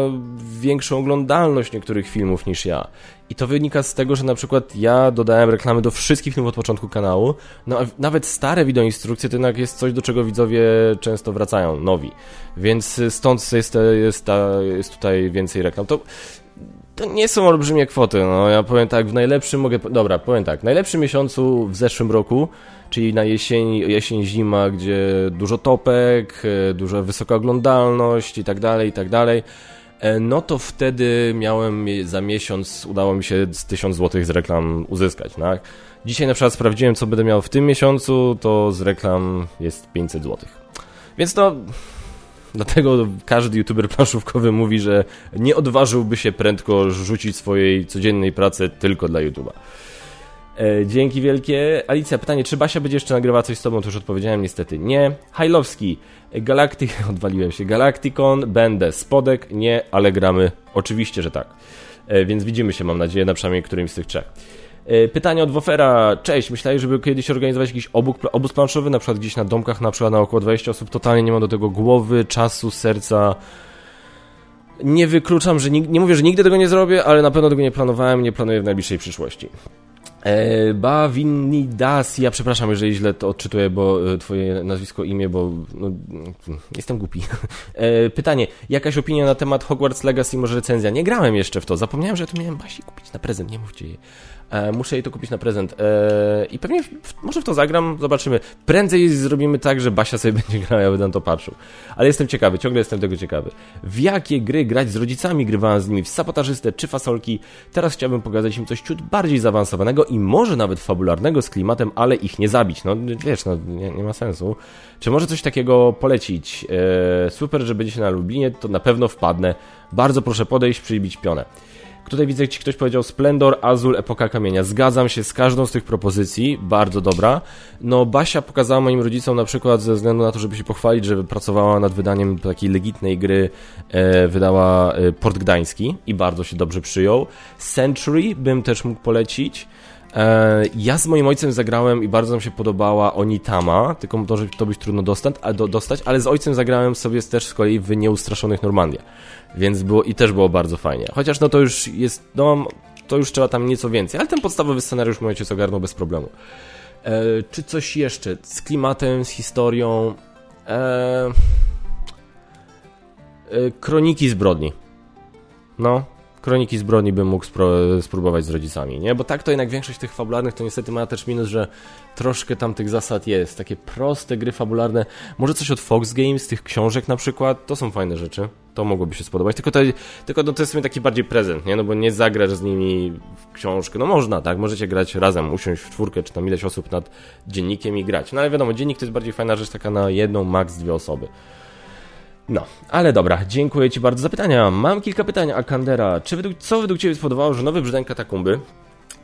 większą oglądalność niektórych filmów niż ja. I to wynika z tego, że na przykład ja dodałem reklamy do wszystkich filmów od początku kanału, no a nawet stare wideoinstrukcje to jednak jest coś, do czego widzowie często wracają, nowi. Więc stąd jest, jest, jest tutaj więcej reklam. To to nie są olbrzymie kwoty. No, ja powiem tak, w najlepszym mogę. Dobra, powiem tak, w najlepszym miesiącu w zeszłym roku, czyli na jesień, jesień, zima, gdzie dużo topek, e, duża wysoka oglądalność i tak dalej, i tak dalej. E, no to wtedy miałem za miesiąc, udało mi się z 1000 zł z reklam uzyskać, tak? Dzisiaj na przykład sprawdziłem, co będę miał w tym miesiącu, to z reklam jest 500 zł. Więc to Dlatego każdy youtuber planszówkowy mówi, że nie odważyłby się prędko rzucić swojej codziennej pracy tylko dla YouTube'a. E, dzięki wielkie. Alicja, pytanie, czy Basia będzie jeszcze nagrywała coś z tobą? To już odpowiedziałem, niestety nie. Hajlowski, Galactic... Odwaliłem się. Galacticon, będę. Spodek, nie, ale gramy. Oczywiście, że tak. E, więc widzimy się, mam nadzieję, na przynajmniej którymś z tych trzech. E, pytanie od Wofera. Cześć, myślałeś, żeby kiedyś organizować jakiś obóz, obóz planszowy, na przykład gdzieś na domkach, na przykład na około 20 osób. Totalnie nie mam do tego głowy, czasu, serca. Nie wykluczam, że nie mówię, że nigdy tego nie zrobię, ale na pewno tego nie planowałem, nie planuję w najbliższej przyszłości. E, Bawinidas, ja przepraszam, jeżeli źle to odczytuję, bo e, twoje nazwisko, imię, bo no, jestem głupi. E, pytanie, jakaś opinia na temat Hogwarts Legacy, może recenzja? Nie grałem jeszcze w to, zapomniałem, że to miałem Basi kupić na prezent, nie mówcie jej. E, muszę jej to kupić na prezent. E, I pewnie w, może w to zagram, zobaczymy. Prędzej zrobimy tak, że Basia sobie będzie grała, ja będę na to patrzył. Ale jestem ciekawy, ciągle jestem tego ciekawy. W jakie gry grać z rodzicami grywałem z nimi? W sabotażystę czy fasolki? Teraz chciałbym pokazać im coś ciut bardziej zaawansowanego i może nawet fabularnego z klimatem, ale ich nie zabić. No wiesz, no nie, nie ma sensu. Czy może coś takiego polecić? E, super, że będziecie na Lublinie, to na pewno wpadnę. Bardzo proszę podejść, przybić pionę. Tutaj widzę, ci ktoś powiedział Splendor, Azul, Epoka Kamienia. Zgadzam się z każdą z tych propozycji, bardzo dobra. No, Basia pokazała moim rodzicom na przykład ze względu na to, żeby się pochwalić, że pracowała nad wydaniem takiej legitnej gry, e, wydała e, Port Gdański i bardzo się dobrze przyjął. Century bym też mógł polecić. E, ja z moim ojcem zagrałem i bardzo nam się podobała Onitama, tylko może to być trudno dostać, a do, dostać, ale z ojcem zagrałem sobie też z kolei w Nieustraszonych Normandia. Więc było i też było bardzo fajnie. Chociaż no to już jest, no to już trzeba tam nieco więcej, ale ten podstawowy scenariusz mój ojciec ogarnął bez problemu. E, czy coś jeszcze z klimatem, z historią? E, e, kroniki zbrodni. No, Kroniki zbrodni bym mógł spróbować z rodzicami, nie? Bo tak to jednak większość tych fabularnych to niestety ma też minus, że troszkę tam tych zasad jest. Takie proste gry fabularne. Może coś od Fox Games, tych książek na przykład, to są fajne rzeczy. To mogłoby się spodobać. Tylko to, tylko no to jest sobie taki bardziej prezent, nie? No bo nie zagrasz z nimi w książkę. No można, tak? Możecie grać razem, usiąść w czwórkę, czy tam ileś osób nad dziennikiem i grać. No ale wiadomo, dziennik to jest bardziej fajna rzecz taka na jedną, maks dwie osoby. No, ale dobra, dziękuję Ci bardzo za pytania. Mam kilka pytań, Akandera. Czy według, co według Ciebie spowodowało, że nowy brzdęk Katakumby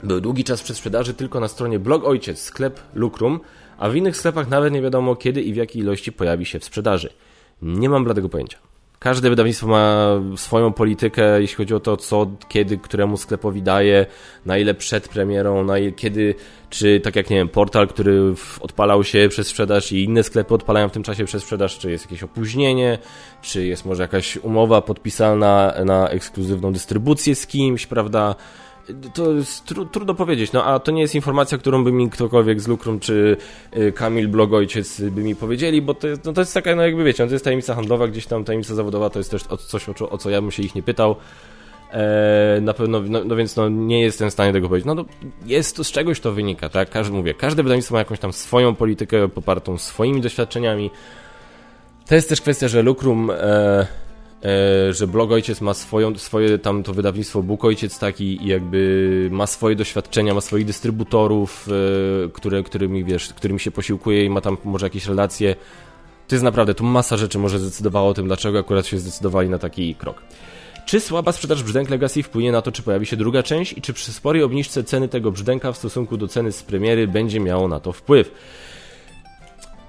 był długi czas przed sprzedaży tylko na stronie blog ojciec, sklep Lukrum, a w innych sklepach nawet nie wiadomo kiedy i w jakiej ilości pojawi się w sprzedaży? Nie mam bladego pojęcia. Każde wydawnictwo ma swoją politykę, jeśli chodzi o to, co, kiedy, któremu sklepowi daje, na ile przed premierą, na ile, kiedy, czy tak jak, nie wiem, portal, który odpalał się przez sprzedaż i inne sklepy odpalają w tym czasie przez sprzedaż, czy jest jakieś opóźnienie, czy jest może jakaś umowa podpisana na ekskluzywną dystrybucję z kimś, prawda? To jest tru, trudno powiedzieć, no a to nie jest informacja, którą by mi ktokolwiek z Lukrum czy y, Kamil Blogojciec by mi powiedzieli, bo to, no to jest taka, no jakby wiecie, no to jest tajemnica handlowa, gdzieś tam tajemnica zawodowa, to jest też coś, o, o co ja bym się ich nie pytał. E, na pewno, no, no, więc no, nie jestem w stanie tego powiedzieć. No, no jest to, z czegoś to wynika, tak? Każdy, mówię, każde wydawnictwo ma jakąś tam swoją politykę popartą swoimi doświadczeniami. To jest też kwestia, że Lukrum E, że blog ojciec ma swoją, swoje tam to wydawnictwo Bóg Ojciec taki i jakby ma swoje doświadczenia, ma swoich dystrybutorów, e, które, którymi, wiesz, którymi się posiłkuje i ma tam może jakieś relacje. To jest naprawdę, tu masa rzeczy może zdecydowało o tym, dlaczego akurat się zdecydowali na taki krok. Czy słaba sprzedaż brzdęk Legacy wpłynie na to, czy pojawi się druga część i czy przy sporej obniżce ceny tego brzdęka w stosunku do ceny z premiery będzie miało na to wpływ?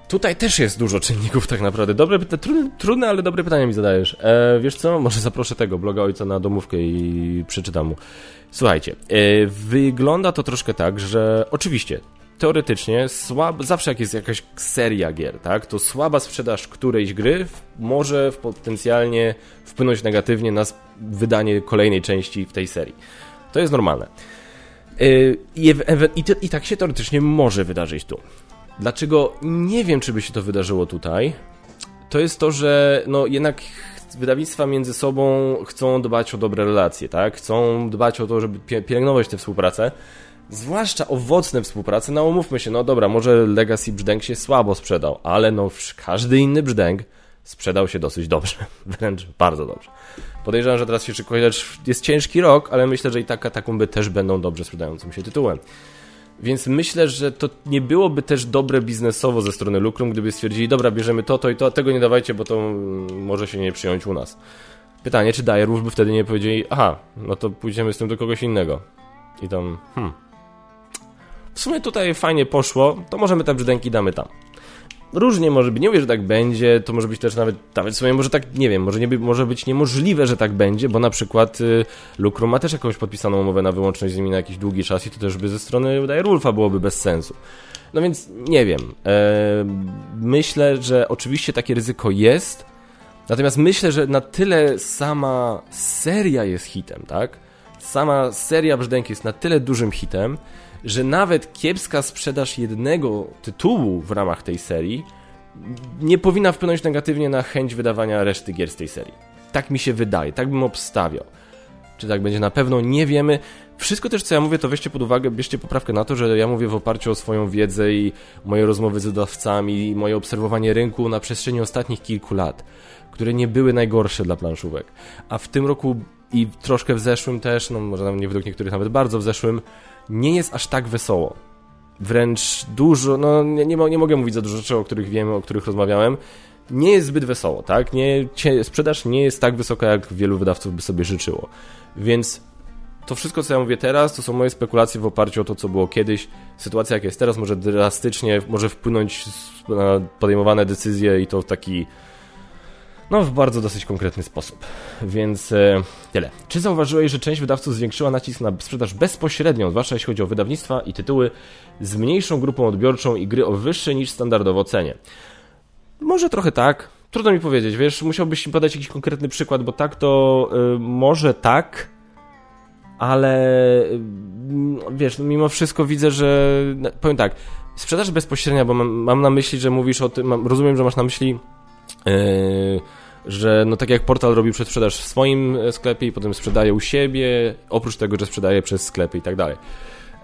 Tutaj też jest dużo czynników tak naprawdę. Dobre, trudne, trudne, ale dobre pytania mi zadajesz. E, wiesz co? Może zaproszę tego bloga ojca na domówkę i przeczytam mu. Słuchajcie, e, wygląda to troszkę tak, że oczywiście teoretycznie słab, zawsze jak jest jakaś seria gier, tak, to słaba sprzedaż którejś gry może potencjalnie wpłynąć negatywnie na wydanie kolejnej części w tej serii. To jest normalne. E, I, i, I tak się teoretycznie może wydarzyć tu. Dlaczego nie wiem, czy by się to wydarzyło tutaj, to jest to, że no jednak wydawnictwa między sobą chcą dbać o dobre relacje, tak? Chcą dbać o to, żeby pielęgnować tę współpracę. Zwłaszcza owocne współprace, no umówmy się, no dobra, może Legacy Brzdęk się słabo sprzedał, ale no każdy inny Brzdęk sprzedał się dosyć dobrze, wręcz bardzo dobrze. Podejrzewam, że teraz się szykuje, jest ciężki rok, ale myślę, że i tak katakumby też będą dobrze sprzedającym się tytułem. Więc myślę, że to nie byłoby też dobre biznesowo ze strony Lukrum, gdyby stwierdzili, dobra, bierzemy to, to i to, tego nie dawajcie, bo to może się nie przyjąć u nas. Pytanie, czy Dire by wtedy nie powiedzieli, aha, no to pójdziemy z tym do kogoś innego. I tam, hmm. W sumie tutaj fajnie poszło, to możemy te brzdęki damy tam różnie może być. Nie mówię, że tak będzie, to może być też nawet, nawet w sumie może tak, nie wiem, może, nie, może być niemożliwe, że tak będzie, bo na przykład y, Lucrum ma też jakąś podpisaną umowę na wyłączność z nimi na jakiś długi czas i to też by ze strony Rulfa byłoby bez sensu. No więc nie wiem. E, myślę, że oczywiście takie ryzyko jest, natomiast myślę, że na tyle sama seria jest hitem, tak? Sama seria Brzdęk jest na tyle dużym hitem, że nawet kiepska sprzedaż jednego tytułu w ramach tej serii nie powinna wpłynąć negatywnie na chęć wydawania reszty gier z tej serii. Tak mi się wydaje, tak bym obstawiał. Czy tak będzie na pewno, nie wiemy. Wszystko też, co ja mówię, to weźcie pod uwagę, bierzcie poprawkę na to, że ja mówię w oparciu o swoją wiedzę i moje rozmowy z wydawcami i moje obserwowanie rynku na przestrzeni ostatnich kilku lat, które nie były najgorsze dla planszówek. A w tym roku i troszkę w zeszłym też, no może nie według niektórych nawet bardzo w zeszłym, nie jest aż tak wesoło. Wręcz dużo, no nie, nie, nie mogę mówić za dużo rzeczy, o których wiem, o których rozmawiałem, nie jest zbyt wesoło, tak? Nie, sprzedaż nie jest tak wysoka, jak wielu wydawców by sobie życzyło. Więc to wszystko, co ja mówię teraz, to są moje spekulacje w oparciu o to, co było kiedyś. Sytuacja, jak jest teraz, może drastycznie, może wpłynąć na podejmowane decyzje i to w taki, no, w bardzo dosyć konkretny sposób. Więc e, tyle. Czy zauważyłeś, że część wydawców zwiększyła nacisk na sprzedaż bezpośrednią, zwłaszcza jeśli chodzi o wydawnictwa i tytuły z mniejszą grupą odbiorczą i gry o wyższej niż standardowo cenie? Może trochę tak. Trudno mi powiedzieć, wiesz, musiałbyś mi podać jakiś konkretny przykład, bo tak to y, może tak, ale y, wiesz, mimo wszystko widzę, że no, powiem tak, sprzedaż bezpośrednia, bo mam, mam na myśli, że mówisz o tym, mam, rozumiem, że masz na myśli yy, że no tak jak portal robił przedsprzedaż w swoim e, sklepie i potem sprzedaje u siebie, oprócz tego, że sprzedaje przez sklepy i tak dalej.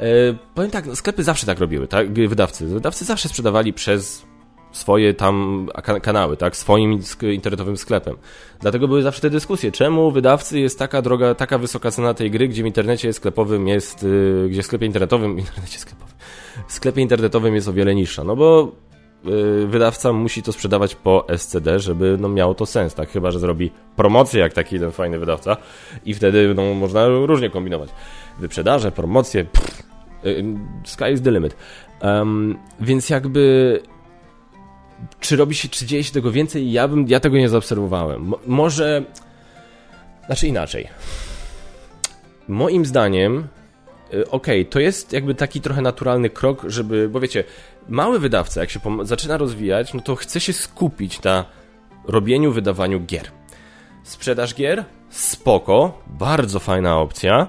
Yy, powiem tak, no, sklepy zawsze tak robiły, tak? Wydawcy. Wydawcy zawsze sprzedawali przez swoje tam kanały, tak, swoim internetowym sklepem. Dlatego były zawsze te dyskusje, czemu wydawcy jest taka droga, taka wysoka cena tej gry, gdzie w internecie sklepowym jest, yy, gdzie w sklepie internetowym, internecie sklepowym, w sklepie internetowym jest o wiele niższa, no bo wydawca musi to sprzedawać po SCD, żeby no, miało to sens, tak, chyba, że zrobi promocję jak taki ten fajny wydawca i wtedy no, można różnie kombinować. Wyprzedaże, promocje, pff, yy, sky is the limit. Um, więc jakby czy robi się, czy dzieje się tego więcej? Ja bym, ja tego nie zaobserwowałem. Mo może, znaczy inaczej. Moim zdaniem, y, okej, okay, to jest jakby taki trochę naturalny krok, żeby, bo wiecie, mały wydawca, jak się zaczyna rozwijać, no to chce się skupić na robieniu, wydawaniu gier. Sprzedaż gier? Spoko, bardzo fajna opcja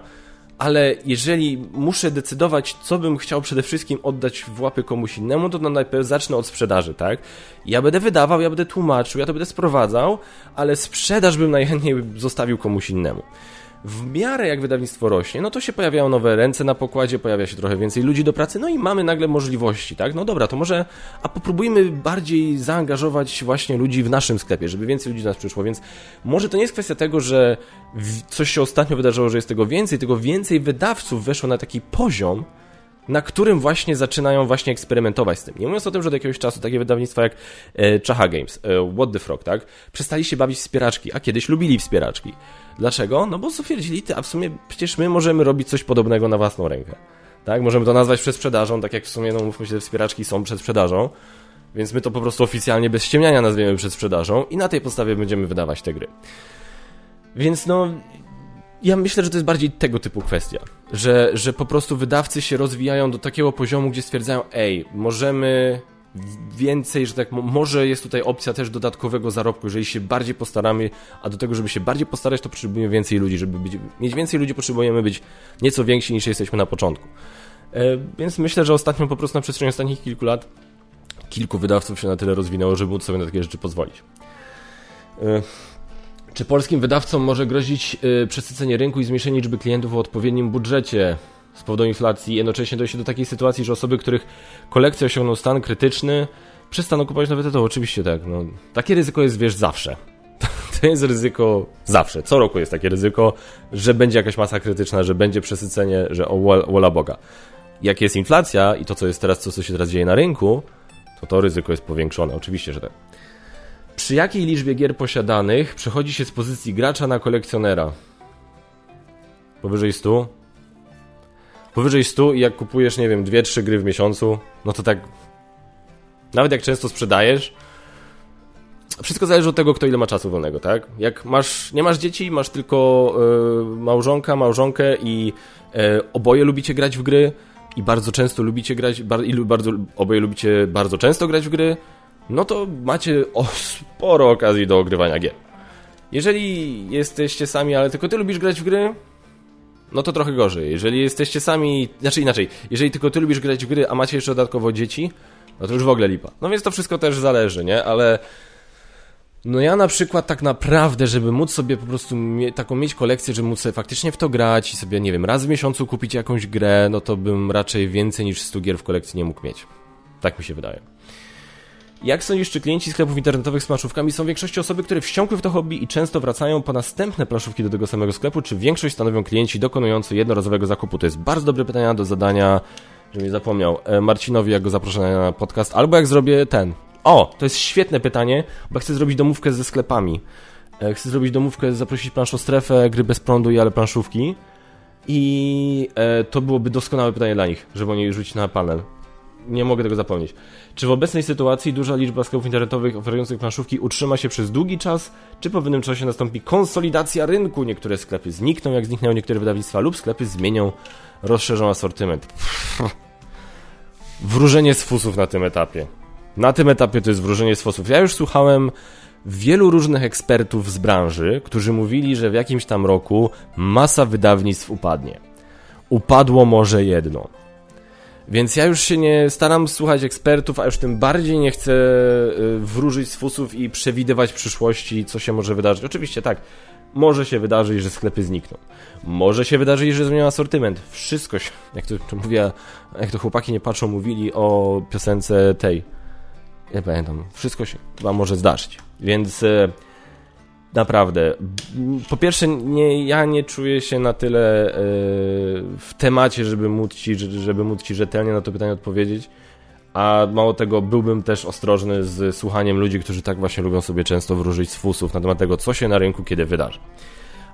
ale jeżeli muszę decydować, co bym chciał przede wszystkim oddać w łapy komuś innemu, to najpierw zacznę od sprzedaży, tak? Ja będę wydawał, ja będę tłumaczył, ja to będę sprowadzał, ale sprzedaż bym najchętniej zostawił komuś innemu w miarę jak wydawnictwo rośnie, no to się pojawiają nowe ręce na pokładzie, pojawia się trochę więcej ludzi do pracy, no i mamy nagle możliwości, tak? No dobra, to może, a popróbujmy bardziej zaangażować właśnie ludzi w naszym sklepie, żeby więcej ludzi do nas przyszło, więc może to nie jest kwestia tego, że coś się ostatnio wydarzyło, że jest tego więcej, tylko więcej wydawców weszło na taki poziom, na którym właśnie zaczynają właśnie eksperymentować z tym. Nie mówiąc o tym, że od jakiegoś czasu takie wydawnictwa jak e, Games, e, What the Frog, tak, przestali się bawić wspieraczki, a kiedyś lubili wspieraczki. Dlaczego? No bo stwierdzili, ty, a w sumie przecież my możemy robić coś podobnego na własną rękę. Tak, możemy to nazwać przedsprzedażą, tak jak w sumie, no mówmy się, te wspieraczki są przed sprzedażą, więc my to po prostu oficjalnie bez ściemniania nazwiemy przed sprzedażą i na tej podstawie będziemy wydawać te gry. Więc no, ja myślę, że to jest bardziej tego typu kwestia, że, że po prostu wydawcy się rozwijają do takiego poziomu, gdzie stwierdzają, ej, możemy więcej, że tak może jest tutaj opcja też dodatkowego zarobku, jeżeli się bardziej postaramy, a do tego, żeby się bardziej postarać, to potrzebujemy więcej ludzi, żeby być, mieć więcej ludzi potrzebujemy być nieco więksi niż jesteśmy na początku. E, więc myślę, że ostatnio po prostu na przestrzeni ostatnich kilku lat kilku wydawców się na tyle rozwinęło, żeby móc sobie na takie rzeczy pozwolić. E, czy polskim wydawcom może grozić yy, przesycenie rynku i zmniejszenie liczby klientów o odpowiednim budżecie z powodu inflacji? Jednocześnie dojdzie do takiej sytuacji, że osoby, których kolekcja osiągną stan krytyczny, przestaną kupować nowe tytuły. Oczywiście tak. No, takie ryzyko jest, wiesz, zawsze. To jest ryzyko zawsze. Co roku jest takie ryzyko, że będzie jakaś masa krytyczna, że będzie przesycenie, że o wola Boga. Jak jest inflacja i to, co jest teraz, co, co się teraz dzieje na rynku, to to ryzyko jest powiększone. Oczywiście, że tak. Przy jakiej liczbie gier posiadanych przechodzi się z pozycji gracza na kolekcjonera? Powyżej 100? Powyżej 100 i jak kupujesz, nie wiem, 2-3 gry w miesiącu, no to tak. Nawet jak często sprzedajesz, wszystko zależy od tego, kto ile ma czasu wolnego, tak? Jak masz, nie masz dzieci, masz tylko y, małżonka, małżonkę i y, oboje lubicie grać w gry i bardzo często lubicie grać, bar, i bardzo, oboje lubicie bardzo często grać w gry, no to macie o sporo okazji do ogrywania gier. Jeżeli jesteście sami, ale tylko ty lubisz grać w gry, no to trochę gorzej. Jeżeli jesteście sami, znaczy inaczej, jeżeli tylko ty lubisz grać w gry, a macie jeszcze dodatkowo dzieci, no to już w ogóle lipa. No więc to wszystko też zależy, nie? Ale no ja na przykład tak naprawdę, żeby móc sobie po prostu mie taką mieć kolekcję, żeby móc sobie faktycznie w to grać i sobie, nie wiem, raz w miesiącu kupić jakąś grę, no to bym raczej więcej niż 100 gier w kolekcji nie mógł mieć. Tak mi się wydaje. Jak sądzisz, czy klienci sklepów internetowych z planszówkami są w większości osoby, które wsiąkły w to hobby i często wracają po następne planszówki do tego samego sklepu, czy większość stanowią klienci dokonujący jednorazowego zakupu? To jest bardzo dobre pytanie do zadania, żebym nie zapomniał, e, Marcinowi, jak go zaproszę na podcast, albo jak zrobię ten. O, to jest świetne pytanie, bo chcę zrobić domówkę ze sklepami. E, chcę zrobić domówkę, zaprosić planszą gry bez prądu i ale planszówki. I e, to byłoby doskonałe pytanie dla nich, żeby oni rzucić na panel nie mogę tego zapomnieć. Czy w obecnej sytuacji duża liczba sklepów internetowych oferujących planszówki utrzyma się przez długi czas, czy po pewnym czasie nastąpi konsolidacja rynku? Niektóre sklepy znikną, jak zniknęły niektóre wydawnictwa, lub sklepy zmienią, rozszerzą asortyment. Wróżenie z fusów na tym etapie. Na tym etapie to jest wróżenie z fusów. Ja już słuchałem wielu różnych ekspertów z branży, którzy mówili, że w jakimś tam roku masa wydawnictw upadnie. Upadło może jedno. Więc ja już się nie staram słuchać ekspertów, a już tym bardziej nie chcę y, wróżyć z fusów i przewidywać przyszłości, co się może wydarzyć. Oczywiście tak, może się wydarzyć, że sklepy znikną. Może się wydarzyć, że zmienią asortyment. Wszystko się, jak to, to mówię, jak to chłopaki nie patrzą, mówili o piosence tej. Ja pamiętam, wszystko się chyba może zdarzyć. Więc y, Naprawdę. Po pierwsze, nie, ja nie czuję się na tyle yy, w temacie, żeby móc, ci, żeby móc ci rzetelnie na to pytanie odpowiedzieć. A mało tego, byłbym też ostrożny z słuchaniem ludzi, którzy tak właśnie lubią sobie często wróżyć z fusów na temat tego, co się na rynku kiedy wydarzy.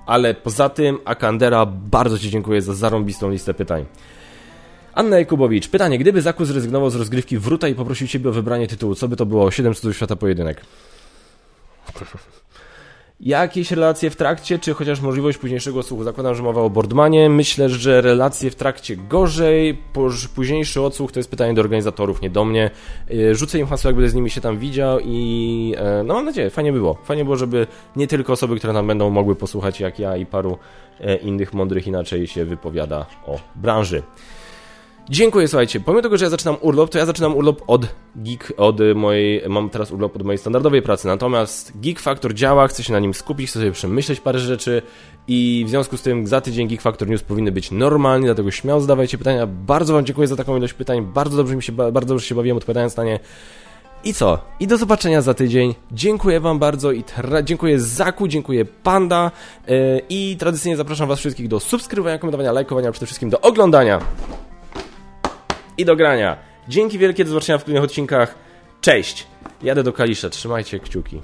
Ale poza tym, Akandera, bardzo Ci dziękuję za zarąbistą listę pytań. Anna Jakubowicz, pytanie, gdyby Zaku zrezygnował z rozgrywki Wruta i poprosił Ciebie o wybranie tytułu, co by to było? 7 cudów świata pojedynek. jakieś relacje w trakcie, czy chociaż możliwość późniejszego słuchu. Zakładam, że mowa o Boardmanie. Myślę, że relacje w trakcie gorzej. Późniejszy odsłuch to jest pytanie do organizatorów, nie do mnie. E, rzucę im hasło, jak będę z nimi się tam widział i e, no mam nadzieję, fajnie było. Fajnie było, żeby nie tylko osoby, które nam będą mogły posłuchać, jak ja i paru e, innych mądrych inaczej się wypowiada o branży. Dziękuję, słuchajcie. Pomimo tego, że ja zaczynam urlop, to ja zaczynam urlop od Geek, od mojej, mam teraz urlop od mojej standardowej pracy. Natomiast Geek Factor działa, chcę się na nim skupić, chcę sobie przemyśleć parę rzeczy i w związku z tym za tydzień Geek Factor News powinny być normalnie, dlatego śmiało zadawajcie pytania. Bardzo Wam dziękuję za taką ilość pytań, bardzo dobrze mi się, bardzo dobrze się bawiłem odpowiadając na nie. I co? I do zobaczenia za tydzień. Dziękuję Wam bardzo i dziękuję Zaku, dziękuję Panda yy, i tradycyjnie zapraszam Was wszystkich do subskrybowania, komentowania, lajkowania, a przede wszystkim do oglądania i do grania. Dzięki wielkie, do zobaczenia w kolejnych odcinkach. Cześć! Jadę do Kalisza, trzymajcie kciuki.